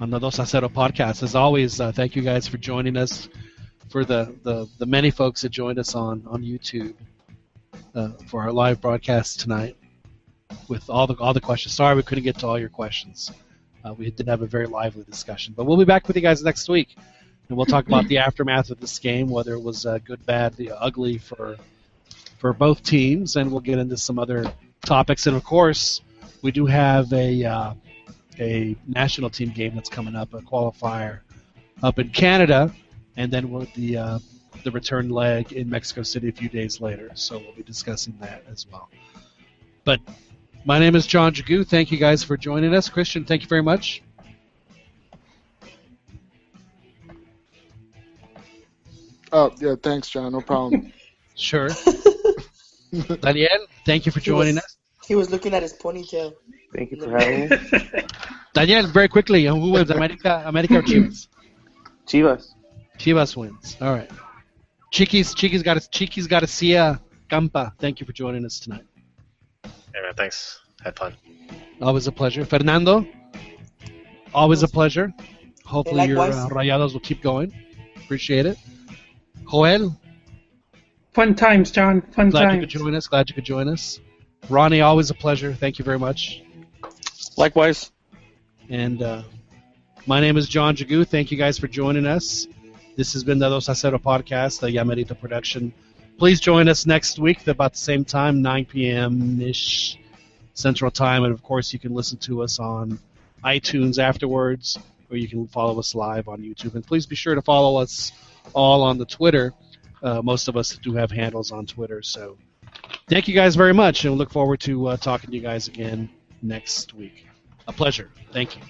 on the Dos a Cero podcast. As always, uh, thank you guys for joining us. For the, the, the many folks that joined us on on YouTube uh, for our live broadcast tonight with all the all the questions. Sorry we couldn't get to all your questions. Uh, we did have a very lively discussion, but we'll be back with you guys next week. and we'll talk about the aftermath of this game, whether it was uh, good, bad, the ugly for for both teams, and we'll get into some other topics. And of course, we do have a uh, a national team game that's coming up, a qualifier up in Canada, and then with the uh, the return leg in Mexico City a few days later. So we'll be discussing that as well. But my name is John Jagu. Thank you guys for joining us. Christian, thank you very much. Oh yeah, thanks, John. No problem. Sure. Daniel, thank you for He joining was- us. He was looking at his ponytail. Thank you for having me. Daniel, very quickly, who wins, America, America or Chivas? Chivas. Chivas wins. All right. Chiquis, Chiquis got a Chiquis Garcia Campa. Thank you for joining us tonight. Hey man, thanks. Had fun. Always a pleasure. Fernando, always a pleasure. Hopefully your likewise. uh, Rayados will keep going. Appreciate it. Joel, Fun times, John. Fun times. glad you times. could join us. Glad you could join us. Ronnie, always a pleasure. Thank you very much. Likewise. And uh, my name is John Jagu. Thank you guys for joining us. This has been the Dos a Cero podcast, the Yamerito production. Please join us next week at about the same time, 9 p.m. ish Central Time. And of course, you can listen to us on iTunes afterwards, or you can follow us live on YouTube. And please be sure to follow us all on the Twitter. Uh, most of us do have handles on Twitter. So thank you guys very much, and we look forward to uh, talking to you guys again next week. A pleasure. Thank you.